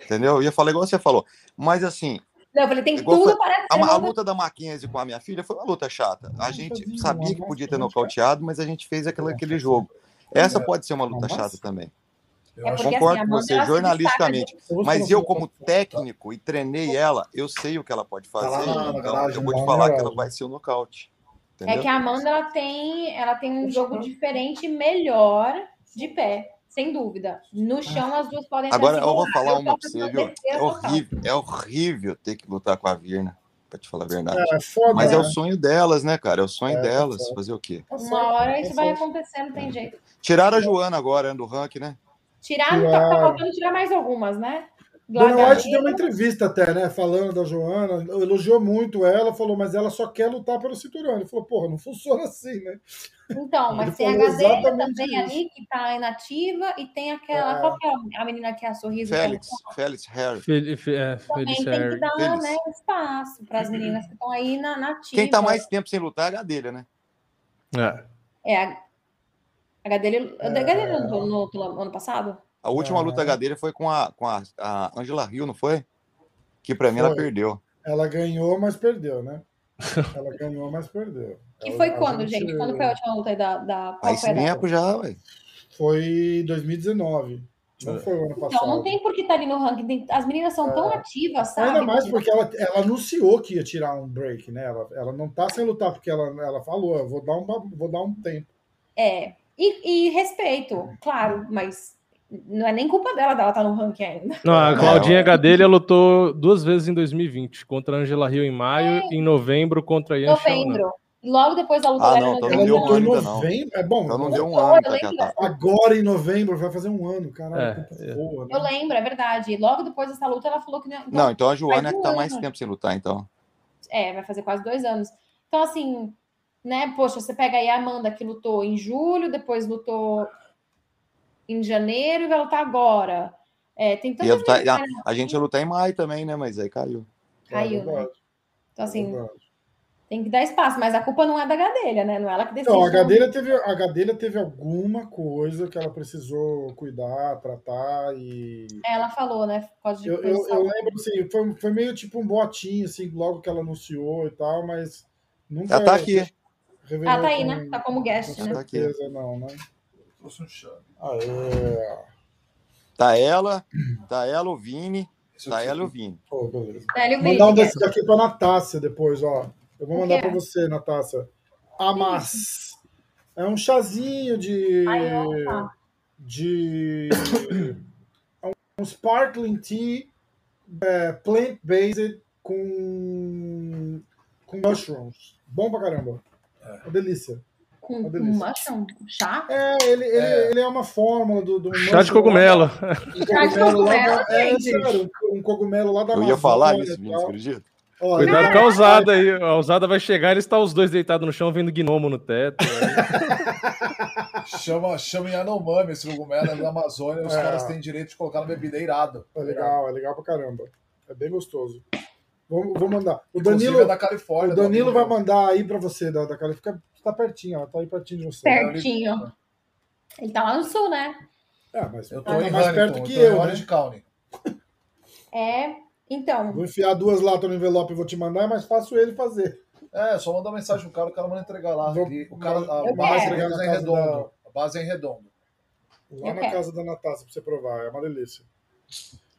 Entendeu? Eu ia falar igual você falou. Mas assim,
Não, eu falei, tem tudo
foi-
para
a, a luta da Mackenzie com a minha filha foi uma luta chata. A gente sabia que podia ter nocauteado, mas a gente fez aquele, aquele jogo. Essa pode ser uma luta chata também.
Eu
É porque,
Concordo
assim,
com
a
você, jornalisticamente. Mas eu, como técnico e treinei ela, eu sei o que ela pode
Tá
fazer.
na
então,
garagem,
eu vou te falar que
garagem.
ela vai ser o nocaute.
É
Entendeu?
que a Amanda ela tem, ela tem um jogo diferente, melhor de pé, sem dúvida. No chão, as duas podem
Agora eu vou falar uma pra você, viu? É horrível, é horrível ter que lutar com a Virna, pra te falar a verdade.
É foda,
Mas é
né?
o sonho delas, né, cara? É o sonho
É,
delas.
tá
Fazer o quê?
Uma hora isso vai não tem jeito.
Tiraram a Joana agora, né, do ranking, né?
Tirar, tá, tá
Tirar.
faltando tirar mais algumas, né?
Dana White deu uma entrevista até, né? Falando da Joana, elogiou muito ela, falou, mas ela só quer lutar pelo cinturão. Ele falou, porra, não funciona assim, né?
Então, mas
Ele
tem a
exatamente
também
isso.
ali, que tá inativa, e tem aquela.
É.
Qual que é a menina que é a sorriso?
Félix, Félix Harry.
Fe- é,
Também
Felice
tem que dar
Félix.
né, espaço para as meninas que estão aí na, na ativa.
Quem tá mais tempo sem lutar é a Gadelha, né?
É.
É a, Gadelha. A
É.
Gadelha não lutou no, no ano passado?
A última
Ah.
luta da Gadelha foi com a, com a, a Angela Hill, não foi? Que pra mim ela perdeu.
Ela ganhou, mas perdeu, né? Ela ganhou, mas perdeu.
Que
Ela-
foi quando, gente? Quando foi a última luta aí da. da data?
tempo já, ué.
Foi 2019. Não foi o ano passado.
Então, não tem por que estar ali no ranking. As meninas são tão ativas, sabe?
Ainda mais porque ela, ela anunciou que ia tirar um break, né? Ela, ela não tá sem lutar, porque ela, ela falou, eu vou dar um, vou dar um tempo.
É. E, e respeito, claro, mas não é nem culpa dela dela estar no ranking ainda.
Não, a
É,
Claudinha Gadelha lutou duas vezes em 2020, contra a Angela Hill em maio e em novembro contra a Ian né?
Novembro. Logo depois da luta
Ah,
dela
não, então
Ela
não deu
novembro.
um
lutou em
ano ainda, não.
novembro. É bom.
Então não deu um ano tá.
Agora em novembro vai fazer um ano, caralho.
É, é.
boa, né?
Eu lembro, é verdade. Logo depois dessa luta, ela falou que não.
Não, então a Joana é que
um
tá
ano.
mais tempo sem lutar, então.
É, vai fazer quase dois anos. Então, assim, né? Poxa, você pega aí a Amanda que lutou em julho, depois lutou em janeiro e vai lutar agora. É, tem
E
tantas
a,
né?
a gente ia lutar em maio também, né? Mas aí caiu.
Caiu,
É
né? Então,
é
assim,
verdade.
tem que dar espaço, mas a culpa não é da Gadelha, né? Não é ela que decide.
Então, a Gadelha, teve, a Gadelha teve alguma coisa que ela precisou cuidar, tratar e.
Ela falou, né? Pode
Eu, eu, eu lembro, assim, foi, foi meio tipo um boatinho, assim, logo que ela anunciou e tal, mas nunca.
Ela tá aqui.
Revelou
Ah, tá aí, né? Tá como guest,
com
né?
Tá aqui.
certeza, não, né?
Trouxe um chave.
Aê.
Tá ela, tá ela, o Vini,
Esse
tá
aqui.
ela e o Vini.
Pô, beleza.
Hélio
Vou mandar um desse daqui pra Natácia depois, ó. Eu vou mandar pra você, Natácia. Amas. É um chazinho de.
Ai,
de. é um sparkling tea é, plant-based com. com mushrooms. Bom pra caramba. Uma delícia.
Com,
Uma
com
delícia.
mushroom, chá.
É, ele ele
É.
ele é uma fórmula do. do
Chá de cogumelo.
Um
Chá de
cogumelo da, é,
gente.
sério, um cogumelo lá da
Eu ia falar
Amazônia
isso,
e
Vini,
tal.
você acredita?
Ó,
Cuidado com a ousada aí. A ousada vai chegar e está os dois deitados no chão vendo gnomo no teto.
Chama, chama Yanomami esse cogumelo, é da Amazônia, os
É.
caras têm direito de colocar na bebida, é irado.
É legal, é legal pra caramba. É bem gostoso. Vou, vou mandar. O
Inclusive
Danilo,
é da Califórnia.
o Danilo vai
mandar.
aí pra você, da, da. Fica, tá pertinho, ela tá aí pertinho de você.
Pertinho. Ele tá lá no sul, né?
É, mas
Eu tô
tá mais
Huntington,
perto
eu
que eu, né?
County.
É. Então,
Vou enfiar duas latas no envelope e vou te mandar, é mais fácil ele fazer.
É, só mandar mensagem pro cara, o cara manda entregar lá.
Vou-
o cara, a base é em redondo. A base é em redondo.
Lá
Eu
na
quero.
casa da Natácia pra você provar, é uma delícia.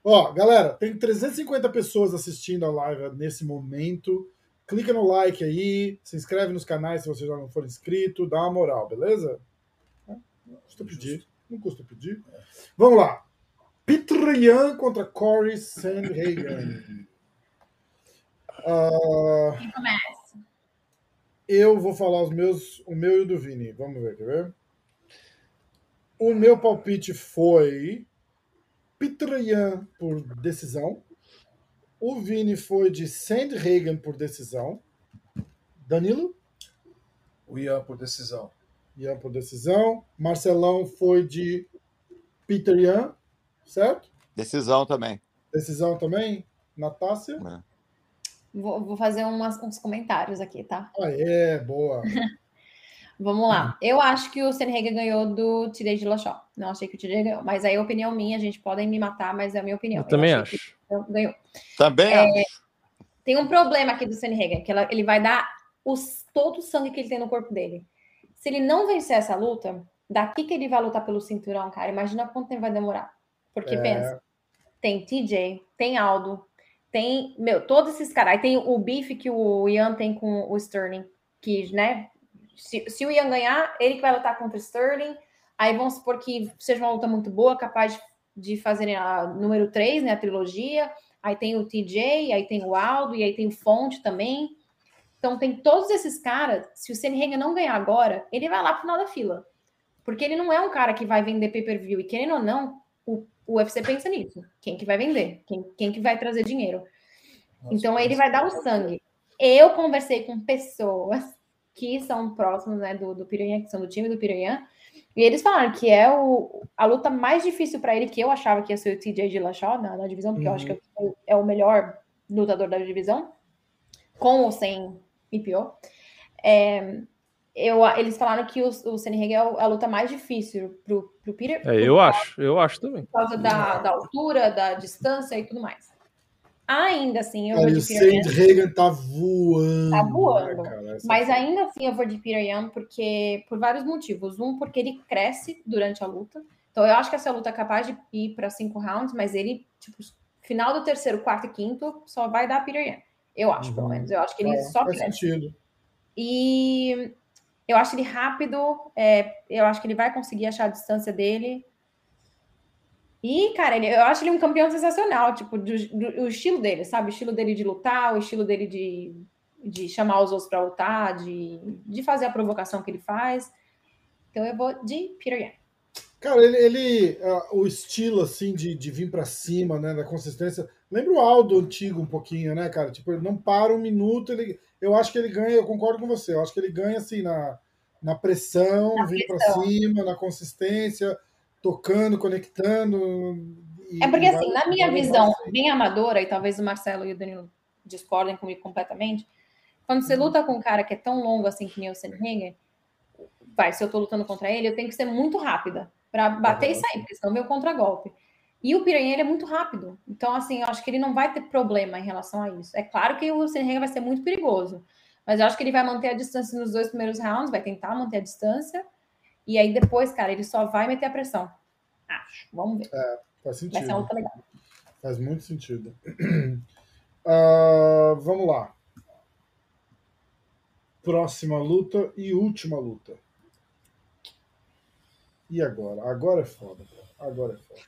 Ó, galera, tem 350 pessoas assistindo a live nesse momento. Clica no like aí, se inscreve nos canais se você já não for inscrito, dá uma moral, beleza? Não custa pedir, não custa pedir. Vamos lá. Pitrian contra Corey Sandhagen.
Quem começa?
eu vou falar os meus, o meu e o do Vini. Vamos ver, quer ver? O meu palpite foi Pitrayan por decisão. O Vini foi de Sandhagen por decisão. Danilo?
O Ian por decisão.
Ian por decisão. Marcelão foi de Peter Ian, certo?
Decisão também.
Decisão também. Natácia?
Vou, vou fazer umas- uns comentários aqui, tá?
Ah, é, boa.
Vamos lá. Eu acho que o Senrega ganhou do TJ de Lachó. Não achei que o TJ ganhou. Mas aí é opinião minha, a gente podem me matar, mas é a minha opinião.
Eu também
achei
acho.
Ganhou.
Também
É,
acho.
Tem um problema aqui do Senrega, que ela- ele vai dar os, todo o sangue que ele tem no corpo dele. Se ele não vencer essa luta, daqui que ele vai lutar pelo cinturão, cara, imagina quanto tempo vai demorar. Porque
É.
pensa, tem TJ, tem Aldo, tem, meu, todos esses caras. Aí tem o bife que o Ian tem com o Sterling, que, né, se, se o Ian ganhar, ele que vai lutar contra o Sterling. Aí vamos supor que seja uma luta muito boa, capaz de, de fazerem a número 3, né, a trilogia. Aí tem o TJ, aí tem o Aldo, e aí tem o Fonte também. Então tem todos esses caras. Se o Senrenga não ganhar agora, ele vai lá pro final da fila. Porque ele não é um cara que vai vender pay-per-view. E querendo ou não, o, o UFC pensa nisso. Quem que vai vender? Quem, quem que vai trazer dinheiro?
Nossa,
Então ele vai dar o sangue. Eu conversei com pessoas que são próximos né, do, do Piranha, que são do time do Piranha, e eles falaram que é o, a luta mais difícil para ele, que eu achava que ia ser o TJ de Lachó na, na divisão, porque eu acho que é o melhor lutador da divisão, com ou sem IPO. É, eu, eles falaram que o, o Senheng é a luta mais difícil pro, pro Peter.
É, eu acho, eu acho também.
Por causa da, da altura, da distância e tudo mais. Ainda assim, eu vou
Cara, e
de
o
Peter Yan.
Sandhagen tá voando.
Tá voando.
né, cara?
Mas
foi-
ainda assim eu vou de Peter Yan porque por vários motivos. Um, porque ele cresce durante a luta. Então eu acho que essa luta é capaz de ir para cinco rounds, mas ele, tipo, final do terceiro, quarto e quinto, só vai dar Peter Yan. Eu acho, pelo
Uhum.
menos. Eu acho que ele
É,
só
faz
cresce.
sentido.
E eu acho ele rápido, é, eu acho que ele vai conseguir achar a distância dele. E, cara, ele- eu acho ele um campeão sensacional, tipo, do, do- o estilo dele, sabe? O estilo dele de lutar, o estilo dele de, de chamar os outros para lutar, de, de fazer a provocação que ele faz. Então eu vou de Peter Yan.
Cara, ele, ele, ah, o estilo assim de, de vir pra cima, né, da consistência, lembra o Aldo antigo um pouquinho, né, cara? Tipo, ele não para um minuto, ele, eu acho que ele ganha, eu concordo com você, eu acho que ele ganha assim na, na pressão,
Na
vir pra
pressão.
cima, na consistência, tocando, conectando. e-
É porque,
e
assim,
vai-
na minha visão
assim.
bem amadora, e talvez o Marcelo e o Danilo discordem comigo completamente, quando
Uhum.
você luta com um cara que é tão longo assim que nem o Senhager, vai, se eu tô lutando contra ele, eu tenho que ser muito rápida para bater e
Uhum.
sair, porque senão meu contra-golpe. E o Piranha, ele é muito rápido. Então, assim, eu acho que ele não vai ter problema em relação a isso. É claro que o Senhager vai ser muito perigoso, mas eu acho que ele vai manter a distância nos dois primeiros rounds, vai tentar manter a distância, e aí depois, cara, ele só vai meter a pressão. Acho. Vamos ver.
Faz
Vai ser uma
sentido.
luta legal.
Faz muito sentido. Ah, vamos lá. Próxima luta e última luta. E agora? Agora é foda. pô. Agora é foda.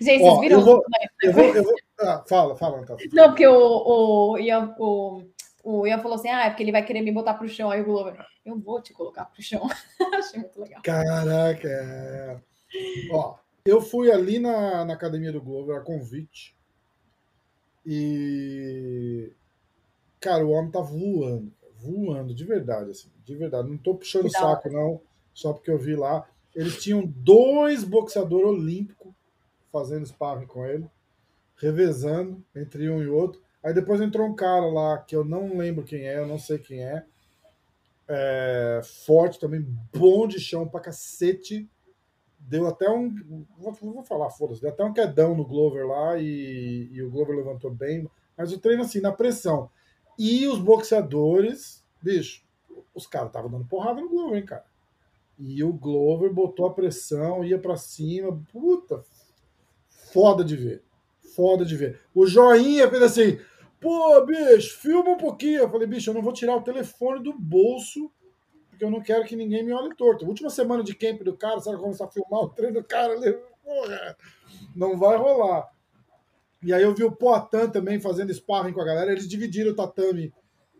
Gente,
Ó,
vocês viram?
eu vou- Eu vou, eu vou... Ah, fala, fala, Natália.
Não, porque o, o, o, o Ian falou assim: ah, é porque ele vai querer me botar pro chão. Aí o Glover, eu vou te colocar pro chão. Achei muito legal.
Caraca. é. Ó, eu fui ali na, na academia do Glover a convite. E. Cara, o homem tá voando. Voando, de verdade, assim. De verdade. Não tô puxando o saco, não. Só porque eu vi lá. Eles tinham dois boxeadores olímpicos fazendo sparring com ele, revezando entre um e outro. Aí depois entrou um cara lá que eu não lembro quem é, eu não sei quem é. É, forte também, bom de chão pra cacete. Deu até um. Vou, vou falar, foda-se, deu até um quedão no Glover lá e, e o Glover levantou bem. Mas o treino, assim, na pressão. E os boxeadores, bicho, os caras estavam dando porrada no Glover, hein, cara. E o Glover botou a pressão, ia pra cima. Puta, foda de ver. Foda de ver. O joinha fez assim: pô, bicho, filma um pouquinho. Eu falei, bicho, eu não vou tirar o telefone do bolso, porque eu não quero que ninguém me olhe torto. Última semana de camp do cara, sabe começar a filmar o treino do cara ali? Porra, não vai rolar. E aí eu vi o Poatan também fazendo sparring com a galera. Eles dividiram o tatame,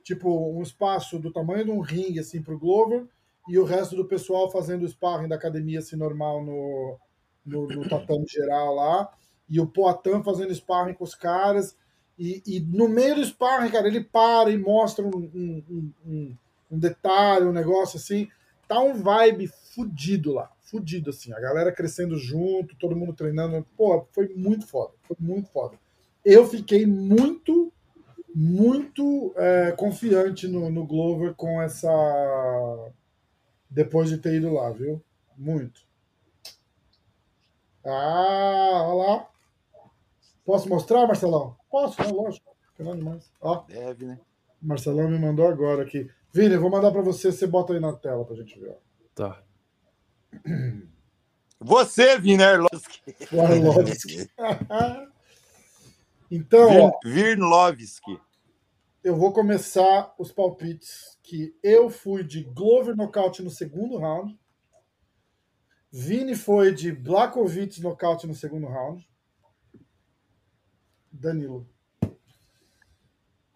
tipo, um espaço do tamanho de um ringue, assim, pro Glover, e o resto do pessoal fazendo sparring da academia, assim, normal no, no, no tatame geral lá. E o Poatan fazendo sparring com os caras. E, e no meio do sparring, cara, ele para e mostra um, um- um, um detalhe, um negócio assim. Tá um vibe fudido lá. Fudido, assim. A galera crescendo junto, todo mundo treinando. Pô, foi muito foda. Foi muito foda. Eu fiquei muito, muito é, confiante no, no Glover com essa. Depois de ter ido lá, viu? Muito. Ah, olha lá. Posso mostrar, Marcelão? Posso, né? Lógico. Não demais. Ó,
Deve, né?
Marcelão me mandou agora aqui. Vini, eu vou mandar pra você, você bota aí na tela pra gente ver. ó.
Tá.
Você, Vinerlovski.
O Arlovski. então,
Virnovski.
eu vou começar os palpites que eu fui de Glover nocaute no segundo round. Vini foi de Blakovic nocaute no segundo round. Danilo.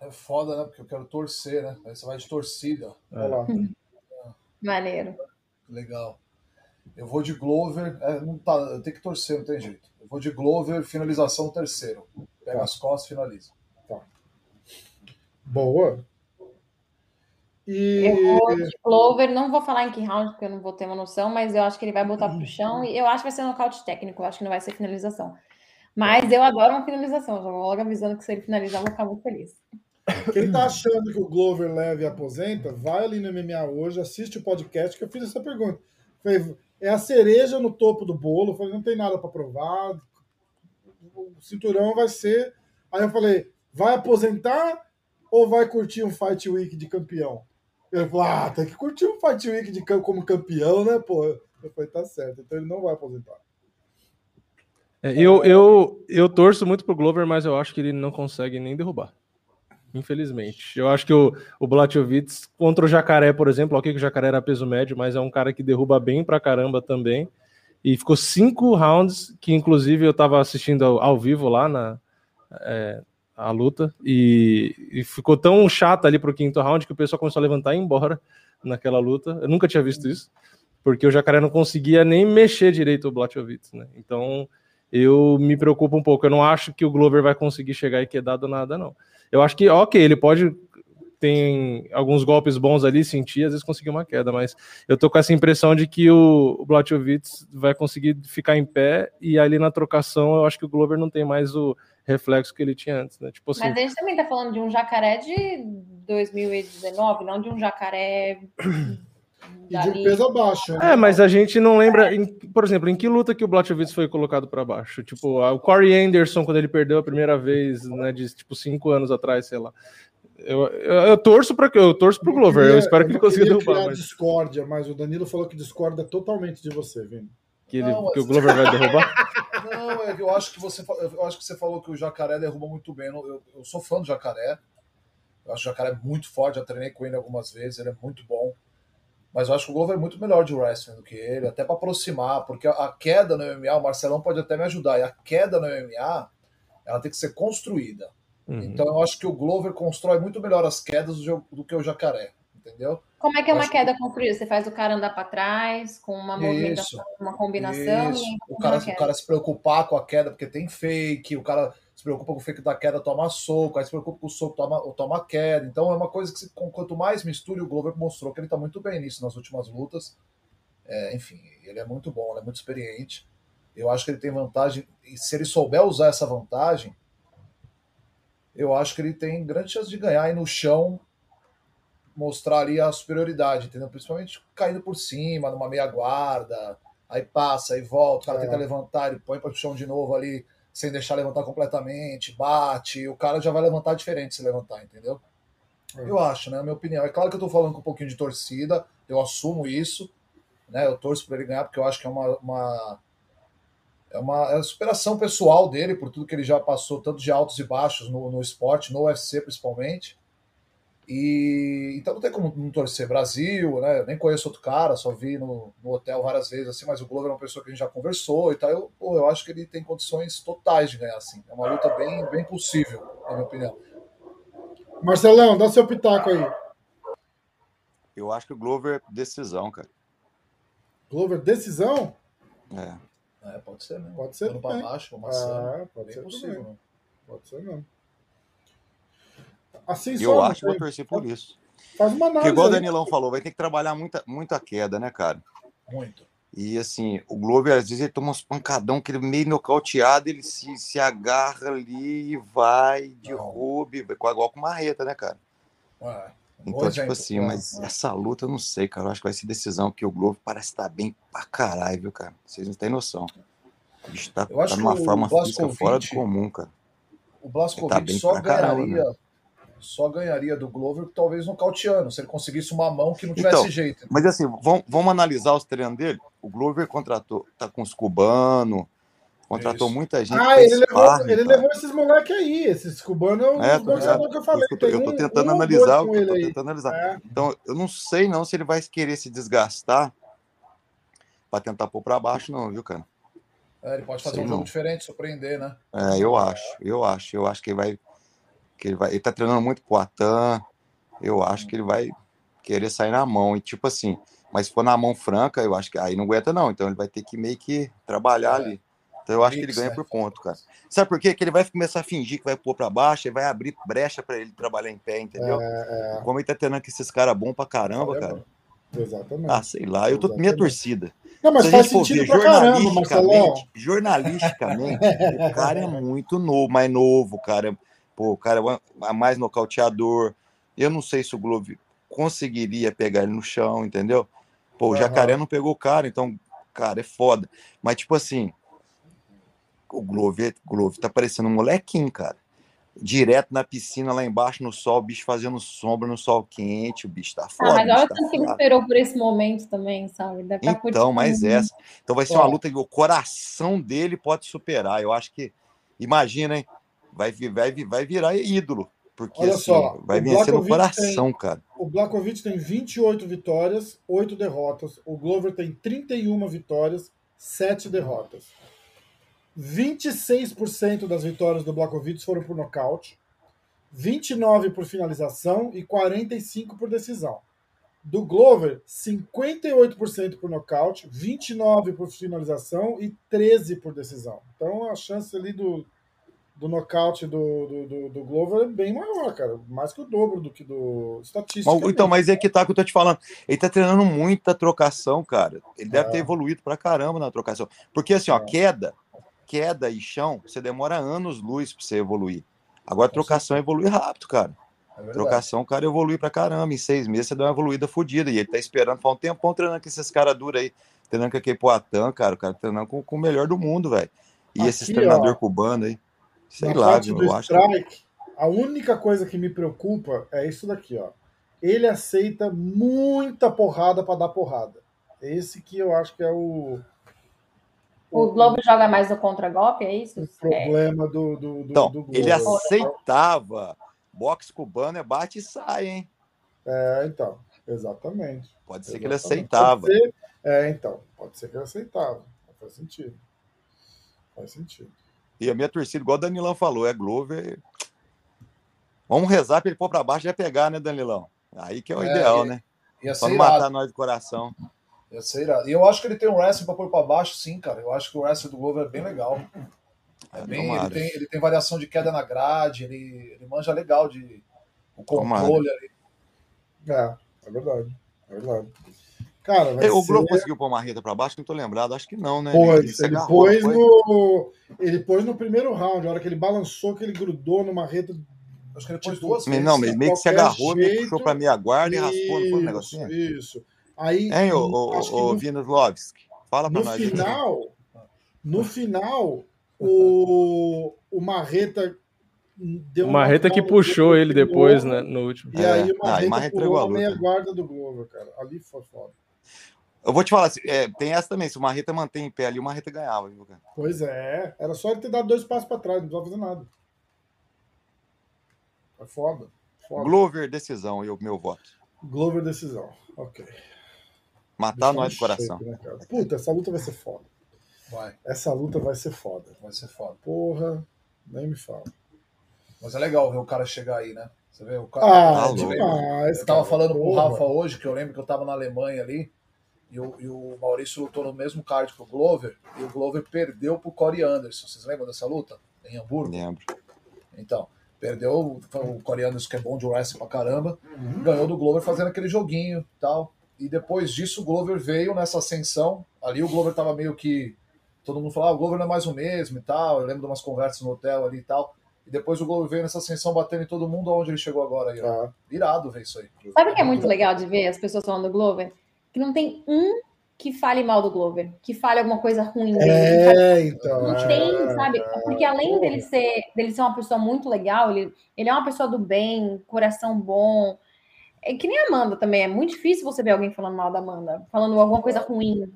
É foda, né? Porque eu quero torcer, né? Aí você vai de torcida.
Olha lá.
Maneiro.
Legal. Eu vou de Glover. É, não tá, eu tenho que torcer, não tem jeito. Eu vou de Glover, finalização terceiro. Pega
Tá.
as costas finaliza.
Boa. E
Eu vou de Clover, não vou falar em que round, porque eu não vou ter uma noção, mas eu acho que ele vai botar pro chão e eu acho que vai ser nocaute técnico, eu acho que não vai ser finalização. Mas eu adoro uma finalização, já vou logo avisando que se ele finalizar, eu vou ficar muito feliz.
quem tá achando que o Glover leve e aposenta, vai ali no MMA hoje, assiste o podcast que eu fiz essa pergunta. É a cereja no topo do bolo. Falei, não tem nada para provar. O cinturão vai ser. Aí eu falei, vai aposentar ou vai curtir um Fight Week de campeão? Ele falou, ah, tem que curtir um Fight Week de, como campeão, né, pô? Eu falei, tá certo, então ele não vai aposentar.
É, eu, eu, eu torço muito pro Glover, mas eu acho que ele não consegue nem derrubar. Infelizmente. Eu acho que o, o Blachowicz contra o Jacaré, por exemplo, ok que o Jacaré era peso médio, mas é um cara que derruba bem pra caramba também. E ficou cinco rounds, que inclusive eu tava assistindo ao, ao vivo lá na é, a luta, e, e ficou tão chato ali pro quinto round que o pessoal começou a levantar e ir embora naquela luta. Eu nunca tinha visto isso, porque o Jacaré não conseguia nem mexer direito o Blachowicz, né? Então eu me preocupo um pouco. Eu não acho que o Glover vai conseguir chegar e quedar do nada, não. Eu acho que, ok, ele pode. Tem alguns golpes bons ali, sentir, às vezes conseguir uma queda, mas eu tô com essa impressão de que o, o Blachowicz vai conseguir ficar em pé e ali na trocação eu acho que o Glover não tem mais o reflexo que ele tinha antes, né? Tipo assim.
Mas a gente também tá falando de um jacaré de 2019, não de um jacaré.
E de um peso abaixo. né?
É, mas a gente não lembra, em- por exemplo, em que luta que o Blachowicz foi colocado para baixo? Tipo, a- o Corey Anderson, quando ele perdeu a primeira vez, né, de tipo cinco anos atrás, sei lá. Eu, eu, eu torço para eu torço pro Glover, eu espero que ele consiga derrubar, mas
discórdia, mas o Danilo falou que discorda totalmente de você, Vini.
que, ele,
Não,
que o
mas-
Glover vai derrubar.
Não, é eu acho que você, eu acho que você falou que o Jacaré derruba muito bem. Eu, eu- eu sou fã do Jacaré. Eu acho o Jacaré muito forte, já treinei com ele algumas vezes, ele é muito bom. Mas eu acho que o Glover é muito melhor de wrestling do que ele, até para aproximar, porque a queda no MMA, o Marcelão pode até me ajudar, e a queda no MMA, ela tem que ser construída.
Uhum.
Então eu acho que o Glover constrói muito melhor as quedas do, do que o jacaré, entendeu?
Como é que é uma queda construída? Você faz o cara andar para trás, com uma movimentação, uma combinação.
Isso. O
uma
cara, o
queda.
cara se preocupar com a queda porque tem fake, o cara se preocupa com o fake da queda, toma soco, aí se preocupa com o soco, toma, toma queda. Então é uma coisa que se- quanto mais mistura, e o Glover mostrou que ele tá muito bem nisso nas últimas lutas. É, enfim, ele é muito bom, ele é muito experiente. Eu acho que ele tem vantagem, e se ele souber usar essa vantagem, eu acho que ele tem grande chance de ganhar e no chão mostrar ali a superioridade, entendeu? Principalmente caindo por cima, numa meia guarda, aí passa e volta, o cara
É.
tenta levantar, ele põe para o chão de novo ali, sem deixar levantar completamente, bate, o cara já vai levantar diferente se levantar, entendeu?
É.
Eu acho, né? A minha opinião. É claro que eu tô falando com um pouquinho de torcida, eu assumo isso, né? Eu torço para ele ganhar porque eu acho que é uma, uma é uma, é uma superação pessoal dele por tudo que ele já passou, tanto de altos e baixos no, no esporte, no UFC principalmente. E então não tem como não torcer Brasil, né? Eu nem conheço outro cara, só vi no, no hotel várias vezes assim, mas o Glover é uma pessoa que a gente já conversou e tal. Eu, pô, eu acho que ele tem condições totais de ganhar assim. É uma luta bem, bem possível, na minha opinião.
Marcelão, dá seu pitaco aí.
Eu acho que o Glover é decisão, cara.
Glover, decisão?
É.
É, pode ser, né?
Pode ser também.
baixo, uma cena.
Ah, pode ser
possível,
também.
né?
Pode ser não. Assim
Eu
só,
acho que
né?
vou torcer por isso.
Faz uma
Porque
análise.
igual o. Danilão falou, vai ter que trabalhar muita, muita queda, né, cara?
Muito.
E assim, o Glover, às vezes, ele toma uns pancadão que ele meio nocauteado, ele se, se agarra ali e vai, derrube, vai igual com marreta, né, cara?
É.
Então,
Bom
tipo
exemplo,
assim,
né?
mas essa luta eu não sei, cara. Eu acho que vai ser decisão, porque o Glover parece estar bem pra caralho, viu, cara? Vocês não têm noção. O bicho tá, tá numa
que
forma física fora do comum, cara.
O
Ele
Blaskovic
tá
só
pra caramba,
ganharia. Só ganharia do Glover, talvez nocauteando, se ele conseguisse uma mão que não tivesse
Então,
jeito.
Mas assim, vamos, vamos analisar os treinos dele. O Glover contratou, tá com os cubanos, contratou
Isso.
muita gente.
Ah, ele levou,
sparring,
ele levou esses moleques aí, esses cubanos, é um
É,
que eu falei.
Eu tô- eu tô
um-
tentando
um
analisar,
com
eu tô
aí.
tentando analisar.
É.
Então, eu não sei não se ele vai querer se desgastar pra tentar pôr pra baixo, não, viu, cara?
É, ele pode fazer
Sei
um
não.
jogo diferente, surpreender, né?
É, eu acho, eu acho, eu acho que ele vai. Que ele, vai ele tá treinando muito com o Atan. Eu acho que ele vai querer sair na mão. E tipo assim, mas se for na mão franca, eu acho que aí não aguenta, não. Então ele vai ter que meio que trabalhar
É.
ali. Então eu acho que ele ganha
né?
por ponto, cara. Sabe por quê? Que ele vai começar a fingir que vai pôr pra baixo e vai abrir brecha pra ele trabalhar em pé, entendeu?
É,
Como ele tá treinando com esses caras bons pra caramba, cara.
é, exatamente.
Ah, sei lá, eu tô minha
Exatamente.
torcida.
não, mas
Se
faz sentido
ver
pra caramba, Marcelão.
jornalisticamente, jornalisticamente, o cara é muito novo, mais novo, cara. Pô, o cara é mais nocauteador. Eu não sei se o Glover conseguiria pegar ele no chão, entendeu? Pô, o
Aham.
Jacaré não pegou o cara, então, cara, é foda. Mas, tipo assim, o Glover, Glover tá parecendo um molequinho, cara. Direto na piscina lá embaixo no sol, o bicho fazendo sombra no sol quente, o bicho tá
Ah,
foda.
mas
o bicho
olha o
tá
tanto que ele esperou por esse momento também, sabe? Deve tá
Então, mais
curtindo.
essa. Então vai ser uma
Ó.
luta que o coração dele pode superar. Eu acho que, imagina, hein? Vai, vai, vai virar ídolo. Porque
Olha
assim,
só,
vai vencer no coração, cara.
O Blakovic tem 28 vitórias, 8 derrotas. O Glover tem 31 vitórias, 7 derrotas. 26% das vitórias do Blakovic foram por nocaute, 29 por finalização e 45 por decisão. Do Glover, 58% por nocaute, 29 por finalização e 13 por decisão. Então a chance ali do, do nocaute do, do, do, do Glover é bem maior, cara. Mais que o dobro do que do estatístico.
Então, mas é que tá que eu tô te falando. Ele tá treinando muita trocação, cara. Ele deve
É.
ter evoluído pra caramba na trocação. Porque assim, ó,
É.
queda, queda e chão, você demora anos luz pra você evoluir. Agora, trocação evolui rápido, cara.
É.
Trocação, o cara evolui pra caramba. Em seis meses você dá uma evoluída fodida. E ele tá esperando, faz um tempão treinando com esses caras duros aí. Treinando com aquele Poatan, cara. O cara treinando com, com o melhor do mundo, velho. E
Aqui,
esses treinador
ó,
cubano aí. Sei
Na
lá,
parte do
eu acho que.
strike, a única coisa que me preocupa é isso daqui, ó. Ele aceita muita porrada pra dar porrada. Esse que eu acho que é o
O Globo joga mais no contragolpe, é isso?
o
É.
problema do, do, do,
Então,
do
ele
Glover.
aceitava. Boxe cubano é bate e sai, hein?
É, então. Exatamente.
Pode ser que ele aceitava.
Ser- É, então. Pode ser que ele aceitava. Faz sentido. Faz sentido.
E a minha torcida, igual o Danilão falou, é Glover. Vamos rezar para ele pôr para baixo e já pegar, né, Danilão? Aí que é o
É,
ideal,
e-
né?
Ia ser
não
irado.
matar nós do coração.
Ia ser irado. E eu acho que ele tem um wrestling pra pôr pra baixo, sim, cara. Eu acho que o wrestling do Glover é bem legal. É
É,
bem, ele,
tomara.
tem, ele tem variação de queda na grade, ele, ele manja legal de o
Tomara.
controle ali.
É, é verdade. É verdade. Cara, vai
É, O
ser...
Glover conseguiu pôr uma reta para baixo? Não tô lembrado, acho que não, né?
Pôs,
se
ele
agarrou,
pôs no. Ele pôs no primeiro round, a hora que ele balançou, que ele grudou numa reta.
Acho que ele pôs
Tipo,
duas vezes.
Não, mas meio que se agarrou, meio que
jeito.
puxou pra meia guarda e raspou, não foi um
Isso,
negocinho?
isso. Aí,
Hein, ô,
no,
Vinus Lovski? Fala
no
nós. aí.
final, no final, o, o Marreta deu
O
uma
Marreta que puxou
no
ele depois, né, no último.
E
É.
aí o
Ah, e
Marreta
Marreta
pulou
entregou a
meia guarda do Glover, cara. Ali foi foda.
Eu vou te falar, é, tem essa também. Se o Marreta mantém em pé ali, o Marreta ganhava, viu, cara?
Pois é, era só ele ter dado dois passos pra trás, não precisava fazer nada. É foda. foda.
Glover, decisão, eu, meu voto.
Glover decisão. Ok.
Matar nós
no
do coração.
shape, né? Puta, essa luta vai ser foda.
Vai,
Essa luta vai ser foda.
vai ser foda.
Porra, nem me fala.
Mas é legal ver o cara chegar aí, né? Você vê o cara.
Ah,
tá
eu
louco.
demais.
Eu tava
cara,
falando com o. Rafa hoje, que eu lembro que eu tava na Alemanha ali, e o, e o Maurício lutou no mesmo card que o Glover, e o Glover perdeu pro Corey Anderson. Vocês lembram dessa luta? Em Hamburgo?
Lembro.
Então, perdeu o Corey Anderson, que é bom de wrestling pra caramba, ganhou do Glover fazendo aquele joguinho e tal. E depois disso, o Glover veio nessa ascensão. Ali o Glover tava meio que. Todo mundo falava, ah, o Glover não é mais o mesmo e tal. Eu lembro de umas conversas no hotel ali e tal. E depois o Glover veio nessa ascensão batendo em todo mundo, aonde ele chegou agora aí, ó.
Tá.
Irado ver isso aí.
Sabe o que é muito legal de ver as pessoas falando do Glover? Que não tem um que fale mal do Glover, que fale alguma coisa ruim dele.
É, então.
Não
é,
tem, sabe? Porque além dele ser, dele ser uma pessoa muito legal, ele, ele é uma pessoa do bem, coração bom. É que nem a Amanda também. É muito difícil você ver alguém falando mal da Amanda, falando alguma coisa ruim.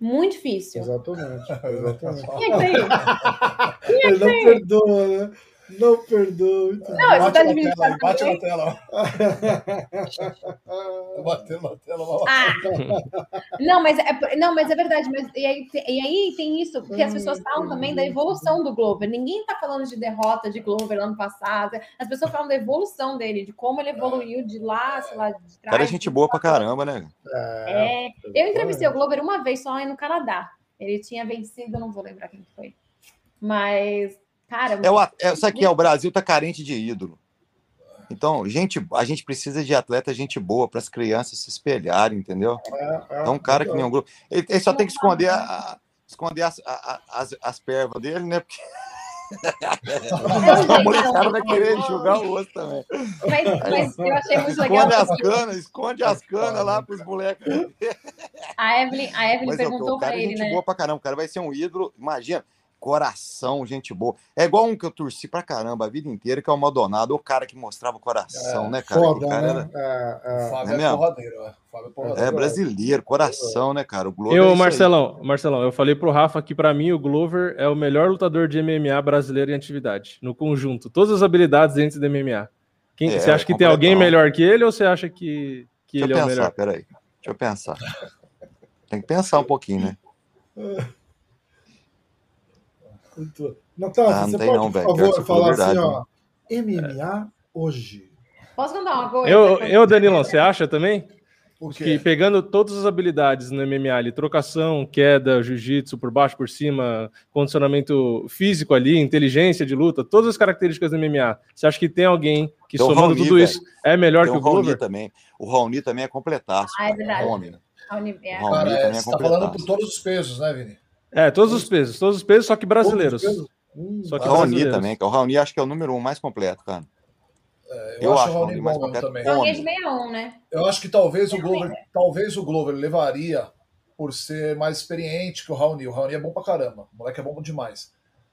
Muito difícil.
Exatamente. Exatamente.
Quem é que tem?
Ele não perdoa, né? Não perdoa. Muito
Não,
bate
tá
na tela bate na tela. batendo na tela.
Ah! Não, mas é, não, mas é verdade. Mas, e, aí, e aí tem isso, porque as pessoas falam também da evolução do Glover. Ninguém tá falando de derrota de Glover ano passado. As pessoas falam da evolução dele, de como ele evoluiu de lá, sei lá, de trás.
Cara, é gente boa pra caramba, né?
É, eu entrevistei o Glover uma vez só aí no Canadá. Ele tinha vencido, eu não vou lembrar quem que foi. Mas, cara,
É o, é, sabe que é? O Brasil tá carente de ídolo. Então, gente, a gente precisa de atleta gente boa para as crianças se espelharem, entendeu?
É,
É um cara que nem um grupo. Ele, ele só tem que esconder, a- a- esconder as, a- as, as pervas dele, né? Porque a molecada vai querer enxugar o osso também.
mas, mas eu achei muito legal.
Esconde as canas, esconde as canas lá pros moleques.
A Evelyn, a Evelyn
Mas ó,
perguntou
é
ele,
gente
né?
boa pra caramba. O cara vai ser um ídolo. Imagina, coração, gente boa. É igual um que eu torci pra caramba a vida inteira, que é o Maldonado, o cara que mostrava o coração, né, cara?
Foda,
cara
né?
era-
É,
O
é.
Fábio
É
é, porradeiro, é. Fábio é porradeiro.
É brasileiro, coração, né, cara? O Globo é
Eu,
isso aí.
Marcelão, Marcelão, eu falei pro Rafa que pra mim o Glover é o melhor lutador de MMA brasileiro em atividade, no conjunto. Todas as habilidades dentro do MMA. Quem,
É,
você acha que tem alguém melhor que ele ou você acha que, que
Deixa
ele é o
pensar,
melhor?
peraí. Deixa eu pensar. Tem que pensar um pouquinho, né?
Natália,
Ah, não
você
tem
pode,
não,
por favor, falar
verdade,
assim, ó. MMA hoje.
Posso contar uma coisa?
Eu, eu, Danilão, você acha também? Que pegando todas as habilidades no MMA ali, trocação, queda, jiu-jitsu, por baixo, por cima, condicionamento físico ali, inteligência de luta, todas as características do MMA. Você acha que tem alguém que somando
Raoni,
tudo
velho.
isso é melhor
Tem
que
o
o
Raoni
Glover?
também. O Raoni também é completaço.
Ah, é verdade.
O homem, né?
A uni- é.
Raoni
Cara,
também
é,
é
você tá falando por todos os pesos, né, Vini?
É, todos os pesos, todos os pesos, só que brasileiros.
Hum,
Só que
O Raoni
brasileiros.
também, que o Raoni acho que é o número um mais completo, cara.
É,
Eu acho
o
o
Raoni
Raoni mais
bom
completo.
também.
Homem.
61, né?
Eu acho que talvez o Glover, talvez o Glover levaria por ser mais experiente que o Raoni. O Raoni é bom pra caramba. O moleque é bom demais.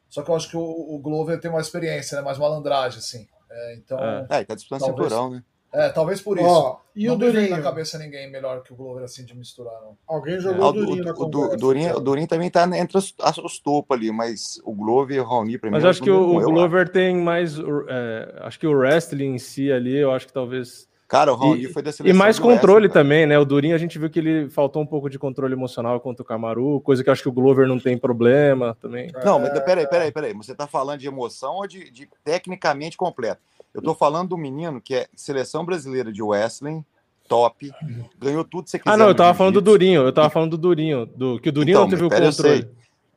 Só que eu acho que o, o Glover tem mais experiência, né? Mais malandragem, assim. É, então,
É.
É, ele tá disputando
Talvez.
cinturão, né?
É, talvez por isso.
Ó, e
não
o Durinho?
na cabeça ninguém melhor que o Glover, assim, de misturar, não.
Alguém
Ah,
jogou
o,
o Durinho na
o, o, o Durinho, o Durinho também tá entre os, os topos ali, mas o Glover e o Raoni, pra mim,
Mas
é
acho que o, Glover tem mais. é, acho que o wrestling em si ali, eu acho que talvez
Cara, o Raoni
E-
foi da
E
seleção
mais
do
controle também, né? O Durinho a gente viu que ele faltou um pouco de controle emocional contra o Camaru, coisa que eu acho que o Glover não tem problema também.
Não, mas peraí, peraí, peraí. Você tá falando de emoção ou de, de tecnicamente completo? Eu tô falando do menino que é seleção brasileira de wrestling, top, ganhou tudo que você quiser.
Ah, não, eu tava falando do. Durinho, eu tava falando do Durinho, do que o Durinho
Então,
não teve o
pera, eu
controle.
sei.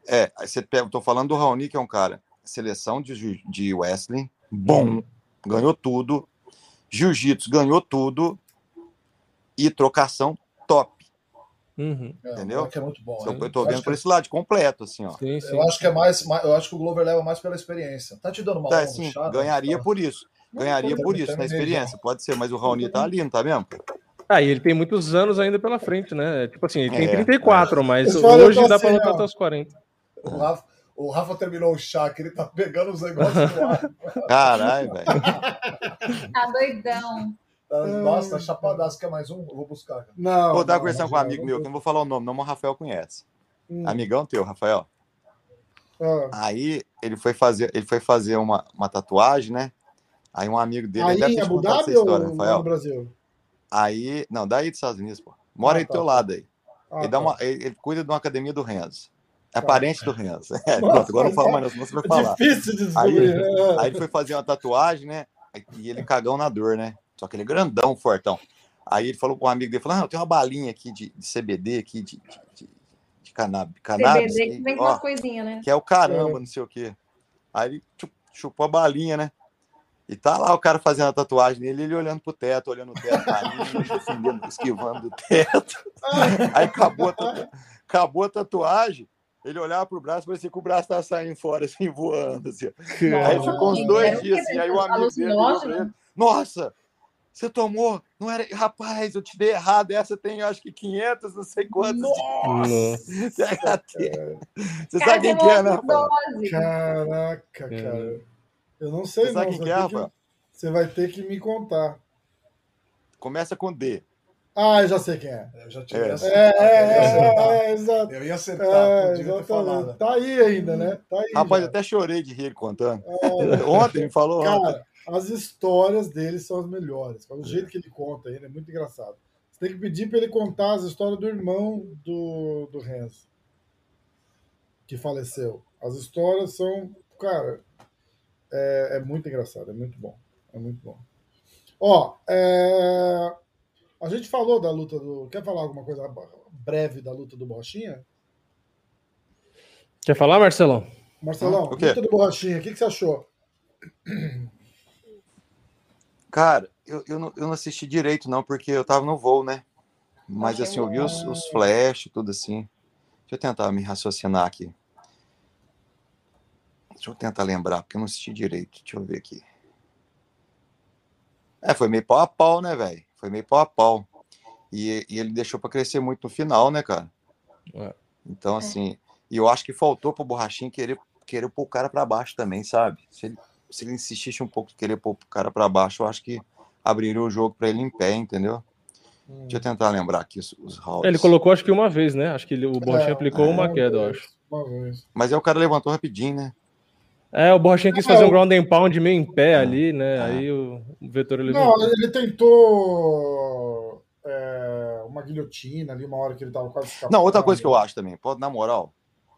É, você pega, eu tô falando do Raoni, que é um cara, seleção de, de wrestling, bom, ganhou tudo, jiu-jitsu ganhou tudo, e trocação top.
Uhum.
É,
Entendeu?
é muito bom.
Então,
hein?
eu tô vendo
que-
por esse lado, completo, assim, ó.
Sim, sim.
Eu acho que é mais, mais- eu acho que o Glover leva mais pela experiência. Tá te dando uma
Tá,
chat?
ganharia
Tá.
por isso. Ganharia
Não,
por isso, na experiência, pode ser, mas o Raoni tá ali, não tá mesmo?
Ah, e ele tem muitos anos ainda pela frente, né? Tipo assim, ele tem
É,
34, mas
Esse olha,
hoje
tô
dá pra
assim,
lutar até os 40.
O Rafa, o Rafa terminou o chá, que ele tá pegando os negócios no ar.
Caralho, velho.
Tá doidão.
Tá- Nossa, tá chapadaço. Quer mais um? Eu vou buscar. cara.
Não.
Vou dar
não,
conversando com um
não,
amigo meu, que eu não vou falar o nome, não, mas o Rafael conhece.
Hum,
Amigão teu, Rafael.
ah.
Aí ele foi fazer, ele foi fazer uma, uma tatuagem, né? Aí um amigo dele
Aí
deve ter te
Abu ou
história,
no
Rafael.
Brasil?
Aí, não, daí dos Estados Unidos, pô. Mora
Ah,
aí do
tá,
teu lado aí.
Ah,
ele, dá
tá.
uma, ele, ele cuida de uma academia do Renzo. É
Tá.
parente do Renzo. É,
Nossa,
agora não fala
é-
mais, não, senão você vai
É
falar.
difícil de
Aí-
né?
Aí ele foi fazer uma tatuagem, né? E ele cagão na dor, né? Só que ele é grandão, fortão. Aí ele falou com um amigo dele, falou, ah, eu tenho uma balinha aqui de, de CBD, aqui de, de, de, de cannabis, cannabis
CBD que vem com umas coisinhas, né?
que é o caramba, não sei o quê. Aí ele chu- chupou a balinha, né? E tá lá o cara fazendo a tatuagem nele, ele olhando pro teto, olhando o teto, carinho, defendendo, esquivando do teto. Aí acabou a, tatu- acabou a tatuagem, ele olhava pro braço, parecia que o braço tava saindo fora, assim, voando, assim. Aí ficou uns dois dias assim, aí o amigo dele pra ele, nossa, você tomou? Não era. Rapaz, eu te dei errado. Essa tem, eu acho que 500, não sei quantos.
Nossa.
THT. Você
Cara,
sabe quem que é, né.
Caraca,
É.
cara. Eu não sei,
Você
não.
sabe quem que é?
Você vai ter que me contar.
Começa com D.
Ah, eu já sei quem é.
Eu já tinha
É.
É,
acertado.
é,
Eu ia
é,
acertar.
é, é, exato.
Eu ia acertar,
É,
podia ter falado.
Tá aí ainda, né? Tá aí.
Rapaz,
já.
até chorei de rir contando.
É,
Ontem, ele falou ontem.
Cara, as histórias dele são as melhores. O jeito que ele conta ainda é muito engraçado. Você tem que pedir para ele contar as histórias do irmão do, do Renzo, que faleceu. As histórias são, cara, é, é muito engraçado, é muito bom. É muito bom. Ó, é, a gente falou da luta do. Quer falar alguma coisa breve da luta do Borrachinha?
Quer falar, Marcelão?
Marcelão,
o quê?
luta do Borrachinha, o que, que você achou?
Cara, eu, eu, não, eu não assisti direito, não, porque eu tava no voo, né? Mas assim, eu vi os, os flash, tudo assim. Deixa eu tentar me raciocinar aqui. Deixa eu tentar lembrar, porque eu não assisti direito. Deixa eu ver aqui. É, foi meio pau a pau, né, velho? Foi meio pau a pau. E, e ele deixou pra crescer muito no final, né, cara?
É.
Então, assim, e eu acho que faltou pro Borrachinho querer, querer pôr o cara pra baixo também, sabe? Se ele, se ele insistisse um pouco em querer pôr o cara pra baixo, eu acho que abriria o jogo pra ele em pé, entendeu? Deixa eu tentar lembrar aqui os, os rounds.
Ele colocou acho que uma vez, né? Acho que ele- o Borrachinha
É,
aplicou
é,
uma queda, eu acho.
Uma vez.
Mas aí o cara levantou rapidinho, né?
É, o Borrachinha quis
É,
fazer um ground and pound meio em pé ali, né?
É.
Aí o, o Vetor ele
Não, ele tentou é, uma guilhotina ali, uma hora que ele tava quase escapando.
Não, outra coisa que eu acho também, pô, na moral,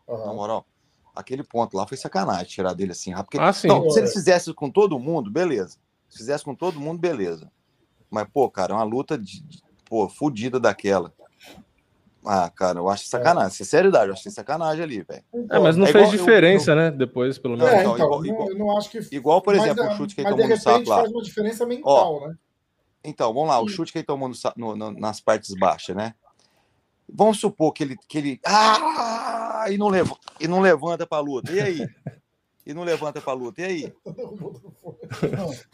na
Aham.
moral, aquele ponto lá foi sacanagem tirar dele assim, rápido. Porque,
Ah, sim.
não, se ele fizesse com todo mundo, beleza. Se fizesse com todo mundo, beleza. Mas, pô, cara, é uma luta de, de pô, fodida daquela. Ah, cara, eu acho sacanagem. Sinceridade, eu acho que tem sacanagem ali, velho.
É, mas não
É
fez
igual- eu-
diferença, né? Depois, pelo menos.
É,
então,
então,
igual-
não-
igual-
eu não acho que.
Igual, por
mas,
exemplo,
ah,
o chute que ele
mas de
tomou no saco
repente
lá.
faz uma diferença mental, né?
Então, vamos lá, o chute que ele tomou no no- no- nas partes baixas, né? Vamos supor que ele, que ele. Ah! E não, leva, e não levanta pra luta. E aí? E não levanta pra luta. E aí?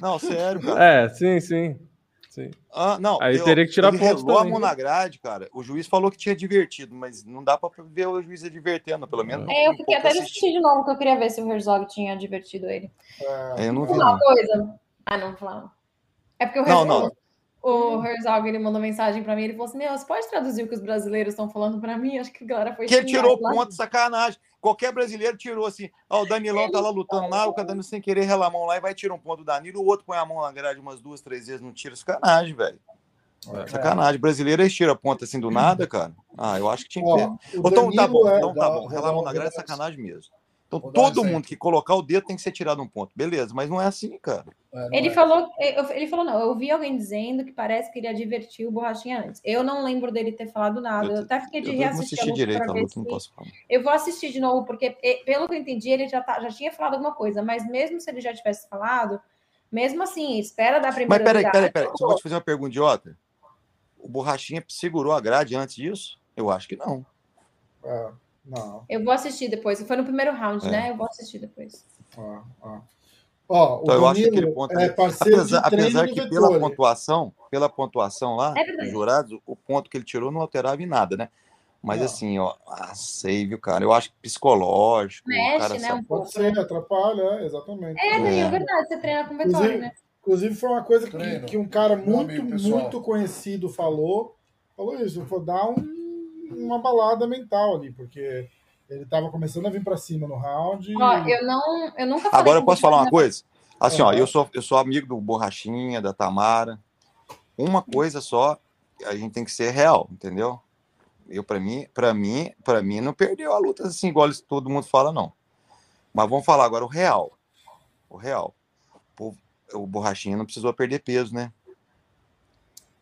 Não, sério, cara.
É, sim, sim. Sim.
Ah, não,
Aí teria que tirar
ele relou a mão na grade, cara. O juiz falou que tinha divertido, mas não dá pra ver o juiz divertindo, pelo menos.
É, eu
um
fiquei
pouco
até de
assisti-
assistir de novo, que eu queria ver se o Herzog tinha divertido ele.
É, Eu não vi,
Uma
não.
coisa. Ah, não, falar. não. É porque o
Não,
Herzog,
não.
o Herzog ele mandou mensagem pra mim, ele falou assim: Meu, você pode traduzir o que os brasileiros estão falando pra mim? Acho que a galera foi
Que ele tirou
lá.
ponto, sacanagem. Qualquer brasileiro tirou assim. Ó, o Danilão tá lá lutando lá, o Danilo sem querer rela a mão lá e vai tirar um ponto do Danilo, o outro põe a mão na grade umas duas, três vezes, não tira. Sacanagem, velho.
É.
Sacanagem. Brasileiro eles tiram a ponta assim do nada, cara. Ah, eu acho que tinha que ter.
Ó,
Então tá bom,
é-
então tá bom.
dar
a mão na grade é sacanagem mesmo. Então
Vou um
todo mundo que colocar o dedo tem que ser tirado um ponto. Beleza, mas não é assim, cara.
É, não
Ele
é.
falou, ele falou, não, eu vi alguém dizendo que parece que ele advertiu o Borrachinha antes. Eu não lembro dele ter falado nada. Eu,
Eu-
até fiquei de
Eu não
reassistir luta
direito a não posso falar.
Eu vou assistir de novo, porque pelo que eu entendi, ele já, tá- já tinha falado alguma coisa, mas mesmo se ele já tivesse falado, mesmo assim, espera da primeira
Mas peraí, peraí, peraí. Só vou te fazer uma pergunta idiota. O Borrachinha segurou a grade antes disso? Eu acho que não.
É, não.
Eu vou assistir depois. Foi no primeiro round,
É.
né? Eu vou assistir depois.
Ó, ó. Ó, o
Então eu acho que aquele ponto
é parceiro
Apesar, apesar que pela pontuação, pela pontuação lá,
É
dos jurados, o ponto que ele tirou não alterava em nada, né? Mas
Não.
assim, ó, ah, sei, viu, cara? Eu acho que psicológico, o
Mexe,
cara
né?
sabe-
Um pouco.
Pode ser, atrapalha, é, exatamente.
É, Danilo,
É.
verdade. Você treina com o Vettori,
Inclusive-
né?
Inclusive, foi uma coisa que, que um cara muito,
amigo
muito conhecido falou. Falou isso, foi dar um- uma balada mental ali, porque ele tava começando a vir pra cima no round. e-
Ó, eu não, eu nunca falei
Agora eu posso falar uma coisa? Assim, ó,
Aham.
eu sou, eu sou amigo do Borrachinha, da Tamara. Uma coisa só, a gente tem que ser real, entendeu? Eu, para mim, para mim, para mim, não perdeu a luta assim, igual todo mundo fala, não. Mas vamos falar agora o real. O real. O, o Borrachinha não precisou perder peso, né?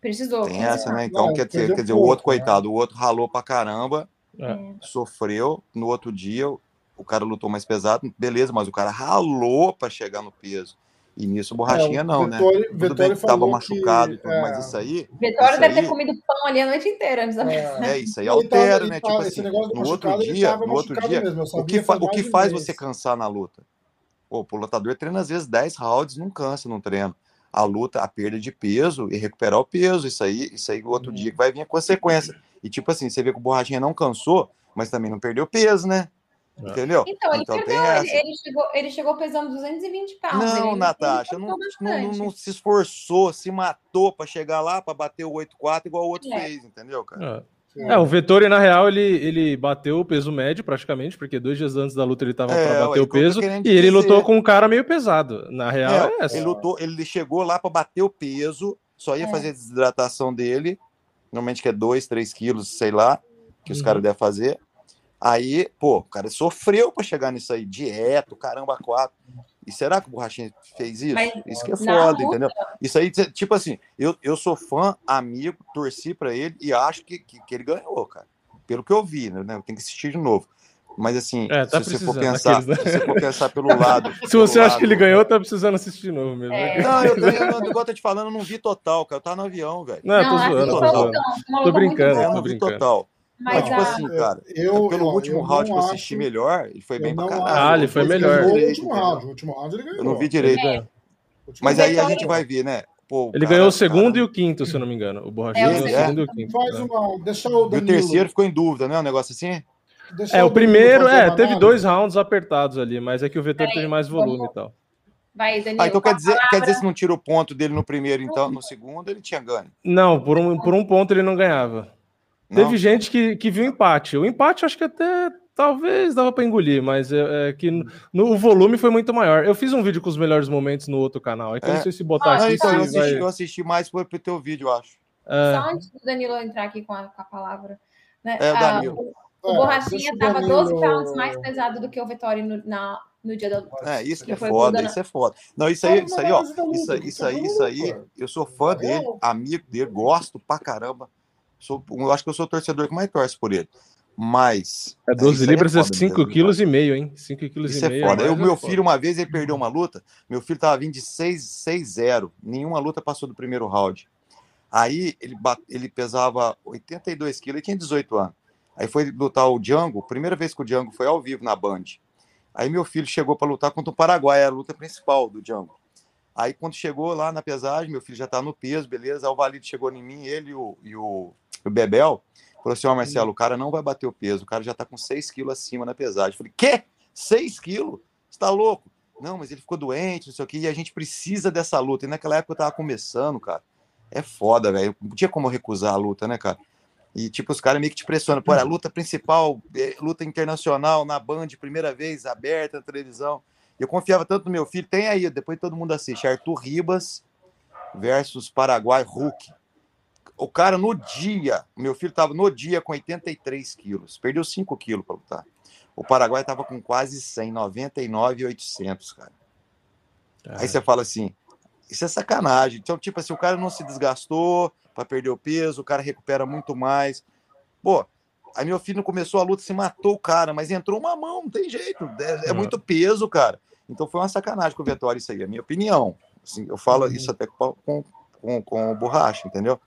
Precisou.
Tem essa, né? Então,
Não,
quer dizer, quer dizer, o outro,
né?
coitado, o outro ralou pra caramba,
É.
sofreu. No outro dia, o cara lutou mais pesado, beleza, mas o cara ralou pra chegar no peso. E nisso o Borrachinha
É,
não, né?
Vettori-
Tudo bem que tava machucado e
que,
tudo,
é,
mas isso aí,
Vettori
Isso
deve ter
aí-
comido pão ali a noite inteira antes da
É.
é isso aí,
tava-
altera,
ele
né?
tava-
Tipo assim, no outro dia,
tava
no outro dia,
mesmo,
o que, fa-
faz
o que faz você cansar na luta? Pô, o lutador treina às vezes 10 rounds, não cansa no treino. A luta, a perda de peso e recuperar o peso, isso aí, isso aí, outro
Uhum.
dia que vai vir a consequência. E tipo assim, você vê que o Borrachinha não cansou, mas também não perdeu peso, né?
É.
Entendeu?
Então, ele
Então tem
perdeu, ele,
essa.
ele chegou, ele chegou pesando 220 pounds.
Não,
ele,
Natasha,
ele
não, não, não, se esforçou, se matou pra chegar lá, pra bater o 8-4 igual o outro
É.
fez, entendeu, cara?
É. É, o Vettori, na real, ele, ele bateu o peso médio praticamente, porque dois dias antes da luta ele tava
É,
pra
ué,
bater o peso, e ele
dizer.
lutou com um cara meio pesado. Na real, é,
É,
essa.
ele lutou, ele chegou lá pra bater o peso, só ia
É.
fazer a desidratação dele, normalmente que é 2, 3 quilos, sei lá, que os
Uhum.
caras devem fazer. Aí, pô, o cara sofreu pra chegar nisso aí, dieta, caramba, quatro. E será que o Borrachinha fez isso?
Mas
isso que é foda,
luta-
entendeu? Isso aí, tipo assim, eu, eu sou fã, amigo, torci pra ele e acho que, que, que ele ganhou, cara. Pelo que eu vi, né? Eu tenho que assistir de novo. Mas assim,
É, tá
se você for pensar,
aqueles, né?
se você for pensar pelo lado.
Se você
pelo
acha que ele
lado-
ganhou, tá precisando assistir de novo mesmo.
É.
né?
Não, eu, eu, eu, igual eu tô te falando, eu não vi total, cara. Eu tava no avião, velho.
Não, eu tô
Não,
zoando, tô zoando.
uma
Tô
luta muito
brincando,
Eu
tô
não vi
brincando.
total. Mas,
Mas
tipo
a-
assim, cara,
eu,
pelo
ó,
último
eu
round que eu
acho-
assisti melhor, ele foi
eu
bem pra
não
caralho.
acho
Ah, ele foi melhor.
ganhou O
Direito,
último round, o último round ele ganhou.
Eu não vi direito.
É.
O
Mas
O
aí a gente vai ver, né? Pô, o
Ele
cara-
ganhou o
o
segundo
cara-
e o quinto, se eu não me engano. O Borrachinha
É, o
ganhou o
segundo.
e o quinto.
Faz
né?
uma. Deixa o
E o
Danilo.
terceiro ficou em dúvida, né? Um negócio assim?
deixa
É, o
Danilo
primeiro, é, teve
análise.
dois rounds apertados ali, mas é que o Vettori teve mais volume e tal.
Vai, Danilo.
Ah, então quer dizer, quer dizer, se não tira o ponto dele no primeiro, então, no segundo, ele tinha ganho.
Não, por um, por um ponto ele não ganhava.
Não?
Teve gente que, que viu empate. O empate acho que até talvez dava pra engolir, mas é, é que no, no- o volume foi muito maior. Eu fiz um vídeo com os melhores momentos no outro canal. É que eu
É.
não sei se botar
Ah,
aqui.
então, eu
se
assisti,
vai...
eu assisti mais pro, pro teu vídeo, eu acho.
É,
Só antes do Danilo entrar aqui com a, com a palavra. Né?
É, o
Ah,
Danilo.
o
É,
Borrachinha
deixa o
tava
Danilo-
12 pounds mais pesado do que o Vettori no, na, no dia da luta.
É, isso que é
Foi
foda, isso é foda. Não, isso aí, isso aí, ó. Isso, aí-
que
isso aí, isso aí, eu sou fã dele, amigo dele, gosto pra caramba. Sou, eu acho que eu sou o torcedor que mais torce por ele. Mas.
é 12
isso aí
libras é
foda
5
mesmo,
quilos e meio, hein? 5 quilos
Isso
e
é
meio.
foda.
mais
O meu
é foda.
filho, uma vez, ele perdeu uma luta. Meu filho tava vindo de 6-0. Nenhuma luta passou do primeiro round. Aí ele, ele pesava 82 quilos, ele tinha 18 anos. Aí foi lutar o Django, primeira vez que o Django foi ao vivo na Band. Aí meu filho chegou para lutar contra o Paraguai, era a luta principal do Django. Aí quando chegou lá na pesagem, meu filho já tá no peso, beleza. Aí o Valido chegou em mim, ele e o, e o, o Bebel, falou assim: Ó, Marcelo, o cara não vai bater o peso, o cara já tá com 6 quilos acima na pesagem. Eu falei: Quê? 6 quilos? Você tá louco? Não, mas ele ficou doente, não sei o quê, e a gente precisa dessa luta. E naquela época eu tava começando, cara. É foda, velho. Não tinha como recusar a luta, né, cara? E, tipo, os caras meio que te pressionam. Pô, a luta principal, é, luta internacional, na Band, primeira vez, aberta na televisão. Eu confiava tanto no meu filho. Tem aí, depois todo mundo assiste. Arthur Ribas versus Paraguai Hulk. O cara, no dia, meu filho tava no dia com 83 quilos. Perdeu 5 quilos para lutar. O Paraguai tava com quase 100, 99,800, cara. Aí você fala assim, isso é sacanagem. Então, tipo assim, o cara não se desgastou para perder o peso, o cara recupera muito mais. Pô, aí meu filho começou a luta, se matou o cara, mas entrou uma mão, não tem jeito. É, é muito peso, cara. Então foi uma sacanagem com o Vettori isso aí, é minha opinião. Assim, eu falo isso até com, com, com o borracha, entendeu?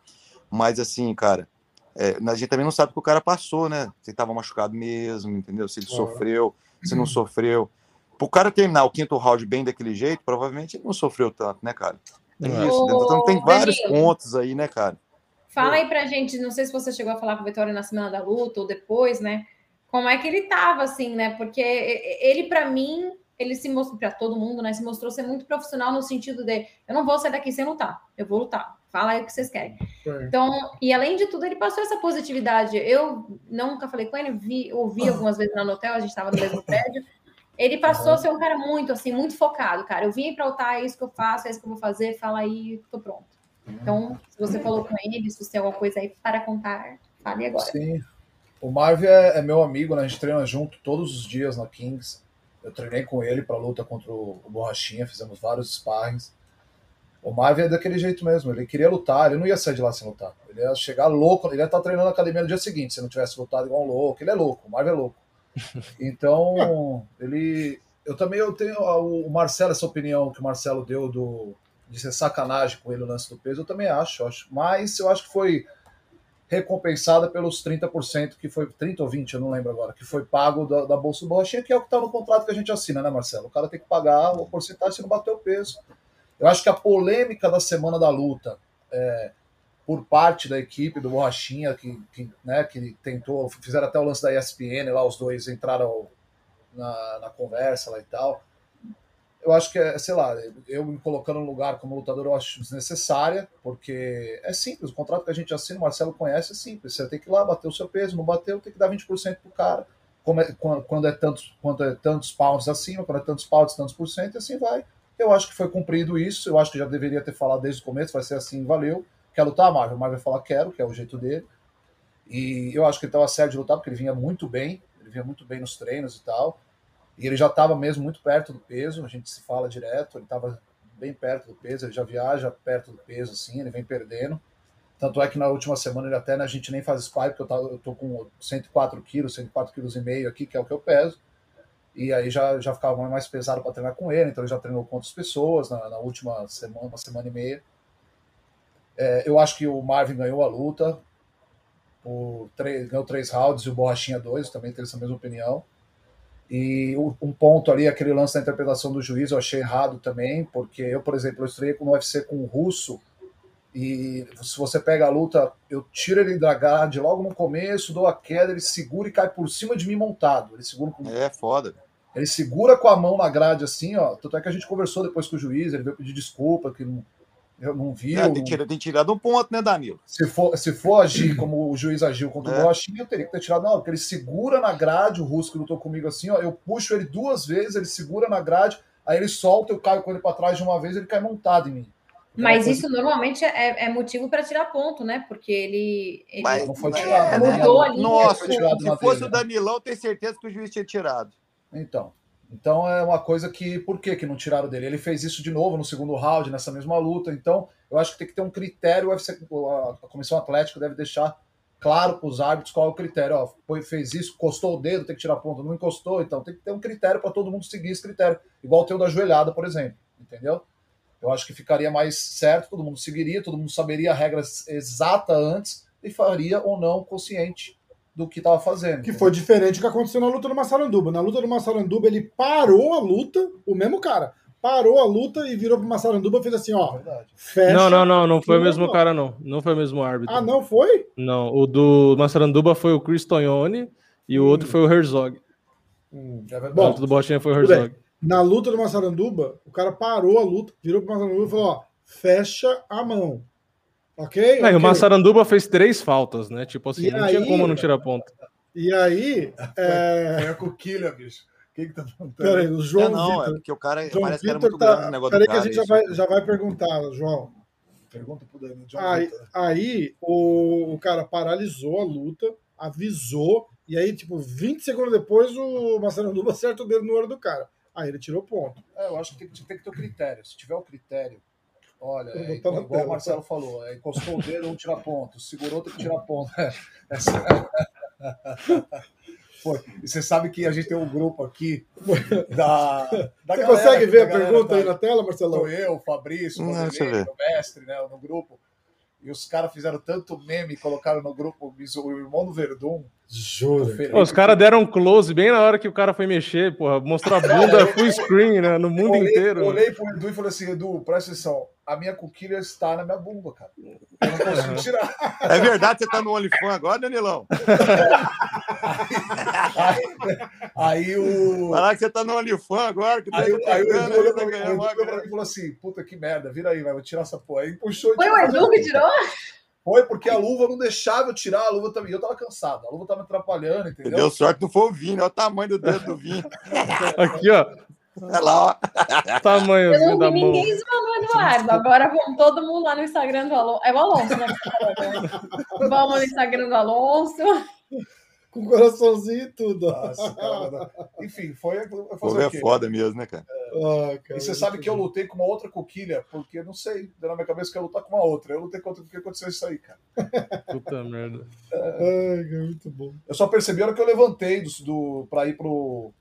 Mas assim, cara, é, a gente também não sabe o que o cara passou, né? Se estava machucado mesmo, entendeu? Se ele sofreu, se não sofreu. Para o cara terminar o quinto round bem daquele jeito, provavelmente ele não sofreu tanto, né, cara? Tem
É.
isso. Então tem vários
Danilo.
pontos aí, né, cara?
Fala aí pra gente, não sei se você chegou a falar com o Vitória na semana da luta ou depois, né? Como é que ele tava, assim, né? Porque ele, pra mim, ele se mostrou, pra todo mundo, né? Se mostrou ser muito profissional no sentido de eu não vou sair daqui sem lutar, eu vou lutar. Fala aí o que vocês querem.
Foi.
Então, e além de tudo, ele passou essa positividade. Eu nunca falei com ele, vi, ouvi algumas vezes lá no hotel, a gente estava no mesmo prédio. Ele passou a ser um cara muito, assim, muito focado, cara. Eu vim para lutar, é isso que eu faço, é isso que eu vou fazer, fala aí, tô pronto. Então, se você falou com ele, se você tem alguma coisa aí para contar, fale agora.
Sim. O Marv é, é meu amigo, né? A gente treina junto todos os dias na Kings. Eu treinei com ele para luta contra o o Borrachinha, fizemos vários sparrings. O Marv é daquele jeito mesmo, ele queria lutar, ele não ia sair de lá sem lutar. Ele ia chegar louco, ele ia estar treinando na academia no dia seguinte, se não tivesse lutado igual um louco. Ele é louco, o Marv é louco. Então, ele. Eu também eu tenho a- o Marcelo, essa opinião que o Marcelo deu do, de ser sacanagem com ele o lance do peso, eu também acho, eu acho. Mas eu acho que foi recompensada pelos 30% que foi 30 ou 20, eu não lembro agora, que foi pago da, da bolsa do borrachinha, que é o que está no contrato que a gente assina, né, Marcelo? O cara tem que pagar a porcentagem se não bater o peso. Eu acho que a polêmica da semana da luta, é, por parte da equipe do Borrachinha, que, que, né, que tentou, fizeram até o lance da ESPN, lá os dois entraram na, na conversa lá e tal. Eu acho que, é, sei lá, eu me colocando no lugar como lutador, eu acho desnecessária, porque é simples, o contrato que a gente assina, o Marcelo conhece, é simples. Você tem que ir lá bater o seu peso, não bateu, tem que dar 20% pro cara. É, quando, quando é tantos, quando é tantos pounds acima, quando é tantos pounds, tantos por cento, e assim vai. Eu acho que foi cumprido isso, eu acho que já deveria ter falado desde o começo, vai ser assim, valeu. Quer lutar, Marvel? Marvel vai falar quero, que é o jeito dele. E eu acho que ele estava certo de lutar, porque ele vinha muito bem, ele vinha muito bem nos treinos e tal. E ele já estava mesmo muito perto do peso, a gente se fala direto, ele estava bem perto do peso, ele já viaja perto do peso, assim, ele vem perdendo. Tanto é que na última semana ele até, né, a gente nem faz spy, porque eu, tava, eu tô com 104 quilos, 104 quilos e meio aqui, que é o que eu peso. E aí já, já ficava mais pesado para treinar com ele, então ele já treinou com outras pessoas na, na última semana, uma semana e meia. É, eu acho que o Marvin ganhou a luta, por três, ganhou três rounds e o Borrachinha dois, também tem essa mesma opinião. E um ponto ali, aquele lance da interpretação do juiz, eu achei errado também, porque eu, por exemplo, eu estreiei no UFC com o russo, e se você pega a luta, eu tiro ele da grade logo no começo, dou a queda, ele segura e cai por cima de mim montado. Ele segura com,
É foda.
Ele segura com a mão na grade assim, ó. Tanto é que a gente conversou depois com o juiz, ele veio pedir desculpa, que não, eu não vi.
É, tem, tirado, tem tirado um ponto, né, Danilo?
Se for, se for agir como o juiz agiu contra
É.
o Borrachinha, eu teria que ter tirado. Não, porque ele segura na grade, o Russo que lutou comigo assim, ó. Eu puxo ele duas vezes, ele segura na grade, aí ele solta, eu caio com ele pra trás de uma vez, ele cai montado em mim.
Mas
Uma
isso normalmente é, é motivo para tirar ponto, né? Porque ele. ele
Mas
não foi
é,
tirado,
né?
mudou ali,
Nossa,
foi tirado na
se fosse o Danilão, eu tenho certeza que o juiz tinha tirado.
Então, então é uma coisa que por que que não tiraram dele? Ele fez isso de novo no segundo round nessa mesma luta. Então, eu acho que tem que ter um critério. A comissão atlética deve deixar claro para os árbitros qual é o critério. Ó, foi, fez isso, encostou o dedo, tem que tirar ponto. Não encostou, então tem que ter um critério para todo mundo seguir esse critério. Igual tem o da joelhada, por exemplo. Entendeu? Eu acho que ficaria mais certo, todo mundo seguiria, todo mundo saberia a regra exata antes e faria ou não consciente do que estava fazendo.
Que foi diferente do que aconteceu na luta do Massaranduba. Na luta do Massaranduba, ele parou a luta, o mesmo cara, parou a luta e virou pro Massaranduba e fez assim, ó,
Verdade.
fecha.
Não, não, não, não foi o mesmo
não.
cara, não. Não foi o mesmo árbitro.
Ah, não foi?
Não, o do Massaranduba foi o Chris Tognoni e o outro foi o Herzog.
Hum.
É verdade.
O
Bom,
outro do Bochinha foi o. Herzog.
Na luta do Massaranduba, o cara parou a luta, virou pro Massaranduba e falou, ó, fecha a mão. Ok?
Aí,
Ok.
o Massaranduba fez três faltas, né? Tipo assim,
E
não tinha
aí-
como não tirar ponto.
E aí, é...
Foi a coquilha, bicho. Quem que tá perguntando?
peraí, o
Não,
João
não, é
Vitor.
porque o cara
João
parece que era
Vitor
muito grande o
tá.
negócio
Peraí
do
que a
cara.
gente já
isso.
vai, já vai perguntar, João.
Pergunta pro Daniel
Aí,
Vitor.
aí o, o cara paralisou a luta, avisou, e aí, tipo, 20 segundos depois, o Massaranduba acerta o dedo no olho do cara. Aí ele tirou ponto.
É, eu acho que tem, que tem que ter o critério. Se tiver o critério, olha, é,
na
igual,
tela,
o Marcelo falou, é, encostou o dedo, um tira ponto, segurou, tem que tirar ponto. É, essa- Foi. E você sabe que a gente tem um grupo aqui da. da
Você
galera-
consegue ver a pergunta aí
da-
na tela, Marcelão?
Sou eu, o Fabrício, o o mestre, né, no grupo. E os caras fizeram tanto meme, colocaram no grupo o irmão do Verdun.
Juro.
Pô, os caras deram um close bem na hora que o cara foi mexer, porra. Mostrou a bunda full screen, né? No mundo
olhei,
inteiro.
olhei pro Edu e falei assim: Edu, presta atenção, a minha coquilha está na minha bunda, cara. Eu não consigo tirar.
É verdade, você tá no OnlyFans agora, Danilão?
Aí o.
Falar que você tá no OnlyFans agora, que tá
Aí, aí o
pegando,
Edu olhou
aí
pra
tá
mim, o Edu
uma
olhou pra mim e falou assim: puta que merda, vira aí, vai, vou tirar essa porra. Aí puxou
Foi o Edu que tirou?
Foi porque a luva não deixava eu tirar, a luva também. Eu tava cansado, a luva tava me atrapalhando, entendeu?
Deu sorte, não foi o Vini, olha o tamanho do dedo do Vini.
Aqui, ó.
Olha lá, ó.
Eu
Tamanhozinho
não
da
vi
mão.
ninguém zoando o Eduardo. Agora vamos todo mundo lá no Instagram do Alonso. É o Alonso, né? Vamos no Instagram do Alonso.
Com coraçãozinho e tudo.
Nossa, cara, Enfim, foi. foi
é foda mesmo, né, cara?
Ah, cara,
E você sabe que eu lutei com uma outra coquilha, porque não sei, deu na minha cabeça que eu ia lutar com uma outra. Eu lutei contra o que aconteceu isso aí, cara.
Puta merda.
Ai, cara, muito bom.
Eu só percebi a hora que eu levantei do, do, pra ir pro,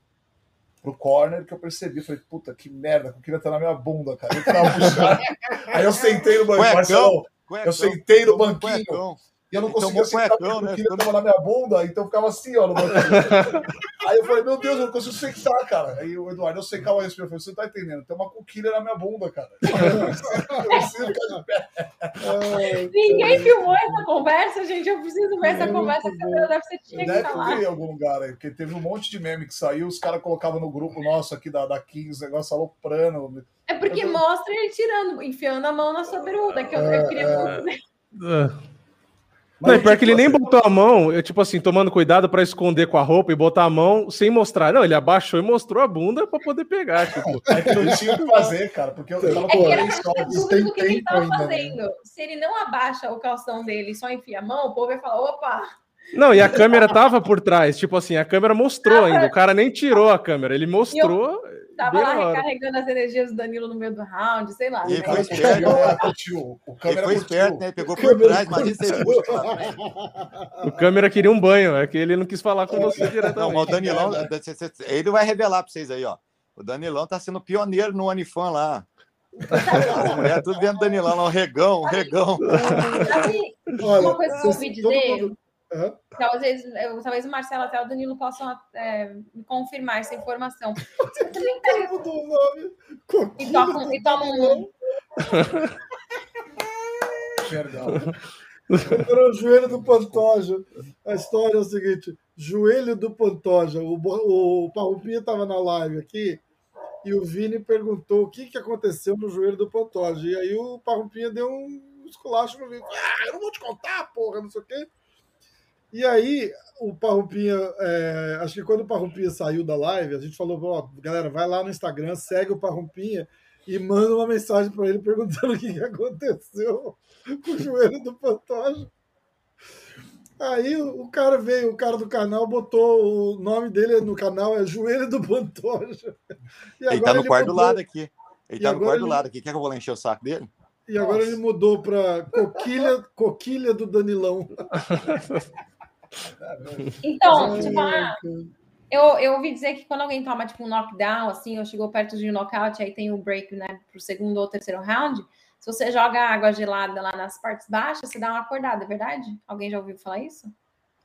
pro corner que eu percebi. Falei, puta, que merda, a coquilha tá na minha bunda, cara. Eu tava puxando. aí eu sentei no banquinho. Marcelo, eu sentei no banquinho. E eu não
Ele
conseguia sentar porque
cuecão,
a
né? Ficou-
tava na minha bunda, então eu ficava assim, ó, no aí eu falei, meu Deus, eu não consigo sentar, cara. Aí o Eduardo, eu sei calma aí, eu falei, você não tá entendendo, tem uma coquilha na minha bunda, cara. Eu preciso ficar de pé.
Ai,
Ninguém filmou essa conversa, gente. Eu preciso ver essa
Muito
conversa. que deve ser tinha que
Deve
estar lá.
ter em algum lugar aí, porque teve um monte de meme que saiu, os caras colocavam no grupo nosso aqui da, da Kings, negócio aloprando.
É porque
Eu-
mostra ele tirando, enfiando a mão na sua peruda. Que eu, eu queria muito ver.
Ah.
Mas
Não, e pior
que
ele nem botou a mão, eu, tipo assim, tomando cuidado pra esconder com a roupa e botar a mão sem mostrar. Não, ele abaixou e mostrou a bunda pra poder pegar. Tipo,
É que não tinha o que fazer, cara, porque eu tava
É que
com
isso
dúvida do que
tem
ele tava
ainda, né?
fazendo. Se ele não abaixa o calção dele e só enfia a mão, o povo vai falar: opa,
Não, e a câmera tava por trás. Tipo assim, a câmera mostrou ainda. O cara nem tirou a câmera, ele mostrou.
Tava lá recarregando as energias do Danilo no meio do round, sei lá.
E
né?
foi
O
esperto,
câmera curtiu. O
Ele
câmera
foi esperto, né? Pegou por trás, ele puxa pra frente.
O câmera queria um banho, é que ele não quis falar com você
Não, mas o
diretamente.
Danilão, ele vai revelar pra vocês aí, ó. O Danilão tá sendo pioneiro no OnlyFans lá. As mulheres tudo vendo o Danilão lá, o regão, o regão.
Sabe uma coisa que eu ouvi dizer?
Hã?
Talvez, eu- talvez o Marcelo até o Danilo possam é, confirmar essa informação. Você também pega
Todo o nome.
e
Coquilha
toma,
do
e toma um.
Era o joelho do Pantoja. A história é o seguinte: joelho do Pantoja. O, Bo- o Parrupinha estava na live aqui e o Vini perguntou o que, que aconteceu no joelho do Pantoja. E aí o Parrupinha deu um esculacho no Vini. Ah, eu não vou te contar, porra, não sei o quê. E aí o Parrupinha, é, acho que quando o Parrupinha saiu da live, a gente falou: ó, galera, vai lá no Instagram, segue o Parrupinha e manda uma mensagem para ele perguntando o que, que aconteceu com o joelho do Pantoja. Aí o cara veio, o cara do canal botou o nome dele no canal, é Joelho do Pantoja. E
Ele tá no quarto do
mudou-
lado aqui. Ele
E
tá no quarto do
ele-
lado aqui. Quer que eu vou lá encher o saco dele?
E agora
Nossa.
ele mudou para Coquilha, Coquilha do Danilão.
Então, tipo, ah, eu, eu ouvi dizer que quando alguém toma tipo um knockdown, assim, ou chegou perto de um knockout, aí tem o break, né, pro segundo ou terceiro round. Se você joga água gelada lá nas partes baixas, você dá uma acordada, é verdade? Alguém já ouviu falar isso?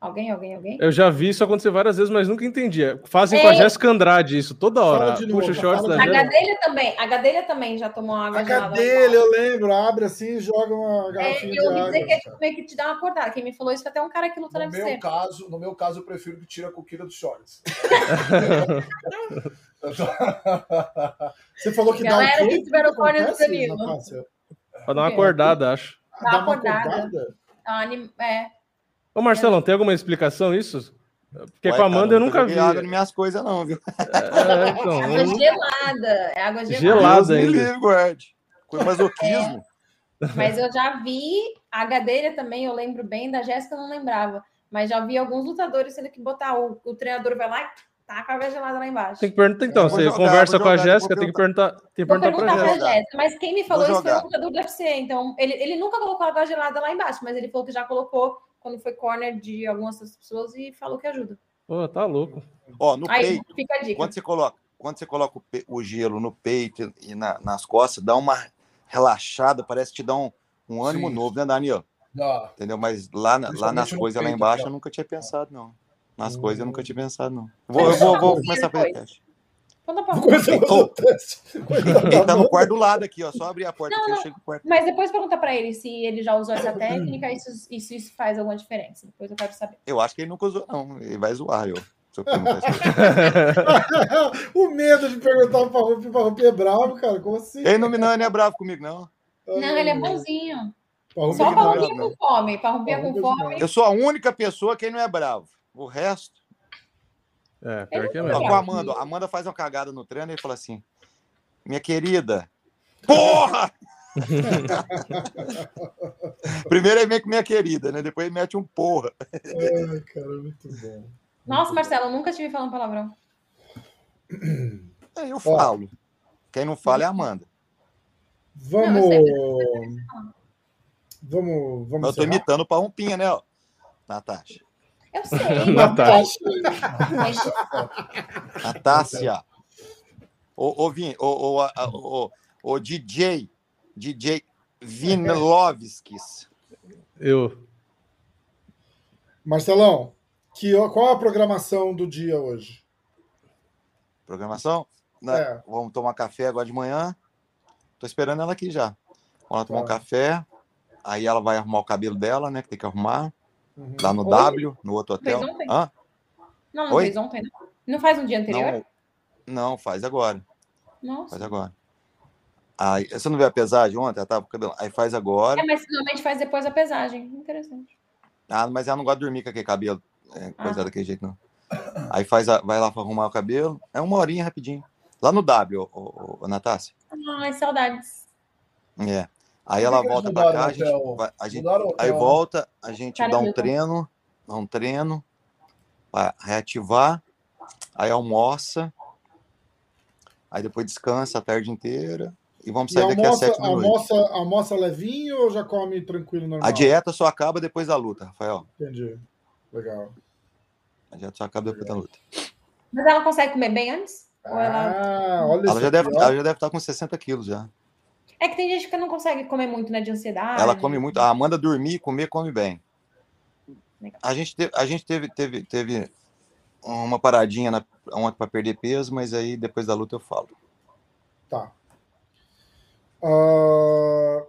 Alguém, alguém, alguém?
Eu já vi isso acontecer várias vezes, mas nunca entendi. Fazem com a
É.
Jéssica Andrade isso toda
Fala
hora.
de novo,
Puxa o shorts da
A. Gadelha também, a Gadelha também já tomou água
A
gelada.
cadelha, eu lembro, abre assim e joga uma
É,
garrafinha
e eu ouvi
de
dizer
água.
que é tipo, meio que te dá uma acordada. Quem me falou isso foi até um cara que luta
No
na
meu, caso, no meu caso, eu prefiro que tire a coquilha dos shorts.
Você falou que
Galera
dá o quê?
que
O que
corner do
acontece,
Danilo.
Pra dar uma acordada, acho.
Dá
uma
acordada.
acordada?
É.
Ô, Marcelão, tem alguma explicação isso? Porque
Ué,
com a
cara,
Amanda eu nunca vi.
água nas minhas coisas, não, viu?
É, então,
Água
eu não-
gelada. É água gelada.
Gelada ainda.
livre, guarde. Com masoquismo.
Mas eu já vi a gadeira também, eu lembro bem, da Jéssica eu não lembrava. Mas já vi alguns lutadores tendo que botar o, o treinador vai lá e taca a água gelada lá embaixo.
Tem que perguntar, então,
vou
você
jogar,
conversa
vou
com a
jogar,
Jéssica, tem que perguntar, tem que
Vou
perguntar
perguntar
pra
pra
Jéssica.
Jéssica, mas quem me falou
Vou
isso foi
jogar.
lutador do UFC, então ele, ele nunca colocou água gelada lá embaixo, mas ele falou que já colocou quando foi corner de algumas das pessoas e falou que ajuda.
Pô, tá louco.
Ó, no
Aí
peito,
fica a dica.
quando você coloca, quando você coloca o, pe- o gelo no peito e na- nas costas, dá uma relaxada, parece que te dá um, um ânimo
Sim.
novo, né, Daniel?
Dá.
Entendeu? Mas lá, lá nas coisas lá embaixo eu nunca tinha pensado, não. Nas
Hum.
coisas eu nunca tinha pensado, não. Vou, eu vou, vou começar a fazer
Depois.
Teste.
Conta pra.
Ele tá no quarto do lado aqui, ó. Só abrir a porta
Não,
aqui, eu
não.
chego no quarto.
Mas depois pergunta pra ele se ele já usou essa técnica e se isso, isso faz alguma diferença. Depois eu quero saber.
Eu acho que ele nunca usou, não. Ele vai zoar, eu. Se eu perguntar isso pra ele.
o medo de perguntar pra Rupi, pra Rupi é bravo, cara. Como assim?
ele não, me- não, ele é bravo comigo, não.
Não, ele é bonzinho.
Pra Rupi
Só
que
pra
não é
rompia
bravo.
com fome. Pra rompia com
Arrombia
fome.
Eu sou a única pessoa que não é bravo. O resto.
É, pior que é
Ó,
mesmo.
com a Amanda. A Amanda faz uma cagada no treino e fala assim: Minha querida, porra! Primeiro ele vem com minha querida, né? Depois ele mete um porra.
Ai, cara, muito bom.
Nossa, Marcelo, eu nunca tive falando palavrão.
Aí eu falo. Quem não fala é a Amanda.
Vamos.
Não,
Vamos.
Mas
Vamos.
eu tô
encerrar?
imitando o Rompinha, né, ó? Natasha.
Eu sei.
Natasha.
mas
Natácia. Ô, ô, Vin, ô, ô, ô, ô, DJ, DJ Vinlovskis.
Eu.
Marcelão, que, qual é a programação do dia hoje?
Programação? Né?
É.
Vamos tomar café agora de manhã. Tô esperando ela aqui já. Vamos lá tomar um
Tá.
café. Aí ela vai arrumar o cabelo dela, né? Que tem que arrumar.
Uhum.
Lá no
Oi?
W, no outro
Fez
hotel.
ontem?
Hã?
Não, não
Oi?
fez ontem, não. Não faz um dia anterior?
Não, não, faz agora.
Nossa.
Faz agora. Aí, você não viu a pesagem ontem? Ela tava com o cabelo. Aí faz agora.
É, mas finalmente faz depois a pesagem. Interessante.
Ah, mas ela não gosta de dormir com aquele cabelo. É, coisa
Ah.
daquele jeito, não. Aí faz a- vai lá para arrumar o cabelo. É uma horinha rapidinho. Lá no W, ô, ô, ô, Natácia.
Ai, saudades.
É. Aí ela volta para cá, a gente, vai- a gente Aí
hotel.
volta, a gente dá um
Caramba.
treino, dá um treino para reativar, aí almoça, aí depois descansa a tarde inteira e vamos
E
sair daqui às
almoça,
sete da noite.
almoça, almoça levinho ou já come tranquilo normal?
A dieta só acaba depois da luta, Rafael.
Entendi. Legal.
A dieta só acaba depois da luta.
Mas ela consegue comer bem antes? Ou ela...
Ah, olha
Ela
isso
já deve, ela já deve estar com 60 quilos já.
É que tem gente que não consegue comer muito, né? De ansiedade.
Ela come muito. A Amanda dormir e comer, come bem.
Legal.
A gente teve, a gente teve, teve, teve uma paradinha na, ontem para perder peso, mas aí depois da luta eu falo.
Tá. Ah,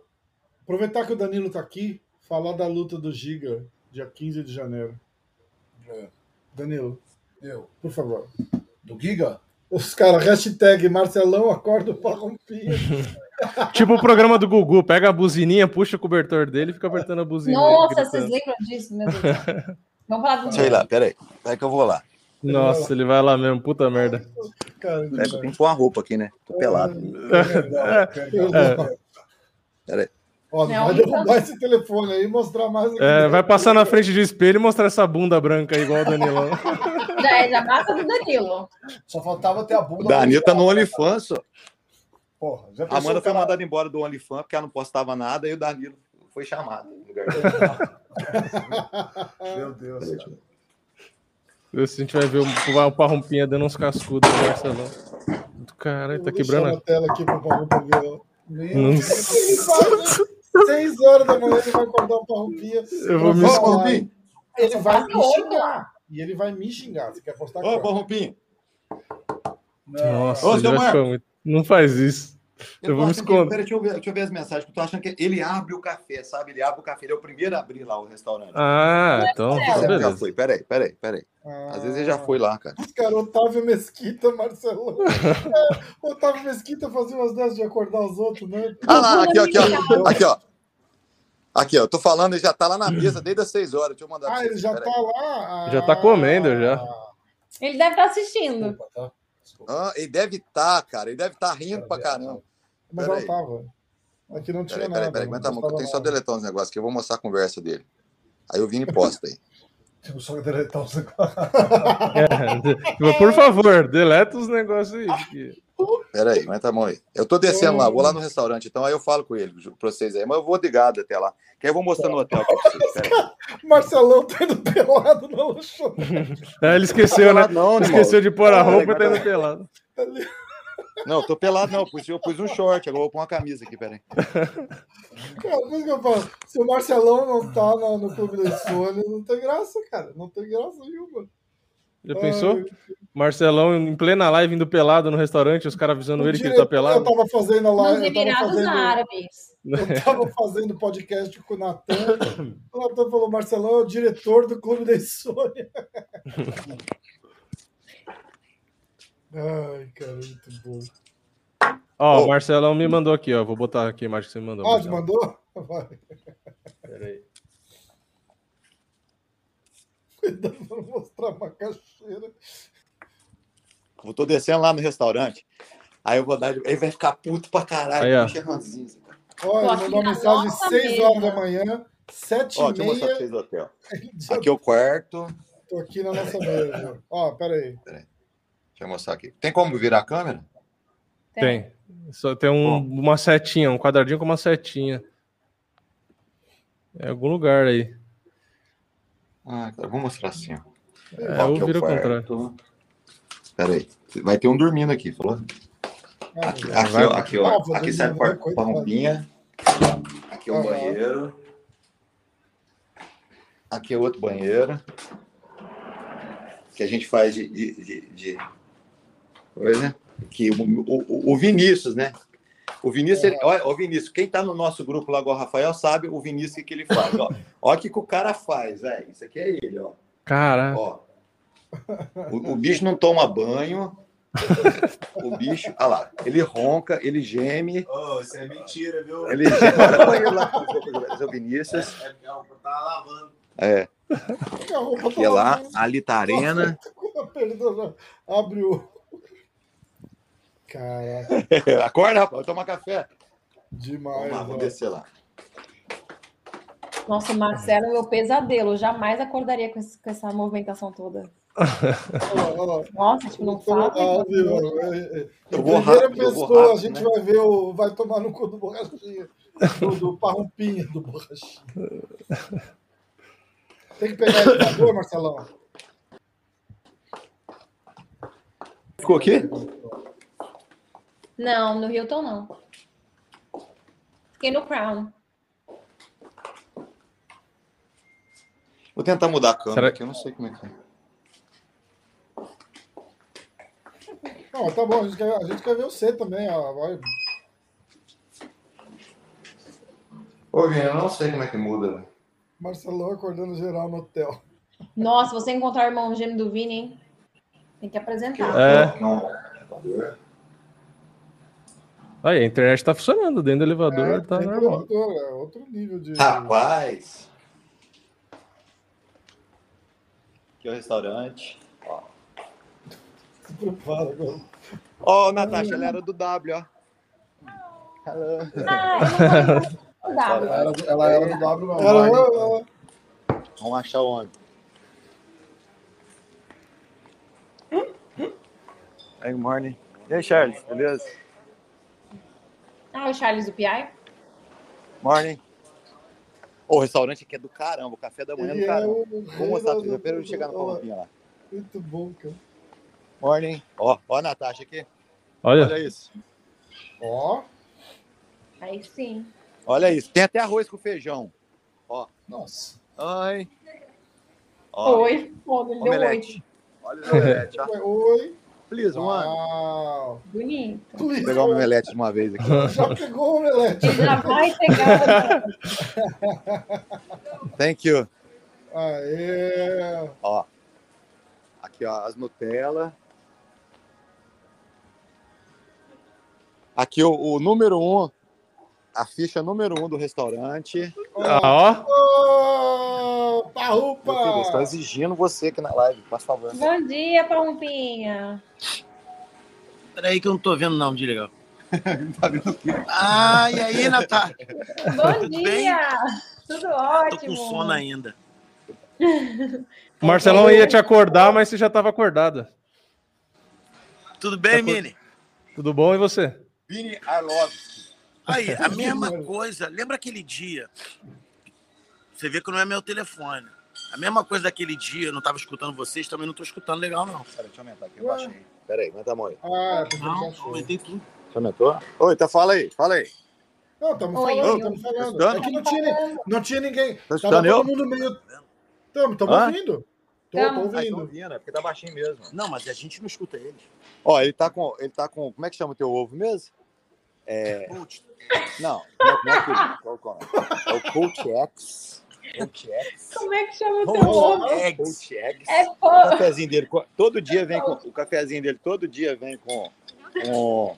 aproveitar que o Danilo tá aqui, falar da luta do Giga, dia 15 de janeiro.
É.
Danilo,
Eu.
por favor.
Do Giga?
Os caras, hashtag Marcelão acorda o Parrompinha.
Tipo o programa do Gugu, pega a buzininha, puxa o cobertor dele e fica apertando a buzina.
Nossa, vocês lembram disso, meu Deus. Vamos falar do
Sei lá, peraí. Peraí que eu vou lá.
Nossa, ele vai lá mesmo, puta merda.
Cara,
eu tenho que pôr uma roupa aqui, né? Tô pelado.
Perdão, perdão.
É.
Peraí.
Ó,
Não,
vai
então-
derrubar esse telefone aí e mostrar mais.
É, vai passar na frente do espelho e mostrar essa bunda branca aí, igual o Danilão.
É, já basta do Danilo.
Só faltava ter a bunda.
Danilo tá no
mostrada.
OnlyFans, ó.
Porra, já
A Amanda foi mandada embora do OnlyFans porque ela não postava nada e o Danilo foi chamado.
Meu Deus. cara.
Se a gente vai ver o, o Parrompinha dando uns cascudos no Marcelão. Caralho, tá quebrando.
na tela aqui pro ver.
Meu
né? Seis horas da manhã ele vai acordar o Parrompinha.
Eu vou me.
Rompinho!
Ele vai me
oito.
xingar. E ele vai me xingar. Você quer postar
Ô!
Não,
Nossa,
Ô, seu Marco.
muito. Não faz isso. Eu
tô
vou me esconder.
Peraí, deixa eu, ver, deixa eu ver as mensagens, que eu tô achando que ele abre o café, sabe? Ele abre o café, ele é o primeiro a abrir lá o restaurante.
Ah, então,
É,
então
já foi, peraí, peraí, peraí. Às vezes ele já foi lá, cara.
Esse cara, Otávio Mesquita, Marcelo. É, Otávio Mesquita fazia umas dessas de acordar os outros, né?
Ah lá, aqui, ó, aqui, ó. Aqui, ó. Aqui, ó, eu tô falando, ele já tá lá na mesa desde as 6 horas. Deixa eu mandar
Ah, ele já tá lá.
Já tá comendo, já.
Ah,
Ele deve estar assistindo.
Desculpa, tá? Desculpa.
Ah, ele deve estar, cara. Ele deve estar rindo pra caramba.
Mas ela tava. Aqui não tinha
Peraí,
nada.
peraí, peraí.
não
Aguenta a mão, que eu tenho só deletar uns negócios aqui. Eu vou mostrar a conversa dele. Aí o Vini posta aí.
Tipo, só deletar os negócios.
É, por favor, deleta os negócios aí. porque-
Pera aí, aguenta a mão aí. Eu tô descendo lá, vou lá no restaurante, então aí eu falo com ele, pra vocês aí. Mas eu vou ligado até lá. Que aí eu vou mostrar no hotel aqui pra vocês.
Marcelão tá indo pelado na lanchonete.
É, ele esqueceu, né?
Não, não,
Esqueceu de pôr a roupa e tá indo pelado.
Não, tô pelado, não. Eu pus, eu pus um short, agora eu vou pôr uma camisa aqui, peraí.
Cara, por isso que eu falo, se o Marcelão não tá no, no Clube da Insônia, não tem graça, cara. Não tem graça nenhuma.
Já pensou?
Ai,
Marcelão em plena live indo pelado no restaurante, os caras avisando ele que ele tá pelado.
Eu tava fazendo a
Nos
live, tava
Emirados
fazendo,
Árabes.
eu tava fazendo podcast com o Natan. O Natan falou: Marcelão é o diretor do Clube da Insônia. Ai, cara, muito bom.
Ó,
Ô.
o Marcelão me mandou aqui, ó. Vou botar aqui a imagem que você me mandou.
Ah, mandou? Vai.
Pera aí.
Pra não mostrar macaxeira.
Eu tô descendo lá no restaurante. Aí eu vou dar. Ele vai ficar puto pra caralho.
Aí, ó.
Puxa, ranzinho.
Olha, mandou mensagem
nossa
6
mesa.
horas da manhã, 7
Ó,
e
deixa eu mostrar pra
meia.
vocês o hotel. Aqui é o quarto.
tô aqui na nossa mesa. Ó, peraí.
Deixa eu mostrar aqui. Tem como virar a câmera?
Tem. Só tem um- uma setinha, um quadradinho com uma setinha. É algum lugar aí.
Ah, eu vou mostrar assim, ó.
É, eu
é
viro
o
ao contrário.
Pera aí. Vai ter um dormindo aqui, falou?
Ah,
Aqui,
vai.
aqui, ó, aqui, ó. Sai para a roupinha. Aqui é o
Aham.
banheiro. Aqui é outro banheiro. Que a gente faz de, de, de, de coisa. Que o, o, o Vinícius, né? O Vinícius, ele, olha, o Vinícius, quem tá no nosso grupo lá, igual o Rafael, sabe o Vinícius o que, que ele faz. Ó, olha o que, que o cara faz, velho. Isso aqui é ele, ó.
Cara,
Ó. O, o bicho não toma banho. O bicho, olha lá, ele ronca, ele geme,
Ô, isso é mentira, viu?
ele geme. Olha o lá, seu Vinícius.
É, é, tá lavando.
É, aqui é lá, ali tá a arena.
O. Caraca,
Acorda, rapaz, toma café.
demais.
Vamos lá, vamos descer lá.
Nossa, o Marcelo é meu pesadelo. Eu jamais acordaria com, esse- com essa movimentação toda. Nossa, tipo, não fala.
ah, viu, é, é.
Eu
Em
vou
primeira
rápido, eu vou
pessoa, a gente
né?
vai ver o. Vai tomar no cu do borrachinha. Do, do parrumpinha do borrachinha. Tem que pegar elevador, Marcelão.
Ficou aqui?
Não, no Hilton não. Fiquei no Crown.
Vou tentar mudar a câmera
Será-
aqui, eu não sei como é que é.
Não, tá bom, a gente quer, a gente quer ver você também, ó. Vai.
Ô, Vini, eu não sei como é que muda. velho.
Marcelão acordando geral no hotel.
Nossa, você encontrar o irmão gêmeo do Vini, hein? Tem que apresentar.
É.
Não.
Aí, a internet tá funcionando dentro do elevador,
É,
tá normal.
elevador, é outro nível de.
Rapaz! Aqui é o restaurante.
Se prepara agora.
Ó, Natasha, ela era do W, ó.
Ah, eu não
Ela era, do- ela era do W, não.
Era,
Barney.
era-
Vamos achar onde? Hey, good morning. E aí, Charles, beleza?
Ah, o Charles do PI?
Morning. O restaurante aqui é do caramba, o café da manhã é do
é
caramba. Vou mostrar pra eu chegar no
Olha lá. Muito bom, cara.
Morning. Ó, ó a Natasha aqui.
Olha,
Olha isso.
Ó,
Aí sim.
Olha isso. Tem até arroz com feijão.
Nossa.
Ai. Ó,
Oi. Pô, ele deu
omelete.
oi.
Olha o omelete, ó.
oi.
Please, one.
Uau.
Bonito.
Vou pegar o omelete de uma vez aqui.
Já pegou o omelete.
Ele já vai pegar.
Thank you.
Aê.
Ó. Aqui, ó, as Nutella. Aqui o, o número um, a ficha número um do restaurante.
Ah, ó.
Ô, Parrupa!
Meu filho, Estou exigindo você aqui na live, por favor.
Bom dia, Pampinha.
Peraí que eu não tô vendo não, desliga. Ah, e aí, Natália?
Bom
Tudo bem?
dia. Tudo
Tô
ótimo.
com sono ainda.
O Marcelão ia te acordar, mas você já estava acordada.
Tudo bem,
Tá co-
Mini?
Tudo bom e você?
Vini Arlovski.
Aí, a mesma coisa. Lembra aquele dia? Você vê que não é meu telefone. A mesma coisa daquele dia, eu não tava escutando vocês, também não tô escutando legal, não.
Peraí, deixa eu aumentar aqui, eu baixei. Peraí, aumenta a mão aí.
Ah, ele
Não,
baixou.
aumentei tudo.
Você aumentou? Oi, então fala aí, fala aí.
Não, estamos falando, estamos falando.
Tá
É que não tinha, não tinha ninguém.
Tá
Tava
eu?
todo mundo meio. Estamos, estamos
Hã?
ouvindo. Tô,
Tamo.
tô
então
ouvindo.
ouvindo, é porque tá baixinho mesmo.
Não, mas a gente não escuta eles.
Ó, ele tá com. Ele tá com. Como é que chama o teu ovo mesmo? É. Não, não é, não é qual é? É o Coach X.
Como é que chama o teu
Eggs.
É
O cafezinho dele, todo dia vem com. O cafezinho dele todo dia vem com. com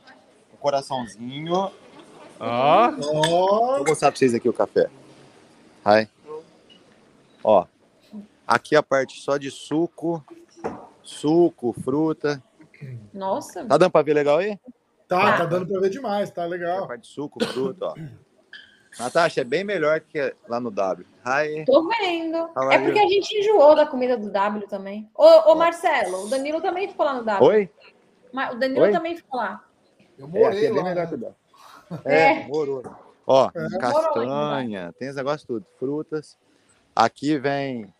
um coraçãozinho.
Ó.
Ó,
Vou mostrar pra vocês aqui o café. Ai. Ó. Aqui a parte só de suco. Suco, fruta.
Nossa.
Tá dando pra ver legal aí?
tá, tá dando pra ver demais, tá
Aqui a
legal.
parte de suco, fruta, ó. Natasha, é bem melhor que lá no W. Hi.
Tô vendo. É porque a gente enjoou da comida do W também. Ô, ô Marcelo, o Danilo também ficou lá no W.
Oi?
O Danilo
Oi?
também ficou lá.
Eu
É, aqui
morei
é bem
lá.
melhor
né?
que o W.
É.
É, morou. Ó,
É.
castanha, tem esse negócio tudo. Frutas. Aqui vem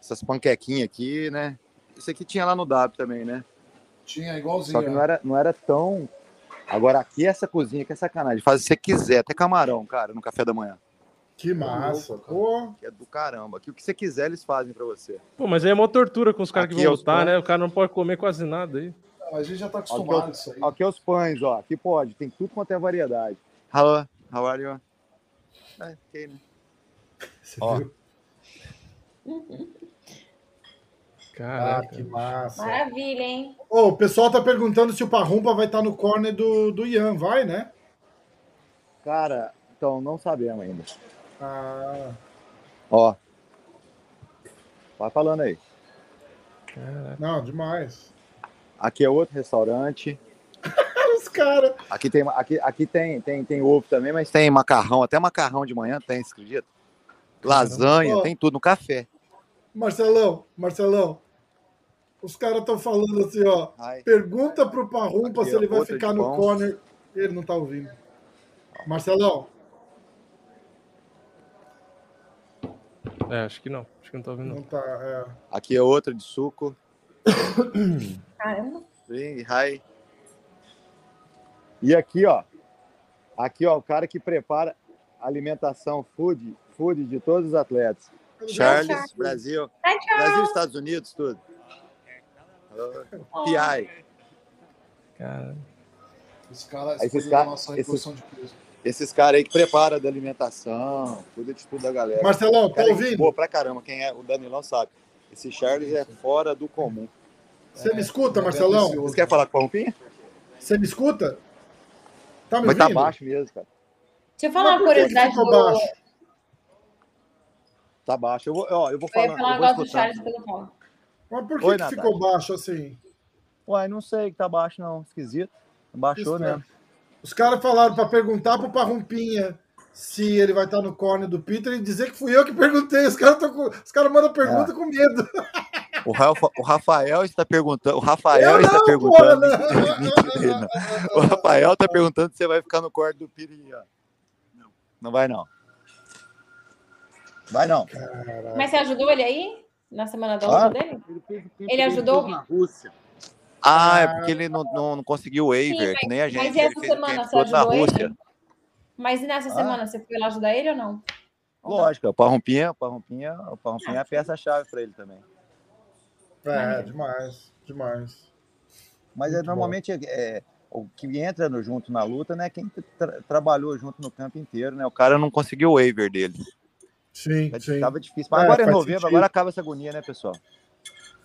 essas panquequinhas aqui, né? Isso aqui tinha lá no W também, né?
Tinha igualzinho.
Só que não era, não era tão. Agora aqui essa cozinha que é sacanagem. Faz o que você quiser, até camarão, cara, no café da manhã.
Que massa. Pô,
Que é do caramba. Aqui o que você quiser eles fazem pra você.
Pô, mas aí é uma tortura com os caras que
Aqui
vão
é
lutar,
pães.
né? O cara não pode comer quase nada aí.
Não, a gente já tá
Aqui,
acostumado
é
com isso aí.
aqui é os pães, ó. Aqui pode, tem tudo quanto é variedade. Hello, how are you? É, ok, né?
você
Ó.
viu? Ah,
Caraca.
que massa.
Maravilha, hein?
Ô, o pessoal tá perguntando se o Parrumpa vai estar no corner do, do Ian. Vai, né?
Cara, então não sabemos ainda.
Ah,
Ó. Vai falando aí.
não, demais.
Aqui é outro restaurante.
Os caras.
Aqui tem, aqui, aqui tem, tem, tem ovo também, mas tem macarrão, até macarrão de manhã tem, você acredita? Lasanha,
Ó.
tem tudo no café.
Marcelão, Marcelão. Os caras estão falando assim, ó.
Ai,
Pergunta pro Parrumpa
Aqui,
se ele
ó,
vai ficar no
pão.
corner. Ele não tá ouvindo. Marcelão,
É, acho que não. Acho que não tá ouvindo.
não tá. é.
aqui é outra de suco.
Caramba.
Sim, hi. E aqui, ó. Aqui, ó, o cara que prepara alimentação, food, food de todos os atletas. Charles,
Charles.
Brasil. Brasil, Estados Unidos, tudo. PI.
Cara.
Os caras
Aí esses caras- esses-
reprodução de peso.
Esses caras aí que preparam da alimentação, cuida de tudo da galera.
Marcelão, tá
Cara, gente
ouvindo?
boa pra caramba. Quem é o Danilão sabe. Esse Charles é fora do comum.
Você me escuta, Marcelão?
Você quer falar com a Rompinha?
Você me escuta? Tá me
Mas tá baixo mesmo, cara.
Deixa eu falar
Mas
uma curiosidade do.
baixo?
Tá baixo. Eu vou, ó, eu vou
Eu ia
falar.
falar um
eu vou
negócio do. Charles falo.
Mas por que,
Oi,
que ficou baixo assim?
Uai, não sei que tá baixo, não. Esquisito. Baixou
Estranho.
mesmo.
Os caras falaram pra perguntar pro Parrumpinha se ele vai estar no corner do Peter e dizer que fui eu que perguntei. Os caras com... Os caras mandam pergunta
É.
com medo.
O, Rafa- o Rafael está perguntando. O Rafael
Eu
está
não,
perguntando.
porra, não.
Mentira, não. O Rafael está perguntando se você vai ficar no corte do Piri. ó. Não. Não vai, não. Vai, não.
Mas você ajudou ele aí? Na semana da
Ah.
luta dele? Ele ajudou?
Na Rússia. Ah, é porque ele não, não, não conseguiu o waiver,
Sim,
que nem a gente.
Mas e
ele
essa
o
semana você
todo na
ajudou
Rússia.
ele? Mas e nessa
Ah.
semana você foi lá ajudar ele ou não?
Lógico, o Parrompinha, o Parrompinha, o Parrompinha é a peça-chave para ele também.
É, demais, demais.
Mas é, normalmente é, é, o que entra no, junto na luta, né? Quem tra- trabalhou junto no campo inteiro, né? O cara não conseguiu o waiver dele.
Sim,
Tá-
sim.
Tava difícil. Mas
É,
agora é novembro,
sentido.
agora acaba essa agonia, né, pessoal?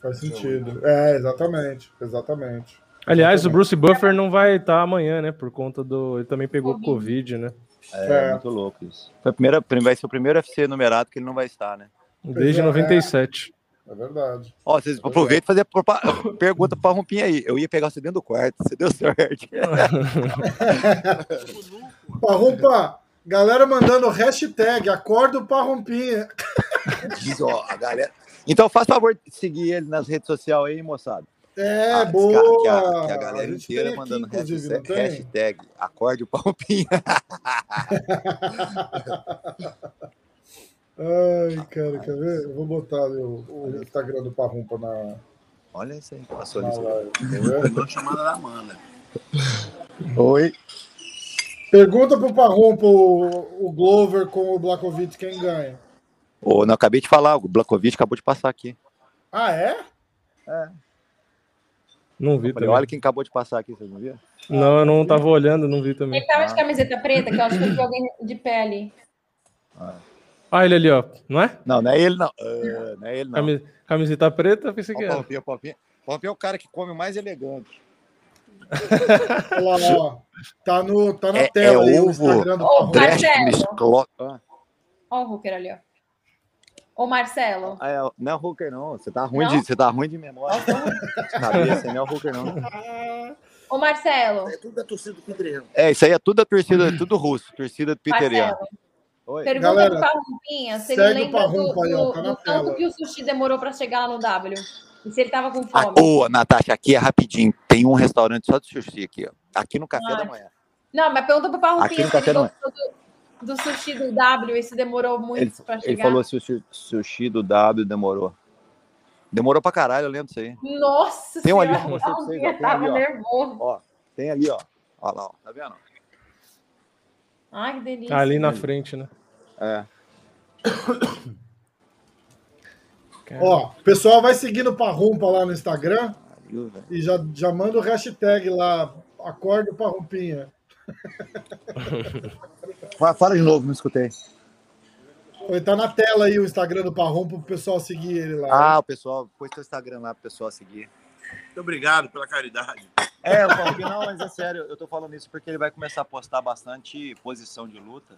Faz sentido. É, exatamente. Exatamente.
Aliás, o. Bruce Buffer não vai estar amanhã, né? Por conta do. Ele também pegou
Covid.
Covid, né?
É,
É.
muito louco isso. Foi a primeira, vai ser o primeiro UFC numerado que ele não vai estar, né?
Desde
é,
97.
É verdade.
Ó, vocês aproveitam e fazer pergunta pra Rompinha aí. Eu ia pegar você dentro do quarto, você deu sorte.
Parrumpa, galera mandando hashtag acorda o Parrumpinha.
Diz, ó, a galera. Então faz favor de seguir ele nas redes sociais aí, moçada.
É,
Ah,
boa.
que, a, que a galera
gente
inteira
aqui,
mandando
não
hashtag, hashtag acorde o Palpinha.
Ai, cara, quer ver? Eu vou botar ali o, o Instagram do Parrumpa na,
Olha isso aí, passou ali.
chamada da Amanda.
Oi.
Pergunta pro Parrumpa o, o Glover com o Blakovic quem ganha.
Ô, não, acabei de falar, o Blakovic acabou de passar aqui.
Ah, é?
Não vi
Falei,
também.
olha quem acabou de passar aqui, vocês não viram?
Não, eu não tava olhando, não vi também.
Ele tava de camiseta preta, que eu acho que eu vi alguém de pé ali.
Ah, ele ali, ó. Não é?
Não, não é ele não. Ah, não é ele não.
Cami- Camiseta preta, pensei que era.
O Palpinha. O Palpinha é o cara que come o mais elegante.
Olha lá, ó. Tá, no, tá na
É-
tela
é
o
ovo.
Do Parrumpa.
Marcelo.
Ah,
Ó o Hooker ali, ó. Ô, Marcelo.
ah, é, não é o Hooker, não. Você tá ruim,
Não?
de, você tá ruim de memória. Cabeça, não é o Hooker, não.
Ô, Marcelo.
É tudo da torcida do.
É, isso aí é tudo da torcida, é tudo russo. Torcida do Piteriano.
Marcelo.
Oi.
Pergunta
Galera,
pro Parrumpinha se ele
o
lembra do,
Parrumpa aí, ó,
do-
tá
do tanto
tela.
que o sushi demorou pra chegar lá no W. E se ele tava com
Ah,
fome.
Ô, Natasha, aqui é rapidinho. Tem um restaurante só de sushi aqui, ó. Aqui no café
Ah,
da manhã.
Não, mas pergunta pro
Aqui no
se ele
café
gostou do, do sushi do W e se demorou muito
Ele,
pra
ele
chegar.
falou se o sushi, sushi do W demorou. Demorou pra caralho, eu lembro disso aí.
Nossa
Tem um ali,
senhora,
vocês, ó. Tem
tava
ali, ó.
nervoso.
Ó, tem ali, ó. Ó lá, ó. Tá vendo?
Ai, que delícia.
Ali na frente, né?
É.
Ó, o pessoal vai seguindo o Parrumpa lá no Instagram
velho?
e já, já manda o hashtag lá, acorda o Parrumpinha.
Fala- Fala de novo, não escutei.
Ele tá na tela aí o Instagram do Parrumpa pro pessoal seguir ele lá.
Ah, o pessoal, pôs teu Instagram lá pro pessoal seguir.
Muito obrigado pela caridade.
É, eu falo que não, mas é sério, eu tô falando isso porque ele vai começar a postar bastante posição de luta.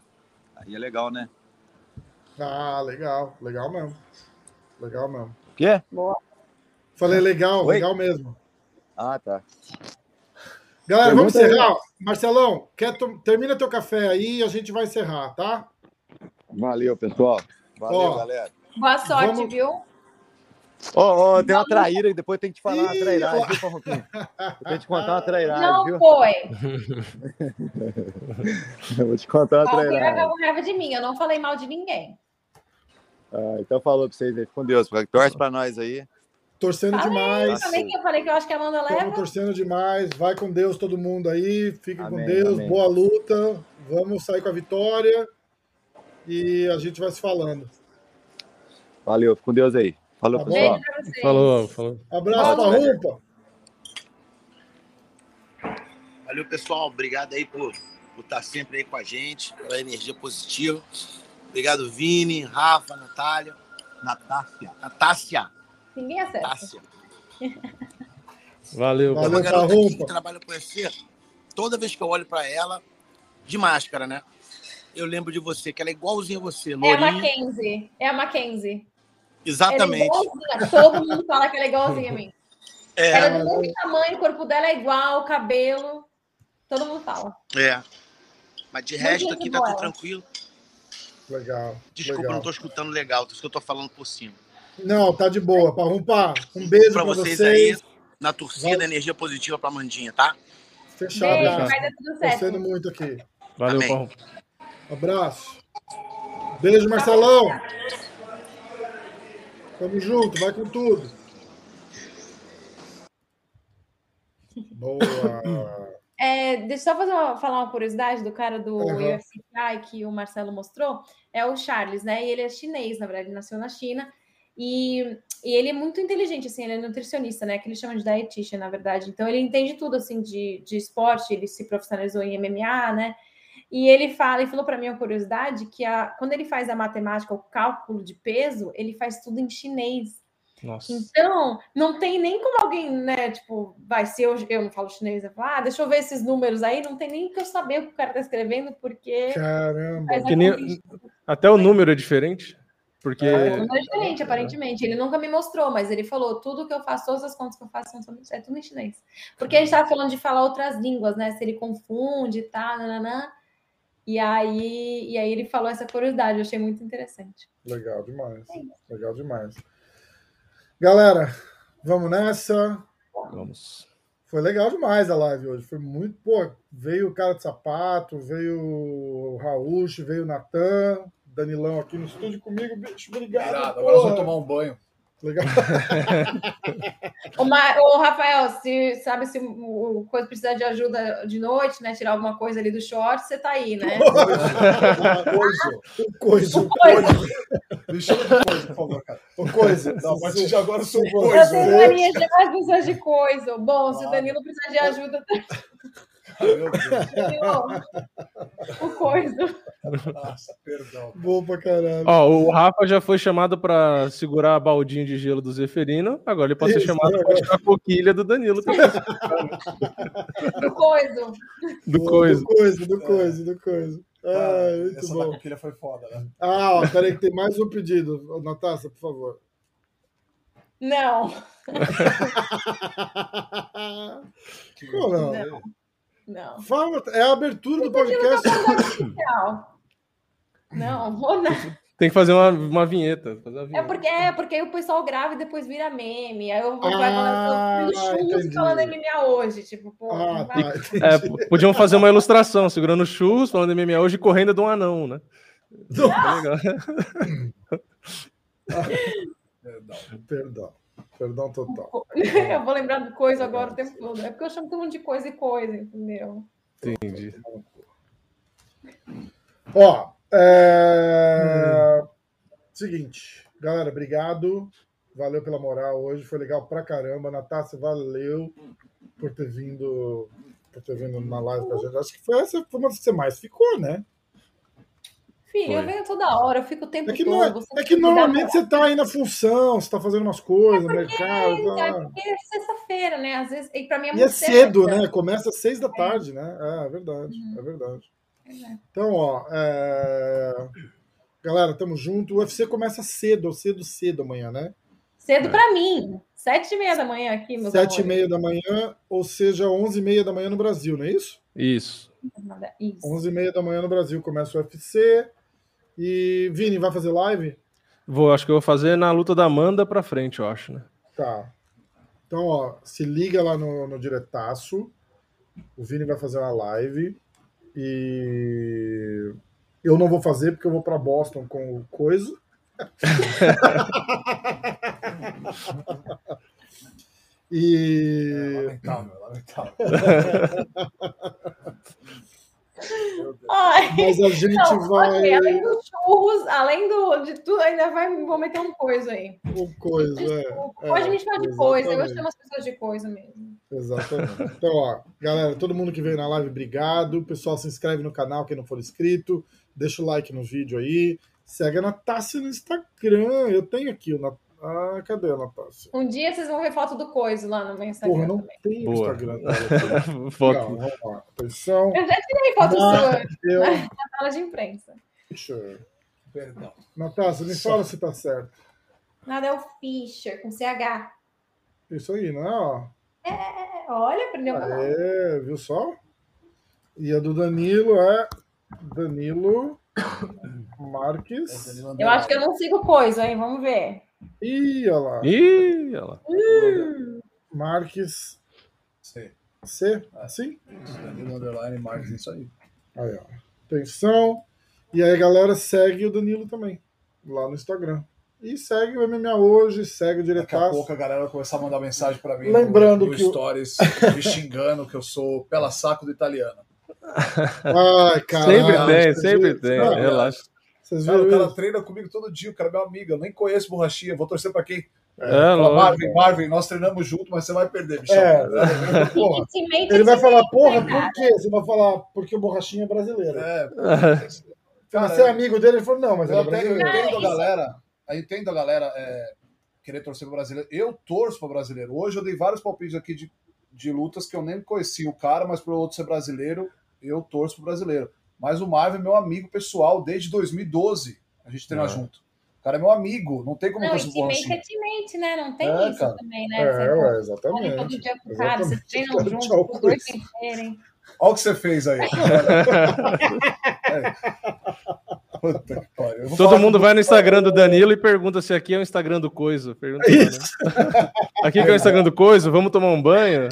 Aí é legal, né?
Ah, legal, legal mesmo. Legal mesmo.
O quê?
Falei legal,
Oi?
legal mesmo.
Ah, tá.
Galera, vamos
Pergunta aí.
encerrar. Marcelão, quer termina teu café aí e a gente vai encerrar, tá?
Valeu, pessoal. Valeu,
Ó,
galera.
Boa sorte,
Vamos-
viu?
Ó, ó, tem uma traíra e depois tem que te falar uma trairagem, viu, Farroupinho? Eu tenho que te contar uma trairagem,
Não
viu?
foi.
Eu vou te contar uma
Alguém vai ficar
trairagem.
com raiva de mim. Eu não falei mal de ninguém.
Ah, então falou pra vocês aí, com Deus. Torce pra nós aí.
Torcendo
Falei,
demais.
falei que eu falei que eu acho que a Amanda
Estamos
leva.
torcendo demais. Vai com Deus todo mundo aí. Fiquem com Deus.
amém.
Boa luta. Vamos sair com a vitória. E a gente vai se falando.
Valeu, fica com Deus aí. Falou,
Tá
pessoal.
Pra.
Falou, falou.
Abraço,
Boa
Parrumpa.
Valeu, pessoal. Obrigado aí por, por estar sempre aí com a gente, pela energia positiva. Obrigado, Vini, Rafa, Natália. Natácia. Natácia.
Ninguém acerta.
Natácia.
Valeu.
Tem
Valeu,
uma garota aqui que trabalha com UFC. Toda vez que eu olho pra ela, de máscara, né? Eu lembro de você, que ela é igualzinha a você,
É a
lourinha.
Mackenzie. É a Mackenzie. Ela é
Exatamente.
igualzinha. Todo mundo fala que ela é igualzinha a mim.
É,
Ela é do mesmo tamanho, o corpo dela é igual, o cabelo. Todo mundo fala.
é. Mas de
Muito
resto aqui tá tudo tranquilo.
Legal.
Desculpa,
legal.
não tô escutando legal, por isso que eu tô falando por cima.
Não, tá de boa. Parrumpa, um beijo
pra vocês,
vocês.
aí, na torcida,
Vai.
energia positiva pra Mandinha, tá?
Fechado.
Beijo,
cara.
vai dar tudo certo.
Torcendo muito aqui.
Valeu,
Amém.
Paulo.
Abraço. Beijo, Marcelão. Tamo junto, vai com tudo. Boa.
É, deixa eu só fazer uma- falar uma curiosidade do cara do
Uhum.
UFCI que o Marcelo mostrou. É o Charles, né? E ele é chinês, na verdade, ele nasceu na China. E, e ele é muito inteligente, assim, ele é nutricionista, né? Que eles chamam de dietitian, na verdade. Então ele entende tudo, assim, de, de esporte, ele se profissionalizou em MMA, né? E ele fala, ele falou para mim uma curiosidade que a, quando ele faz a matemática, o cálculo de peso, ele faz tudo em chinês.
Nossa.
Então, não tem nem como alguém, né? Tipo, vai ser eu, eu não falo chinês, eu falo, ah, deixa eu ver esses números aí, não tem nem que eu saber o que o cara tá escrevendo, porque.
Caramba.
nem-. Até o número é diferente. Porque.
O número é diferente, aparentemente. Ele nunca me mostrou, mas ele falou: tudo que eu faço, todas as contas que eu faço é tudo em chinês. Porque a gente tava falando de falar outras línguas, né? Se ele confunde e tal, nananã. E aí, e aí ele falou essa curiosidade, eu achei muito interessante.
Legal demais.
É.
Legal demais. Galera, vamos nessa.
Vamos.
Foi legal demais a live hoje. Foi muito. Pô, veio o cara de sapato, veio o Raul, veio o Natan, Danilão aqui no estúdio comigo. Bicho, obrigado.
Irado, agora nós vamos tomar um banho.
Legal.
Ô, Rafael, se sabe se o, o coisa precisar de ajuda de noite, né? Tirar alguma coisa ali do short, você tá aí, né?
O coisa.
O coisa.
Me chama de coisa, por favor, cara.
O coisa.
Não, a partir de agora eu sou coisa.
tenho mania de as pessoas de coisa. Bom, se o. Danilo precisar de ajuda,
Meu Deus.
O coisa.
Nossa, perdão.
Bom pra caralho.
Ó, o Rafa já foi chamado pra segurar baldinho de gelo do Zeferino. Agora ele pode ser
Isso,
chamado
é.
pra tirar a coquilha do Danilo também.
Do coisa.
Do
Do
coisa.
coisa, do coisa, do coisa. Ah, muito
Essa da
bom.
coquilha foi foda, né?
Ah, ó, peraí, que tem mais um pedido. Natasha, por favor.
Não,
Como não?
não, não.
Fala, é a abertura do podcast.
Não, não, vou não.
Tem que fazer uma, uma vinheta. Fazer uma
É
vinheta.
porque, é porque aí o pessoal grava e depois vira meme. Aí eu vou
Ah,
falando, eu churros
entendi.
falando MMA hoje. Tipo, pô,
Ah, tá.
É, podiam fazer uma ilustração, segurando churros, falando MMA hoje e correndo de um anão, né? Tá legal.
Perdão.
Perdão. Perdão total.
eu vou lembrar de coisa agora o tempo todo. É porque eu chamo todo mundo de coisa e coisa, entendeu?
Entendi.
Ó, é... seguinte, galera, obrigado. Valeu pela moral hoje, foi legal pra caramba. Natácia, valeu por ter vindo, por ter vindo na live com a gente. Acho que foi essa foi uma das que você mais ficou, né?
Filho, eu venho toda hora, eu fico o tempo
É que,
todo.
não é, é que normalmente você tá aí na função, você tá fazendo umas coisas,
É
mercado.
porque, é
tá.
porque é sexta-feira, né? Às vezes, e pra mim é
E
muito
é cedo,
então.
né? Começa às seis da tarde, né? É, é verdade, é verdade.
É.
Então, ó, é... galera, tamo junto. O UFC começa cedo, cedo, cedo amanhã, né?
Cedo pra mim. Sete e meia da manhã aqui, meus
Sete e meia da manhã, ou seja, onze e meia da manhã no Brasil, não é isso?
Isso.
Isso.
Onze e meia da manhã no Brasil começa o UFC. E Vini, vai fazer live?
Vou, acho que eu vou fazer na luta da Amanda pra frente, eu acho, né?
Tá. Então, ó, se liga lá no, no diretaço. O Vini vai fazer uma live. E eu não vou fazer porque eu vou para Boston com o Coisa. e
Lamentável, lamentável.
Ai,
mas a gente
não,
vai
ok, além dos churros, além do, de tudo, ainda vai, vou meter um coisa aí.
o Coisa, é.
Pode
é,
me chamar de coisa, eu chamo as pessoas de coisa mesmo.
Exatamente. Então, ó, galera, todo mundo que veio na live, obrigado. Pessoal, se inscreve no canal, quem não for inscrito. Deixa o like no vídeo aí. Segue a Natácia no Instagram. Eu tenho aqui o. Ah, cadê a Natácia?
Um dia vocês vão ver foto do coisa lá no meu Instagram
Porra, não
também.
tem
Boa.
Instagram aqui.
Foto.
Legal, vamos lá. Atenção.
Eu já tirei foto sua
Eu...
na sala de imprensa.
Perdão.
Natácia, me fala se tá certo.
Nada é o Fischer, com CH.
Isso aí, não é? Ó.
É, olha, aprendeu uma.
É, viu só? E a do Danilo é Danilo Marques.
Eu acho que eu não sigo coisa, hein? Vamos ver.
Ih, olha lá.
Ih, olha lá.
Marques
Sei.
C, assim?
Danilo Underline Marques, isso aí.
Aí, ó. Atenção. E aí, galera, segue o Danilo também, lá no Instagram. E segue o MMA hoje, segue o
Daqui a pouco a galera vai começar a mandar mensagem pra mim
Lembrando
no, no
que o-
Stories me xingando que eu sou pela saco do italiano.
Ai, caralho.
sempre tem, sempre tem. Relaxa.
Vocês
Cara, o cara
isso?
treina comigo todo dia, o cara é meu amigo, eu nem conheço borrachinha, vou torcer pra quem?
É,
Fala. Marvin, Marvin, nós treinamos junto, mas você vai perder, bichão.
É, porra.
Cimento
Ele vai falar, porra, por quê? Você vai falar, porque o Borrachinha é brasileiro.
É,
Cara, você é amigo dele? Ele falou, não, mas
eu,
ele é
até, eu
brasileiro.
entendo a galera, eu entendo a galera é, querer torcer para brasileiro. Eu torço para brasileiro. Hoje eu dei vários palpites aqui de, de lutas que eu nem conhecia o cara, mas para o outro ser brasileiro, eu torço para brasileiro. Mas o Marvel é meu amigo pessoal desde 2012. A gente treina
É.
junto. O cara é meu amigo, não tem como
Não, e
pro
teammate é
Ranchinho.
teammate, né? Não tem
É,
isso
cara.
também, né?
É,
Você
ué, exatamente.
todo dia com o cara, vocês treinam
Quero
juntos, os
com
dois serem.
Olha o que você fez aí. Puta que pariu. Eu vou
Todo mundo vai no Instagram do Danilo e pergunta se aqui é o Instagram do Coiso. Pergunta lá, né? Aqui que é o Instagram do Coiso, vamos tomar um banho?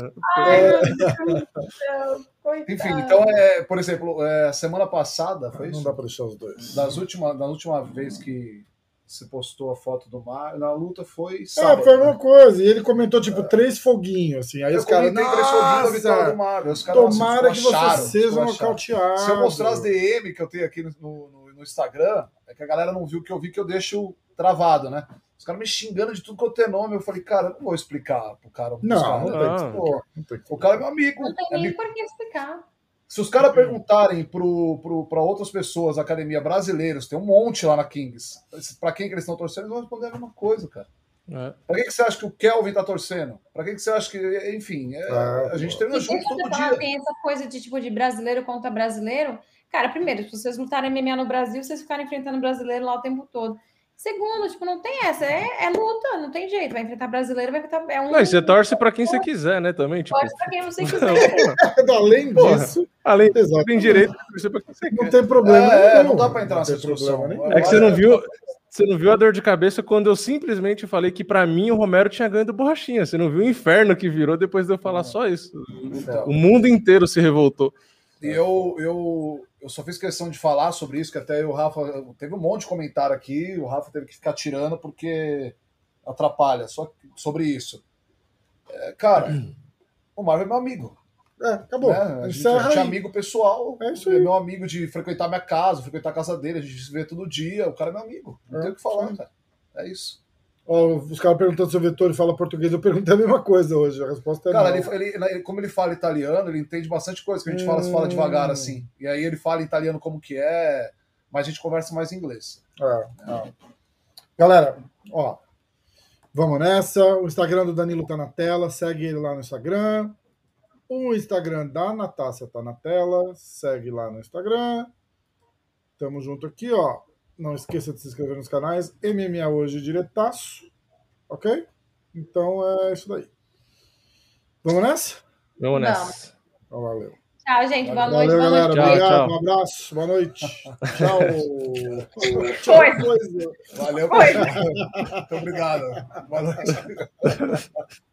Enfim, então, é, por exemplo, é, semana passada, foi
Não
isso?
dá pra deixar os dois.
Das última, da última vez que você postou a foto do mar, na luta foi
É,
sábado.
foi uma coisa. E ele comentou, tipo, três foguinhos, assim. Aí
Eu
os caras,
comentei três foguinhos da vitória do Marvel. Os caras,
tomara
nossa,
que você seja
esculacharam.
nocauteado.
Se eu mostrar as DM que eu tenho aqui no, no- no Instagram, é que a galera não viu que eu vi que eu deixo travado, né? Os caras me xingando de tudo quanto é nome. Eu falei, cara, eu não vou explicar pro cara.
Não,
caras.
não
que
Pô,
Não tem que-
o cara é meu amigo.
Não tem
é
nem
amigo.
por que explicar.
Se os caras perguntarem pro, pro, pra outras pessoas da academia brasileiros, tem um monte lá na Kings, pra quem que eles estão torcendo, eles vão responder a mesma coisa, cara.
É.
Pra que, que você acha que o Kelvin tá torcendo? Pra que, que você acha que. Enfim, é-
Ah,
a gente
pô.
treina junto
eu
todo dia.
tem essa coisa de tipo de brasileiro contra brasileiro. Cara, primeiro, se vocês lutarem MMA no Brasil, vocês ficarem enfrentando brasileiro lá o tempo todo. Segundo, tipo, não tem essa, é, é luta, não tem jeito. Vai enfrentar brasileiro, vai enfrentar. É um.
Não, e você torce pra quem você quiser, né? Também, tipo.
Torce pra quem você quiser.
Além
Porra.
disso,
Além
Exato.
tem direito de torcer pra quem você
não
quer.
tem problema.
É, é,
nenhum.
não dá pra entrar
Não
nessa discussão.
nenhum.
É que você não viu. Você não viu a dor de cabeça quando eu simplesmente falei que pra mim o Romero tinha ganho do borrachinha. Você não viu o inferno que virou depois de eu falar só isso. O mundo inteiro se revoltou.
E eu, eu, eu só fiz questão de falar sobre isso, que até o Rafa. Teve um monte de comentário aqui, o Rafa teve que ficar tirando porque atrapalha só sobre isso. É, cara, o Marvel é meu amigo.
É, acabou.
né? A, gente,
Encerra
a gente é amigo pessoal.
É isso
ele
aí.
é meu amigo de frequentar minha casa, frequentar a casa dele, a gente se vê todo dia. O cara é meu amigo. Não
É,
tem o que falar, cara. É isso.
Ó, os caras perguntando se o Vettori fala português. Eu perguntei a mesma coisa hoje. A resposta é
Cara, ele, ele- ele- como ele fala italiano, ele entende bastante coisa que a gente fala, se fala
Hum.
devagar assim. E aí ele fala italiano como que é, mas a gente conversa mais em inglês.
É, é. Galera, ó, vamos nessa. O Instagram do Danilo tá na tela, segue ele lá no Instagram. O Instagram da Natácia tá na tela, segue lá no Instagram. Tamo junto aqui, ó. Não esqueça de se inscrever nos canais MMA Hoje Diretaço, ok? Então é isso daí. Vamos nessa?
Vamos nessa.
Então, valeu.
Tchau, gente. Boa
Valeu,
noite. Boa
galera.
noite.
Tchau,
Obrigado.
tchau.
Um abraço. Boa noite. Tchau. Coisa.
Valeu, pessoal. Muito obrigado. Boa noite.